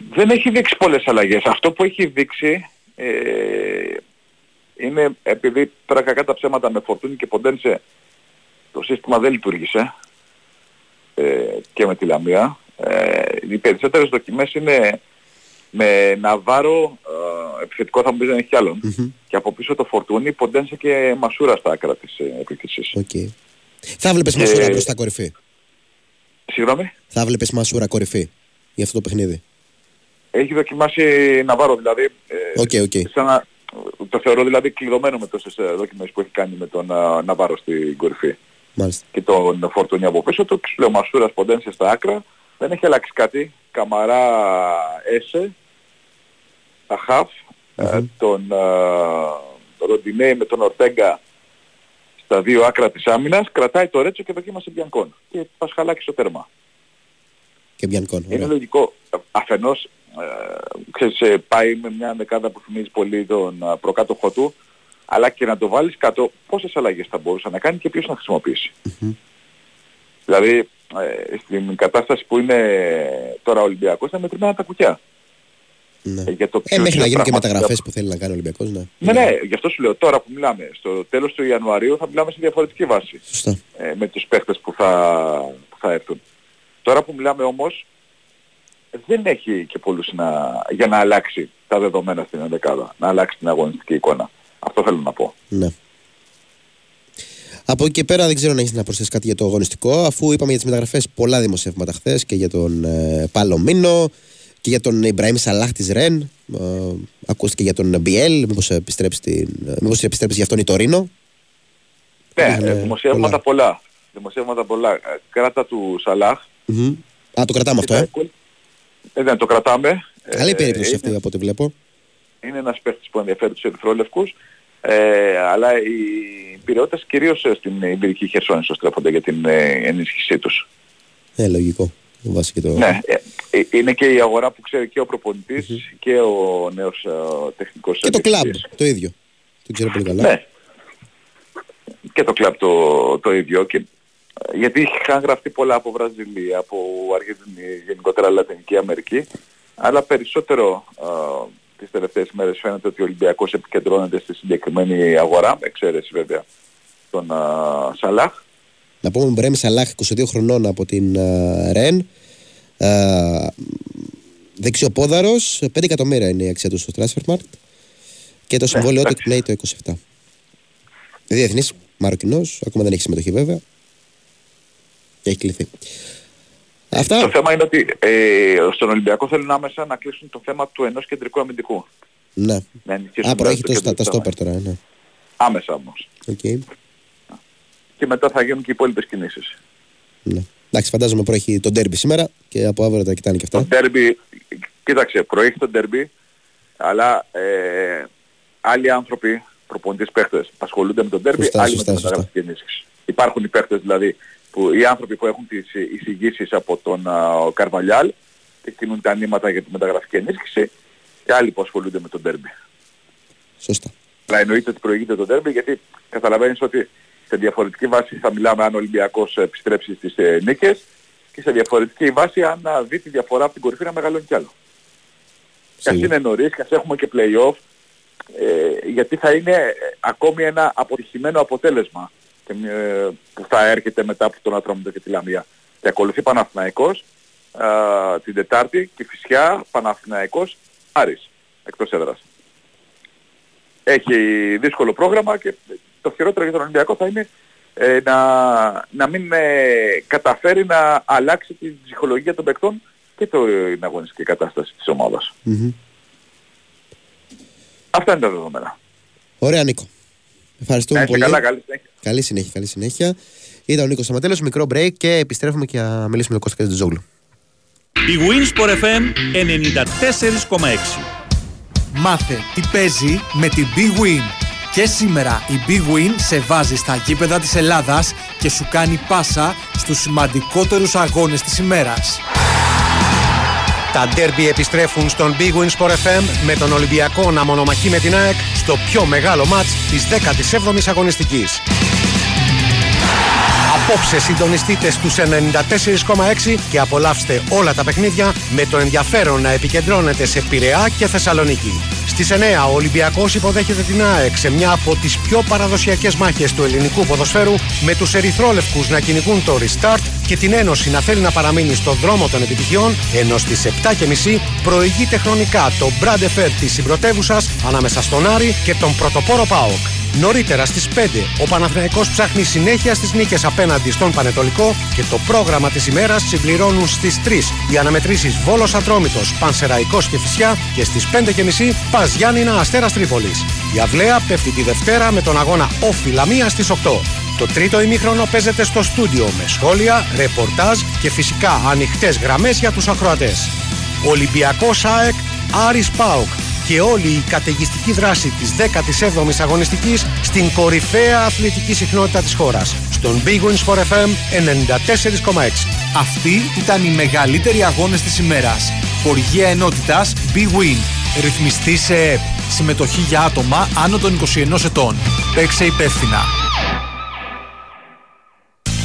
δεν έχει δείξει πολλές αλλαγές. Αυτό που έχει δείξει ε, είναι επειδή τώρα κακά τα ψέματα με Φορτούνη και Ποντένσε το σύστημα δεν λειτουργήσε ε, και με τη Λαμία. Ε, οι περισσότερες δοκιμές είναι με Ναβάρο ε, επιθετικό θα μου πεις δεν έχει άλλον. Mm-hmm. Και από πίσω το Φορτούνι, Ποντένσε και Μασούρα στα άκρα της ε, επίθεσης. Okay. Θα βλέπεις Μασούρα μπροστά κορυφή. Συγγνώμη; Θα βλέπεις Μασούρα κορυφή για αυτό το παιχνίδι. Έχει δοκιμάσει Ναβάρο δηλαδή. Okay, okay. Σαν να, το θεωρώ δηλαδή κλειδωμένο με τόσες ε, δοκιμές που έχει κάνει με τον uh, Ναβάρο στην κορυφή. Μάλιστα. Και τον Φορτούνι από πίσω του. Λέω Μασούρας Ποντένσε στα άκρα. Δεν έχει αλλάξει κάτι. Καμαρά Έσε τα χαφ, mm-hmm. τον Ροντινέη με τον Ορτέγκα στα δύο άκρα της άμυνας, κρατάει το Ρέτσο και δοκίμασε Μπιανκόν. Και Πασχαλάκη στο τέρμα. Και Μπιανκόν. Είναι λογικό. Αφενός, ε, ξέρεις, ε, πάει με μια δεκάδα που θυμίζει πολύ τον προκάτοχό του, αλλά και να το βάλεις κάτω πόσες αλλαγές θα μπορούσε να κάνει και ποιος να χρησιμοποιήσει. Mm-hmm. Δηλαδή, ε, στην κατάσταση που είναι τώρα ο Ολυμπιακός, είναι μετρημένα τα κουκιά. Ναι. Ε, για το ε, μέχρι να γίνουν και μεταγραφές που θέλει να κάνει ο Ολυμπιακός. Ναι. ναι, ναι, γι' αυτό σου λέω τώρα που μιλάμε. Στο τέλος του Ιανουαρίου θα μιλάμε σε διαφορετική βάση. Σωστά. Ε, με τους παίχτες που θα, που θα έρθουν. Τώρα που μιλάμε όμως δεν έχει και πολλούς να, για να αλλάξει τα δεδομένα στην ενδεκάδα. Να αλλάξει την αγωνιστική εικόνα. Αυτό θέλω να πω. Ναι. Από εκεί και πέρα δεν ξέρω αν έχεις να προσθέσεις κάτι για το αγωνιστικό, αφού είπαμε για τις μεταγραφές πολλά δημοσιεύματα χθες και για τον ε, Παλωμίνο και για τον Ιμπραήμ Σαλάχ της Ρεν. Ε, ακούστηκε για τον Μπιέλ. Μήπως επιστρέψει, την... μήπως επιστρέψει για αυτόν η Τωρίνο. Ναι, ε, δημοσιεύματα πολλά. πολλά. Δημοσιεύματα πολλά. Ε, κράτα του Σαλάχ. Mm-hmm. Α, το κρατάμε αυτό, ε. Ε, ναι, το κρατάμε. Καλή ε, περίπτωση είναι, αυτή από ό,τι βλέπω. Είναι ένας παίχτης που ενδιαφέρει τους ερυθρόλευκους. Ε, αλλά οι πυρεώτες κυρίως στην Ιμπυρική Χερσόνησο στρέφονται για την ε, ενίσχυσή τους. Ε, λογικό. Το... Ναι, ε, ε, είναι και η αγορά που ξέρει και ο προπονητης και ο νέος uh, τεχνικός Και το κλαμπ το ίδιο. Το ξέρω πολύ καλά. Ναι. Και το κλαμπ το, το ίδιο. Και, γιατί είχαν γραφτεί πολλά από Βραζιλία, από Αργεντινή, γενικότερα Λατινική Αμερική, αλλά περισσότερο uh, τις τελευταίες μέρες φαίνεται ότι ο Ολυμπιακός επικεντρώνεται στη συγκεκριμένη αγορά, με εξαίρεση βέβαια τον uh, Σαλάχ. Να πούμε Μπρέμι Σαλάχ 22 χρονών από την uh, Ρεν. Uh, Δεξιοπόδαρος, 5 εκατομμύρια είναι η αξία του στο Transfermarkt και το ναι, συμβόλαιό του εκπνέει το 27. Διεθνή Μαροκινός, ακόμα δεν έχει συμμετοχή βέβαια. Και έχει κληθεί. Αυτά. Το θέμα είναι ότι ε, στον Ολυμπιακό θέλουν άμεσα να κλείσουν το θέμα του ενός κεντρικού αμυντικού. Ναι. Α, προέχει το, τα στόπερ τώρα, ναι. Άμεσα όμως. Okay και μετά θα γίνουν και οι υπόλοιπες κινήσεις. Ναι. Εντάξει, φαντάζομαι προέχει το ντέρμπι σήμερα και από αύριο τα κοιτάνε και αυτά. Το ντέρμπι, κοίταξε, προέχει το ντέρμπι, αλλά ε, άλλοι άνθρωποι, προπονητές παίχτες, ασχολούνται με τον ντέρμπι, άλλοι με την μεταγραφική ενίσχυση. Υπάρχουν οι παίχτες δηλαδή, που, οι άνθρωποι που έχουν τις εισηγήσεις από τον uh, Καρβαλιάλ και κινούν τα νήματα για τη μεταγραφική ενίσχυση και άλλοι που ασχολούνται με τον ντέρμπι. Σωστά. Αλλά εννοείται ότι προηγείται το ντέρμπι γιατί καταλαβαίνεις ότι σε διαφορετική βάση θα μιλάμε αν ο Ολυμπιακός επιστρέψει στις ε, νίκες και σε διαφορετική βάση αν δει τη διαφορά από την κορυφή να μεγαλώνει κι άλλο. Και ας είναι νωρίς και ας έχουμε και play-off ε, γιατί θα είναι ε, ακόμη ένα αποτυχημένο αποτέλεσμα και, ε, που θα έρχεται μετά από τον Ατρόμητο και τη Λαμία. Και ακολουθεί Παναθηναϊκός ε, την Τετάρτη και φυσικά Παναθηναϊκός Άρης εκτός έδρας. Έχει δύσκολο πρόγραμμα και το χειρότερο για τον Ολυμπιακό θα είναι ε, να, να μην ε, καταφέρει να αλλάξει την ψυχολογία των παικτών και το, την αγωνιστική κατάσταση της ομάδας. Mm-hmm. Αυτά είναι τα δεδομένα. Ωραία Νίκο. Ευχαριστούμε πολύ. Καλά, καλή συνέχεια. Καλή συνέχεια, καλή συνέχεια. Ήταν ο Νίκος Σαματέλος, μικρό break και επιστρέφουμε και να μιλήσουμε με τον Κώστα και τον Η Winsport FM 94,6 Μάθε τι παίζει με την Big Win. Και σήμερα η Big Win σε βάζει στα γήπεδα της Ελλάδας και σου κάνει πάσα στους σημαντικότερους αγώνες της ημέρας. Τα ντέρμπι επιστρέφουν στον Big Win Sport FM με τον Ολυμπιακό να μονομαχεί με την ΑΕΚ στο πιο μεγάλο μάτς της 17ης αγωνιστικής. Απόψε συντονιστείτε στους 94,6 και απολαύστε όλα τα παιχνίδια με το ενδιαφέρον να επικεντρώνετε σε Πειραιά και Θεσσαλονίκη. Στις 9 ο Ολυμπιακός υποδέχεται την ΑΕΚ σε μια από τις πιο παραδοσιακές μάχες του ελληνικού ποδοσφαίρου με τους ερυθρόλευκους να κυνηγούν το restart και την Ένωση να θέλει να παραμείνει στον δρόμο των επιτυχιών ενώ στις 7.30 προηγείται χρονικά το Brad Fair της συμπρωτεύουσας ανάμεσα στον Άρη και τον πρωτοπόρο ΠΑΟΚ. Νωρίτερα στις 5 ο Παναθηναϊκός ψάχνει συνέχεια στις νίκες απέναντι στον Πανετολικό και το πρόγραμμα της ημέρας συμπληρώνουν στις 3 οι αναμετρήσεις Βόλος Ατρόμητος, Πανσεραϊκός και Φυσιά και στις 5.30 Πας Γιάννηνα Αστέρας Τρίπολης. Η Αυλαία πέφτει τη Δευτέρα με τον αγώνα Όφη Λαμία στις 8. Το τρίτο ημίχρονο παίζεται στο στούντιο με σχόλια, ρεπορτάζ και φυσικά ανοιχτές γραμμές για τους ακροατές. Ολυμπιακός ΑΕΚ, Άρης ΠΑΟΚ και όλη η καταιγιστική δράση της 17ης αγωνιστικής στην κορυφαία αθλητική συχνότητα της χώρας. Στον Big Wins for FM 94,6. Αυτοί ήταν οι μεγαλύτεροι αγώνες της ημέρας. Χορηγία ενότητας Big Win. Ρυθμιστή σε ΕΠ. Συμμετοχή για άτομα άνω των 21 ετών. Παίξε υπεύθυνα.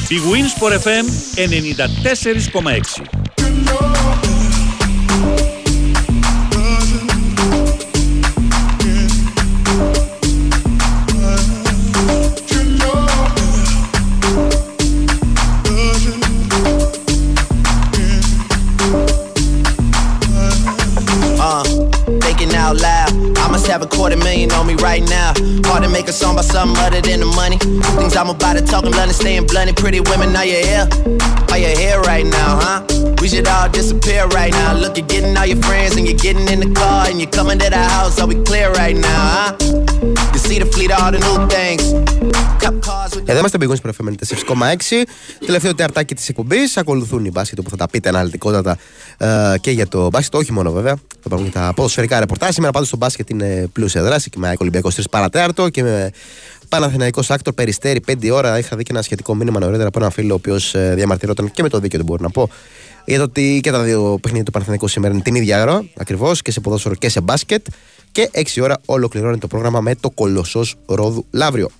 Big Wins for FM 94,6. Right now. Hard to make a song about something other than the money. Things I'm about to talk, I'm blunt staying blunt. Pretty women, are you here? Are you here right now, huh? We should all disappear right now. Look, you're getting all your friends and you're getting in the car and you're coming to the house. Are we clear right now, huh? Εδώ είμαστε πηγόνι προφεμένοι 4,6. Τελευταίο τεαρτάκι της εκπομπής. Ακολουθούν οι μπάσκετ που θα τα πείτε αναλυτικότατα ε, και για το μπάσκετ. Όχι μόνο βέβαια. Θα υπάρχουν τα ποδοσφαιρικά ρεπορτάζ. Σήμερα πάντως το μπάσκετ είναι πλούσια δράση και με Ολυμπιακός 3 παρατέταρτο και με Παναθηναϊκός Άκτορ Περιστέρη 5 ώρα. Είχα δει και ένα σχετικό μήνυμα νωρίτερα από έναν φίλο ο οποίος ε, διαμαρτυρόταν και με το δίκαιο του μπορώ να πω. Για το ότι και τα δύο παιχνίδια του Παναθηναϊκού σήμερα είναι την ίδια ώρα ακριβώς και σε ποδόσφαιρο και σε μπάσκετ. Και 6 ώρα ολοκληρώνει το πρόγραμμα με το κολοσσός Ρόδου Λαύριο.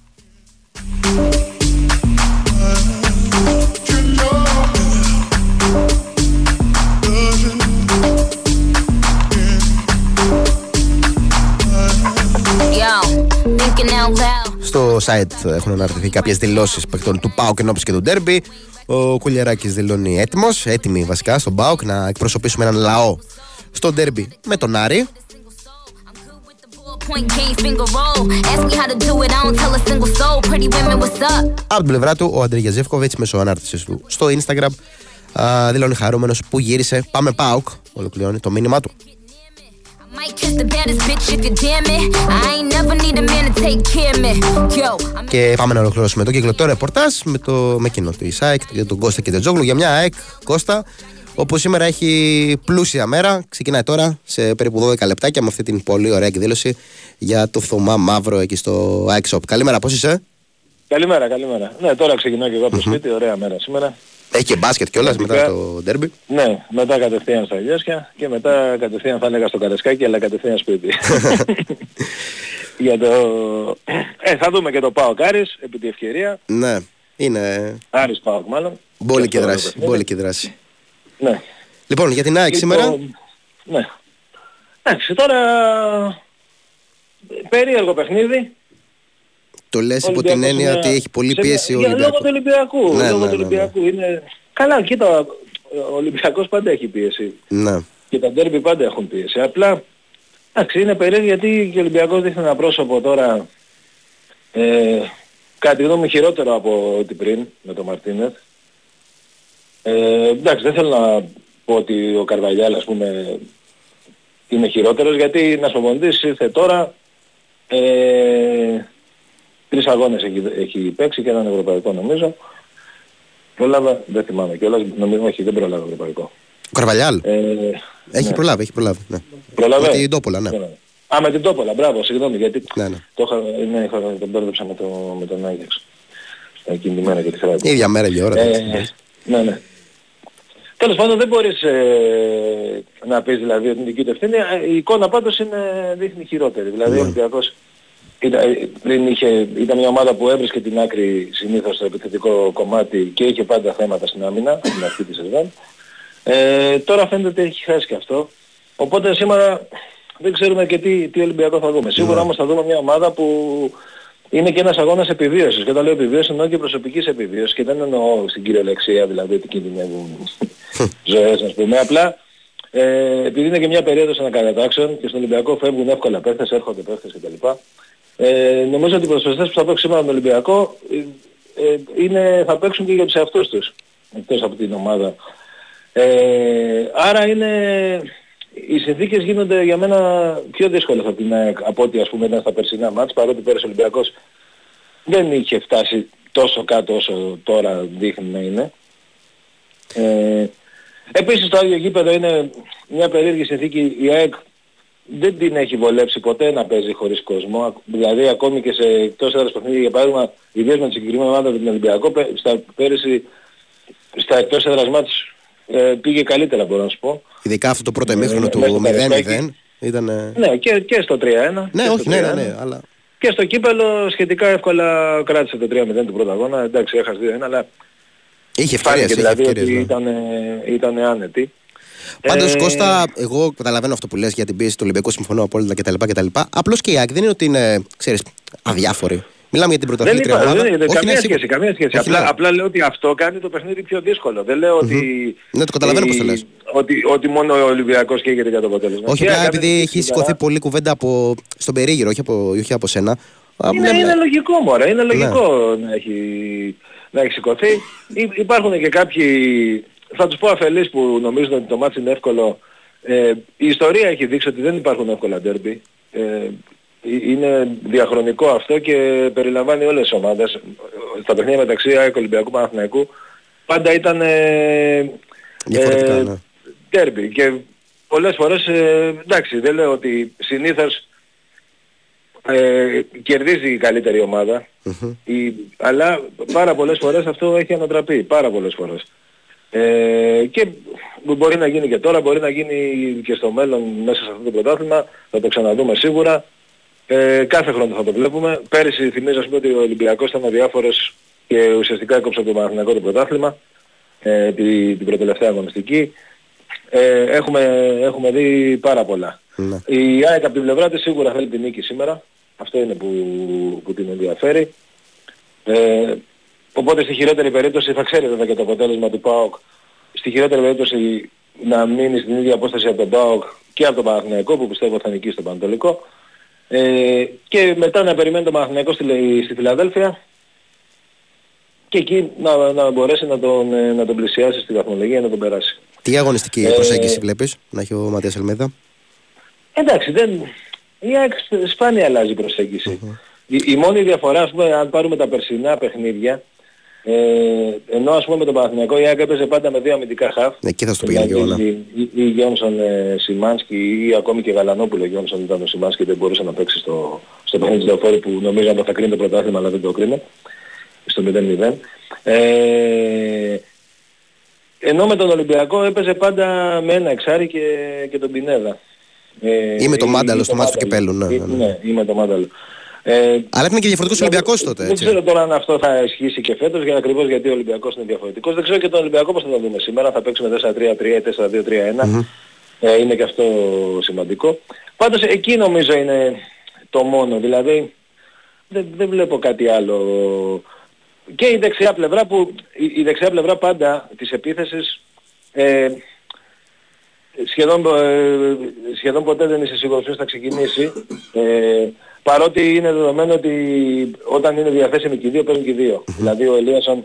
Στο site έχουν αναρτηθεί κάποιες δηλώσεις παιχτών του Πάουκ ενώ και του Ντέρμπι. Ο Κουλιαράκης δηλώνει έτοιμος, έτοιμοι βασικά στον Πάουκ να εκπροσωπήσουμε έναν λαό στο Ντέρμπι με τον Άρη. Από την πλευρά του, ο Αντρίγια Ζεύκοβιτ μέσω ανάρτησης του στο Instagram δηλώνει χαρούμενος που γύρισε. Πάμε Πάουκ, ολοκληρώνει το μήνυμά του. Και πάμε να ολοκληρώσουμε το κυκλωτό ρεπορτάζ με, το, με εκείνο του Ισάικ για τον Κώστα και τον Τζόγλου για μια ΑΕΚ Κώστα όπου σήμερα έχει πλούσια μέρα. Ξεκινάει τώρα σε περίπου 12 λεπτάκια με αυτή την πολύ ωραία εκδήλωση για το Θωμά Μαύρο εκεί στο ΑΕΚ Shop. Καλημέρα, πώς είσαι; Καλημέρα, καλημέρα. Ναι, τώρα ξεκινάω και εγώ από το σπίτι, ωραία μέρα σήμερα. Έχει και μπάσκετ κιόλας μετά το ντέρμπι. Ναι, μετά κατευθείαν στα Ηλιάσια και μετά κατευθείαν θα έλεγα στο Καρεσκάκι αλλά κατευθείαν σπίτι. Για το... Ε, θα δούμε και το Πάο Κάρις επί τη ευκαιρία. Ναι, είναι... Άρης Πάοκ μάλλον. Μπόλικη δράση, μπόλικη δράση. Ναι. Λοιπόν, για την ΑΕΚ σήμερα. Ναι. Εντάξει, τώρα περίεργο παιχνίδι. Το λες υπό την έννοια ότι έχει πολύ πίεση ο Ολυμπιακός. Λόγω του Ολυμπιακού. Ναι, λόγω ναι, του ναι, Ολυμπιακού. Είναι... Καλά, κοίτα, ο Ολυμπιακός πάντα έχει πίεση. Ναι. Και τα ντέρμπι πάντα έχουν πίεση. Απλά, εντάξει, είναι περίεργο γιατί και ο Ολυμπιακός δείχνει ένα πρόσωπο τώρα ε, κάτι γνώμη χειρότερο από ό,τι πριν με τον Μαρτίνεθ. Ε, εντάξει, δεν θέλω να πω ότι ο Καρβαλιάλ ας πούμε είναι χειρότερος γιατί να σου ήρθε τώρα ε, Τρεις αγώνες έχει, έχει παίξει και έναν ευρωπαϊκό νομίζω. Πρόλαβα, δεν θυμάμαι κιόλας, νομίζω όχι δεν προλάβα ευρωπαϊκό. Ο Καρβαλιάλ; Ε, έχει ναι. προλάβει, έχει προλάβει. Ναι. Προλάβει. Με την Τόπολα, ναι. Α, με την Τόπολα, μπράβο, συγγνώμη, γιατί ναι, ναι. το είχα, ναι, είχα, τον μπέρδεψα με, το, με τον Άγιαξ. Εκείνη τη μέρα και τη Η ίδια μέρα και ώρα. Ε, ναι, ναι. Τέλος πάντων δεν μπορείς ε, να πεις δηλαδή ότι την ευθύνη. Ε, η εικόνα πάντως είναι, δείχνει χειρότερη. Δηλαδή ο Ολυμπιακός ήταν, πριν είχε, ήταν μια ομάδα που έβρισκε την άκρη συνήθως στο επιθετικό κομμάτι και είχε πάντα θέματα στην άμυνα, στην αρχή της σεζόν. Ε, τώρα φαίνεται ότι έχει χάσει και αυτό. Οπότε σήμερα δεν ξέρουμε και τι, τι Ολυμπιακό θα δούμε. Σίγουρα όμως θα δούμε μια ομάδα που είναι και ένας αγώνας επιβίωσης. Και όταν λέω επιβίωση εννοώ και προσωπικής επιβίωσης και δεν εννοώ στην κυριολεξία δηλαδή ότι κινδυνεύουν ζωές ας πούμε. Απλά ε, επειδή είναι και μια περίοδος ανακατατάξεων και στον Ολυμπιακό φεύγουν εύκολα παίχτες, έρχονται παίχτες κτλ. Ε, νομίζω ότι οι προσφυγές που θα παίξουν σήμερα τον Ολυμπιακό ε, ε, είναι, θα παίξουν και για τους εαυτούς τους εκτός από την ομάδα. Ε, άρα είναι, οι συνθήκες γίνονται για μένα πιο δύσκολες από, την, από ό,τι ας πούμε ήταν στα περσινά μάτς παρότι πέρασε ο Ολυμπιακός δεν είχε φτάσει τόσο κάτω όσο τώρα δείχνει να είναι. Ε, επίσης το άλλο γήπεδο είναι μια περίεργη συνθήκη η ΑΕΚ δεν την έχει βολέψει ποτέ να παίζει χωρίς κόσμο. Δηλαδή ακόμη και σε εκτός έδρας παιχνίδια, για παράδειγμα, ιδίως με τη συγκεκριμένη ομάδα του Ολυμπιακό, στα, πέρυσι στα εκτός έδρας μάτς ε, πήγε καλύτερα μπορώ να σου πω. Ειδικά αυτό το πρώτο εμίχρονο ε, του 0-0 ήταν... Ναι, και, και στο 3-1. Ναι, όχι, ναι, ναι, ναι, αλλά... Και στο κύπελο σχετικά εύκολα κράτησε το 3-0 του πρώτου αγώνα. Εντάξει, έχασε 2-1, αλλά... Είχε ευκαιρίες, είχε δηλαδή ευκαιρίες, ότι ναι. ήταν, ήταν άνετη. Πάντως, Ε, Κώστα, εγώ καταλαβαίνω αυτό που λες για την πίεση του Ολυμπιακού, συμφωνώ απόλυτα κτλ. κτλ. Απλώς και η ΑΕΚ δεν είναι ότι είναι, ξέρεις, αδιάφοροι. Μιλάμε για την Δεν πρωταθλήτρια είπα, ομάδα. δεν είναι Όχι, καμία ναι, σχέση, σίγουρα. καμία σχέση. Όχι, Απλά, ναι. απλά λέω ότι αυτό κάνει το παιχνίδι πιο δύσκολο. Δεν λέω ότι... Ναι, το καταλαβαίνω πώς το η- λες. Ότι, ότι μόνο ο Ολυμπιακός καίγεται για το αποτέλεσμα. Όχι, Και απλά έκανε επειδή τη έχει σιγαρά. σηκωθεί πολλή κουβέντα από, στον περίγυρο, όχι από, όχι από σένα. Α, Είναι, ναι, είναι λογικό μωρέ, Ναι. είναι λογικό να, έχει, να έχει σηκωθεί. Υ- υπάρχουν και κάποιοι, θα τους πω αφελείς που νομίζουν ότι το μάτς είναι εύκολο. Ε, η ιστορία έχει δείξει ότι δεν υπάρχουν εύκολα ντέρμπι. Ε, είναι διαχρονικό αυτό και περιλαμβάνει όλες τις ομάδες. Στα παιχνίδια μεταξύ ΑΕΚ Ολυμπιακού Παναθηναϊκού πάντα ήταν ε, Διαφορετικά, ε, ναι. ντέρμπι. Και πολλές φορές, ε, εντάξει δεν λέω ότι συνήθως ε, κερδίζει η καλύτερη ομάδα, η, αλλά πάρα πολλές φορές αυτό έχει ανατραπεί, πάρα πολλές φορές. Ε, και μπορεί να γίνει και τώρα, μπορεί να γίνει και στο μέλλον μέσα σε αυτό το πρωτάθλημα, θα το ξαναδούμε σίγουρα. Ε, κάθε χρόνο θα το βλέπουμε. Πέρυσι θυμίζω ας πούμε, ότι ο Ολυμπιακός ήταν αδιάφορος και ουσιαστικά έκοψε από το Παναθηναϊκό το πρωτάθλημα, ε, την, την προτελευταία αγωνιστική. Ε, έχουμε, έχουμε δει πάρα πολλά. Ναι. Η ΑΕΚ από την πλευρά της σίγουρα θέλει την νίκη σήμερα. Αυτό είναι που, που την ενδιαφέρει. Ε, οπότε στη χειρότερη περίπτωση θα ξέρει βέβαια και το αποτέλεσμα του ΠΑΟΚ. Στη χειρότερη περίπτωση να μείνει στην ίδια απόσταση από τον ΠΑΟΚ και από τον Παναθηναϊκό που πιστεύω θα νικήσει τον Πανατολικό. Ε, και μετά να περιμένει τον Παναθηναϊκό στη, στη Φιλαδέλφια και εκεί να, να μπορέσει να τον, ε, να τον πλησιάσει στη βαθμολογία να τον περάσει. Τι αγωνιστική Ε, προσέγγιση βλέπεις να έχει ο Ματίας Ελμίδα. Εντάξει, δεν... η ΑΕΚ σπ- σπάνια αλλάζει η προσέγγιση. η, η μόνη διαφορά, ας πούμε, αν πάρουμε τα περσινά παιχνίδια, ε, ενώ ας πούμε με τον Παναθηναϊκό η ΑΕΚ έπαιζε πάντα με δύο αμυντικά χαφ, Εκεί θα σου το πήγαινε και εγώ. ναι. ή, ή, ή Γιόνσον ε, Σιμάνσκι ή ακόμη και Γαλανόπουλο Γιόνσον ήταν ο Σιμάνσκι δεν μπορούσε να παίξει στο, στο παιχνίδι του Λεωφόρου που νομίζαμε θα κρίνει το πρωτάθλημα αλλά δεν το κρίνε στο 0-0. Ε, ενώ με τον Ολυμπιακό έπαιζε πάντα με ένα εξάρι και, και τον Πινέδα. Ε, Ή με το ή- Μάνταλο ή στο μάτς του Μάνταλο. Κυπέλλου, ναι, Ή- ναι, ναι. ναι, ή με το Μάνταλο. Ε, Αλλά ήταν και διαφορετικός Ολυμπιακός τότε, δεν έτσι. ξέρω τώρα αν αυτό θα ισχύσει και φέτος, για ακριβώς γιατί ο Ολυμπιακός είναι διαφορετικός. Δεν ξέρω και τον Ολυμπιακό πώς θα τον δούμε σήμερα, θα παίξουμε 4-3-3 ή 4-2-3-1. Ε, είναι και αυτό σημαντικό. Πάντως εκεί νομίζω είναι το μόνο, δηλαδή δεν, δεν βλέπω κάτι άλλο. Και η δεξιά πλευρά που, η, η δεξιά πλευρά πάντα της επίθεσης ε, σχεδόν, ε, σχεδόν ποτέ δεν είσαι σίγουρος ποιος θα ξεκινήσει. Ε, παρότι είναι δεδομένο ότι όταν είναι διαθέσιμοι και οι δύο παίζουν και οι δύο. Δηλαδή ο Ελίασον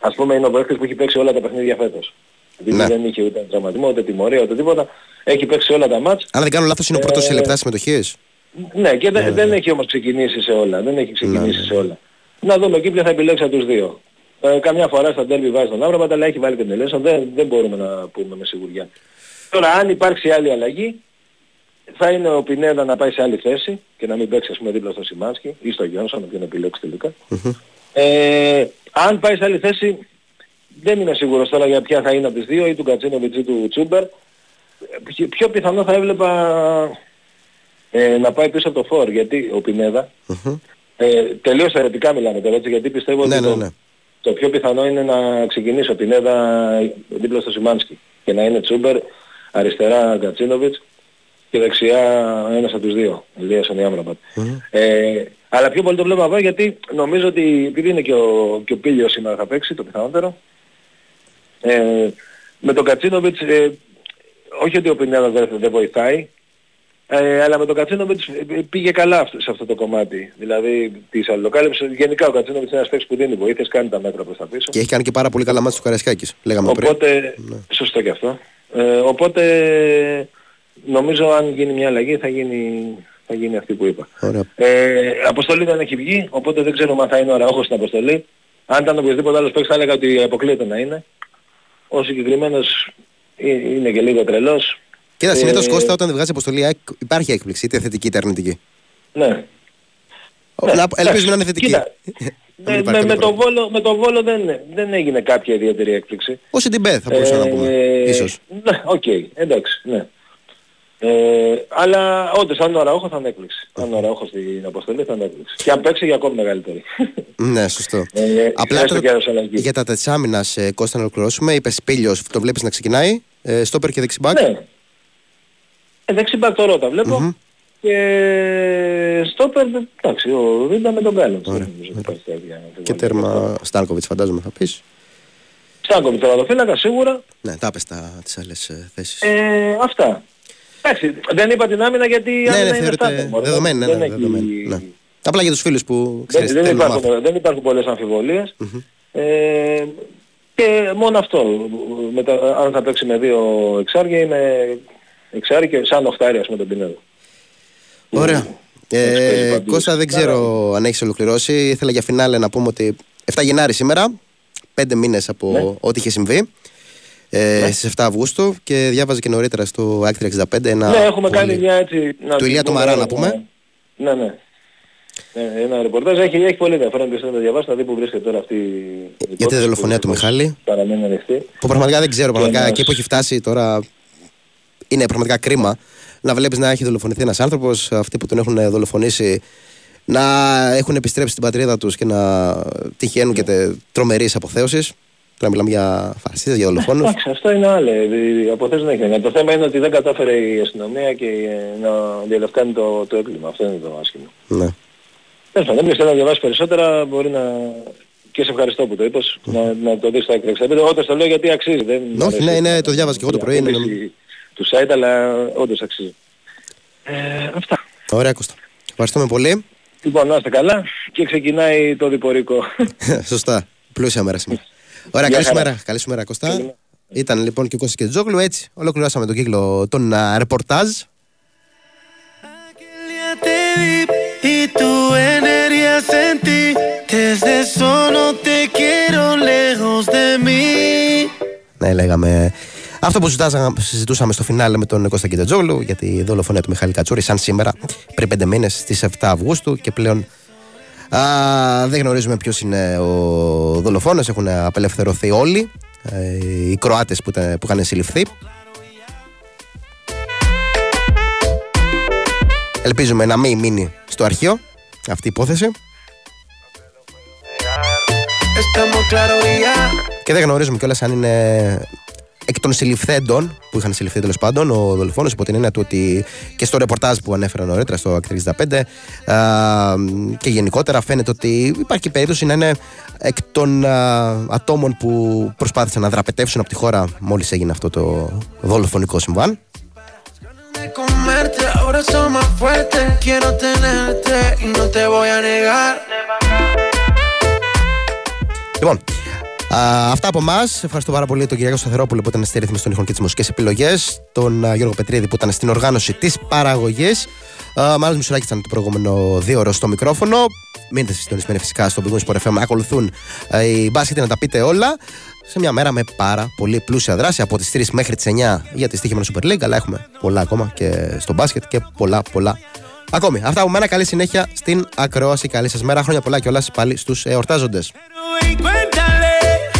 ας πούμε είναι ο παίκτης που έχει παίξει όλα τα παιχνίδια φέτος. Δηλαδή Ναι. δεν είχε ούτε τραυματισμό, ούτε τιμωρία, ούτε τίποτα. Έχει παίξει όλα τα μάτς. Αν δεν κάνω λάθος είναι ο πρώτος σε Ε, λεπτά συμμετοχής. Ναι, και δεν, δεν έχει όμως ξεκινήσει σε όλα. Δεν έχει ξεκινήσει σε όλα. Να δούμε εκεί ποια θα επιλέξει από τους δύο. Ε, καμιά φορά στα ντέρμπι βάζει τον Άβραμπατ, αλλά έχει βάλει και τον Ελέσον. Δεν, δεν μπορούμε να πούμε με σιγουριά. Τώρα αν υπάρξει άλλη αλλαγή, θα είναι ο Πινέδα να πάει σε άλλη θέση και να μην παίξει ας πούμε δίπλα στο Σιμάνσκι ή στο Γιόνσον, όποιον επιλέξεις τελικά. Ε, αν πάει σε άλλη θέση, δεν είμαι σίγουρος τώρα για ποια θα είναι από τις δύο, ή του Κατσίνοβιτς ή του Τσούμπερ. Ε, Πιο, πιο πιθανό θα έβλεπα ε, να πάει πίσω από το φόρ, γιατί ο Πινέδα, ε, τελείως θεωρητικά μιλάμε τώρα, έτσι, γιατί πιστεύω Ναι, ότι ναι, το, ναι. το πιο πιθανό είναι να ξεκινήσει ο Πινέδα δίπλα στο Σιμάνσκι και να είναι Τσούμπερ, αριστερά Κατσίνοβιτς και δεξιά ένας από τους δύο, Ηλίας Ωνιάμραμπατ. Mm-hmm. Ε, αλλά πιο πολύ το βλέπω εδώ γιατί νομίζω ότι επειδή είναι και ο, και ο Πίλιος σήμερα θα παίξει το πιθανότερο ε, με τον Κατσίνοβιτς ε, όχι ότι ο Πινέδας δεν, δεν βοηθάει ε, αλλά με τον Κατσίνοβιτς πήγε καλά σε αυτό το κομμάτι. Δηλαδή της αλληλοκάλυψης. Γενικά ο Κατσίνοβιτς είναι ένας παίκτης που δίνει βοήθειες, κάνει τα μέτρα προς τα πίσω. Και έχει κάνει και πάρα πολύ καλά μάτια του Καρασκάκης, λέγαμε οπότε, πριν. Ναι. Σωστό και αυτό. Ε, οπότε νομίζω αν γίνει μια αλλαγή θα γίνει, θα γίνει αυτή που είπα. Ε, αποστολή δεν έχει βγει, οπότε δεν ξέρουμε αν θα είναι ο Ραόχος στην αποστολή. Αν ήταν οποιοδήποτε άλλος παίκτης θα έλεγα ότι αποκλείεται να είναι. Ο συγκεκριμένος είναι και λίγο τρελός. Κοίτα, ε, συνήθως Κώστα όταν βγάζει αποστολή υπάρχει έκπληξη, είτε θετική είτε αρνητική. Ναι. ναι. Να, ελπίζουμε να είναι θετική. Κοίτα, με, με, με, το Βόλο, με το Βόλο δεν, δεν έγινε κάποια ιδιαίτερη έκπληξη. Ως την Μπέ θα μπορούσα ε, να πούμε, ίσως. Ναι, OK, okay, εντάξει, ναι. Ε, αλλά όντως αν ο Αραούχο θα είναι έκπληξη. Αν ο Αραούχο στην αποστολή θα είναι έκπληξη. Και αν παίξει για ακόμη μεγαλύτερη. ναι, σωστό. Ε, Απλά το, για τα τετσάμινα ε, Κώστα να ολοκληρώσουμε, είπες Πίλιος, το βλέπεις να ξεκινάει, ε, στόπερ και δεξιμπάκ. Ναι. Ε, δεξιμπάκ τώρα τα βλέπω. Mm-hmm. Και στόπερ, εντάξει, ο Ρίντα με τον Γκάλον. Και τέρμα Στάνκοβιτς φαντάζομαι θα πεις. Στάνκοβιτς τώρα το φύλακα σίγουρα. Ναι, τα πες τα, τις άλλες ε, θέσεις. Ε, αυτά. Εντάξει, δεν είπα την άμυνα γιατί η ναι, ναι, θεωρείται δεδομένη, ναι, ναι, δεδομένη, ναι. Απλά για τους φίλους που ξέρεις, δεν, δεν, υπάρχουν, δεν υπάρχουν πολλές αμφιβολίες. Mm-hmm. Ε, και μόνο αυτό. Μετα, αν θα παίξει με δύο εξάρια είμαι εξάρι και σαν οχτάρι με τον Πινέδο. Ωραία. Ε, Κώστα δεν ξέρω αν έχεις ολοκληρώσει. Ήθελα για φινάλε να πούμε ότι 7 Γενάρη σήμερα, 5 μήνες από ναι. ό,τι είχε συμβεί ε, ναι. στις 7 Αυγούστου και διάβαζε και νωρίτερα στο Άκτρια 65 ένα... Ναι, έχουμε κάνει μια έτσι... Να του Ηλία του Μαρά να πούμε. Ναι, ναι. Ναι, ένα ρεπορτάζ έχει, έχει πολύ ενδιαφέρον και να το διαβάσει, να δει που βρίσκεται τώρα αυτή η Για τη δολοφονία του Μιχάλη. Παραμένει ανοιχτή. Που πραγματικά δεν ξέρω, πραγματικά εκεί που έχει φτάσει τώρα είναι πραγματικά κρίμα να βλέπεις να έχει δολοφονηθεί ένας άνθρωπος, αυτοί που τον έχουν δολοφονήσει να έχουν επιστρέψει στην πατρίδα τους και να τυχαίνουν και τρομερείς αποθέωσεις. Τώρα μιλάμε για φασίστες, για δολοφόνους. Εντάξει, αυτό είναι άλλο. Οι αποθέσεις δεν έχει. Το θέμα είναι ότι δεν κατάφερε η αστυνομία και να διαλευκάνει το, το έγκλημα. Αυτό είναι το άσχημο. Ναι. Τέλος πάντων, θέλει να διαβάσει περισσότερα, μπορεί να... Και σε ευχαριστώ που το είπες, να, να το δεις στα 65. Όταν το λέω γιατί αξίζει. Δεν Όχι, ναι, ναι, το διάβαζα και εγώ το πρωί. Είναι... Του site, αλλά όντως αξίζει. Ε, αυτά. Ωραία, Κώστα. Ευχαριστούμε πολύ. Λοιπόν, να είστε καλά και ξεκινάει το διπορικό. Σωστά. Πλούσια μέρα σήμερα. Ωραία, καλή σου μέρα. Καλή σου μέρα, Κώστα. Ήταν λοιπόν και ο Κώστας και Τζόγλου. Έτσι, ολοκληρώσαμε τον κύκλο των uh, ρεπορτάζ. Ναι, λέγαμε αυτό που συζητούσαμε στο φινάλε με τον Κώστα Κιτετζόγλου για τη δολοφονία του Μιχάλη Κατσούρη, σαν σήμερα πριν πέντε μήνες στις 7 Αυγούστου και πλέον α, δεν γνωρίζουμε ποιος είναι ο δολοφόνος. Έχουν απελευθερωθεί όλοι ε, οι Κροάτες που, που είχαν συλληφθεί. Ελπίζουμε να μην μείνει στο αρχείο αυτή η υπόθεση. Και δεν γνωρίζουμε κιόλας αν είναι εκ των συλληφθέντων, που είχαν συλληφθεί τέλος πάντων, ο δολοφόνος, υπό την έννοια του ότι και στο ρεπορτάζ που ανέφερα νωρίτερα στο 65 και γενικότερα φαίνεται ότι υπάρχει περίπτωση να είναι εκ των ατόμων που προσπάθησαν να δραπετεύσουν από τη χώρα μόλις έγινε αυτό το δολοφονικό συμβάν. Λοιπόν, Α, αυτά από εμάς. Ευχαριστώ πάρα πολύ τον Κυριακό Σταθερόπουλο που ήταν στη ρύθμιση των ήχων και τις μουσικές επιλογές. Τον α, Γιώργο Πετρίδη που ήταν στην οργάνωση της παραγωγής. Μάλλον Μισουράκη ήταν το προηγούμενο δύο ώρο στο μικρόφωνο. Μείνετε συντονισμένοι φυσικά στο Big Sport FM. Ακολουθούν α, οι μπάσκετ να τα πείτε όλα. Σε μια μέρα με πάρα πολύ πλούσια δράση από τις 3 μέχρι τις 9 για τη στοίχημα Super League. Αλλά έχουμε πολλά ακόμα και στο μπάσκετ και πολλά πολλά ακόμη. Αυτά από μένα. Καλή συνέχεια στην ακρόαση. Καλή σας μέρα. Χρόνια πολλά και όλα πάλι στους εορτάζοντες.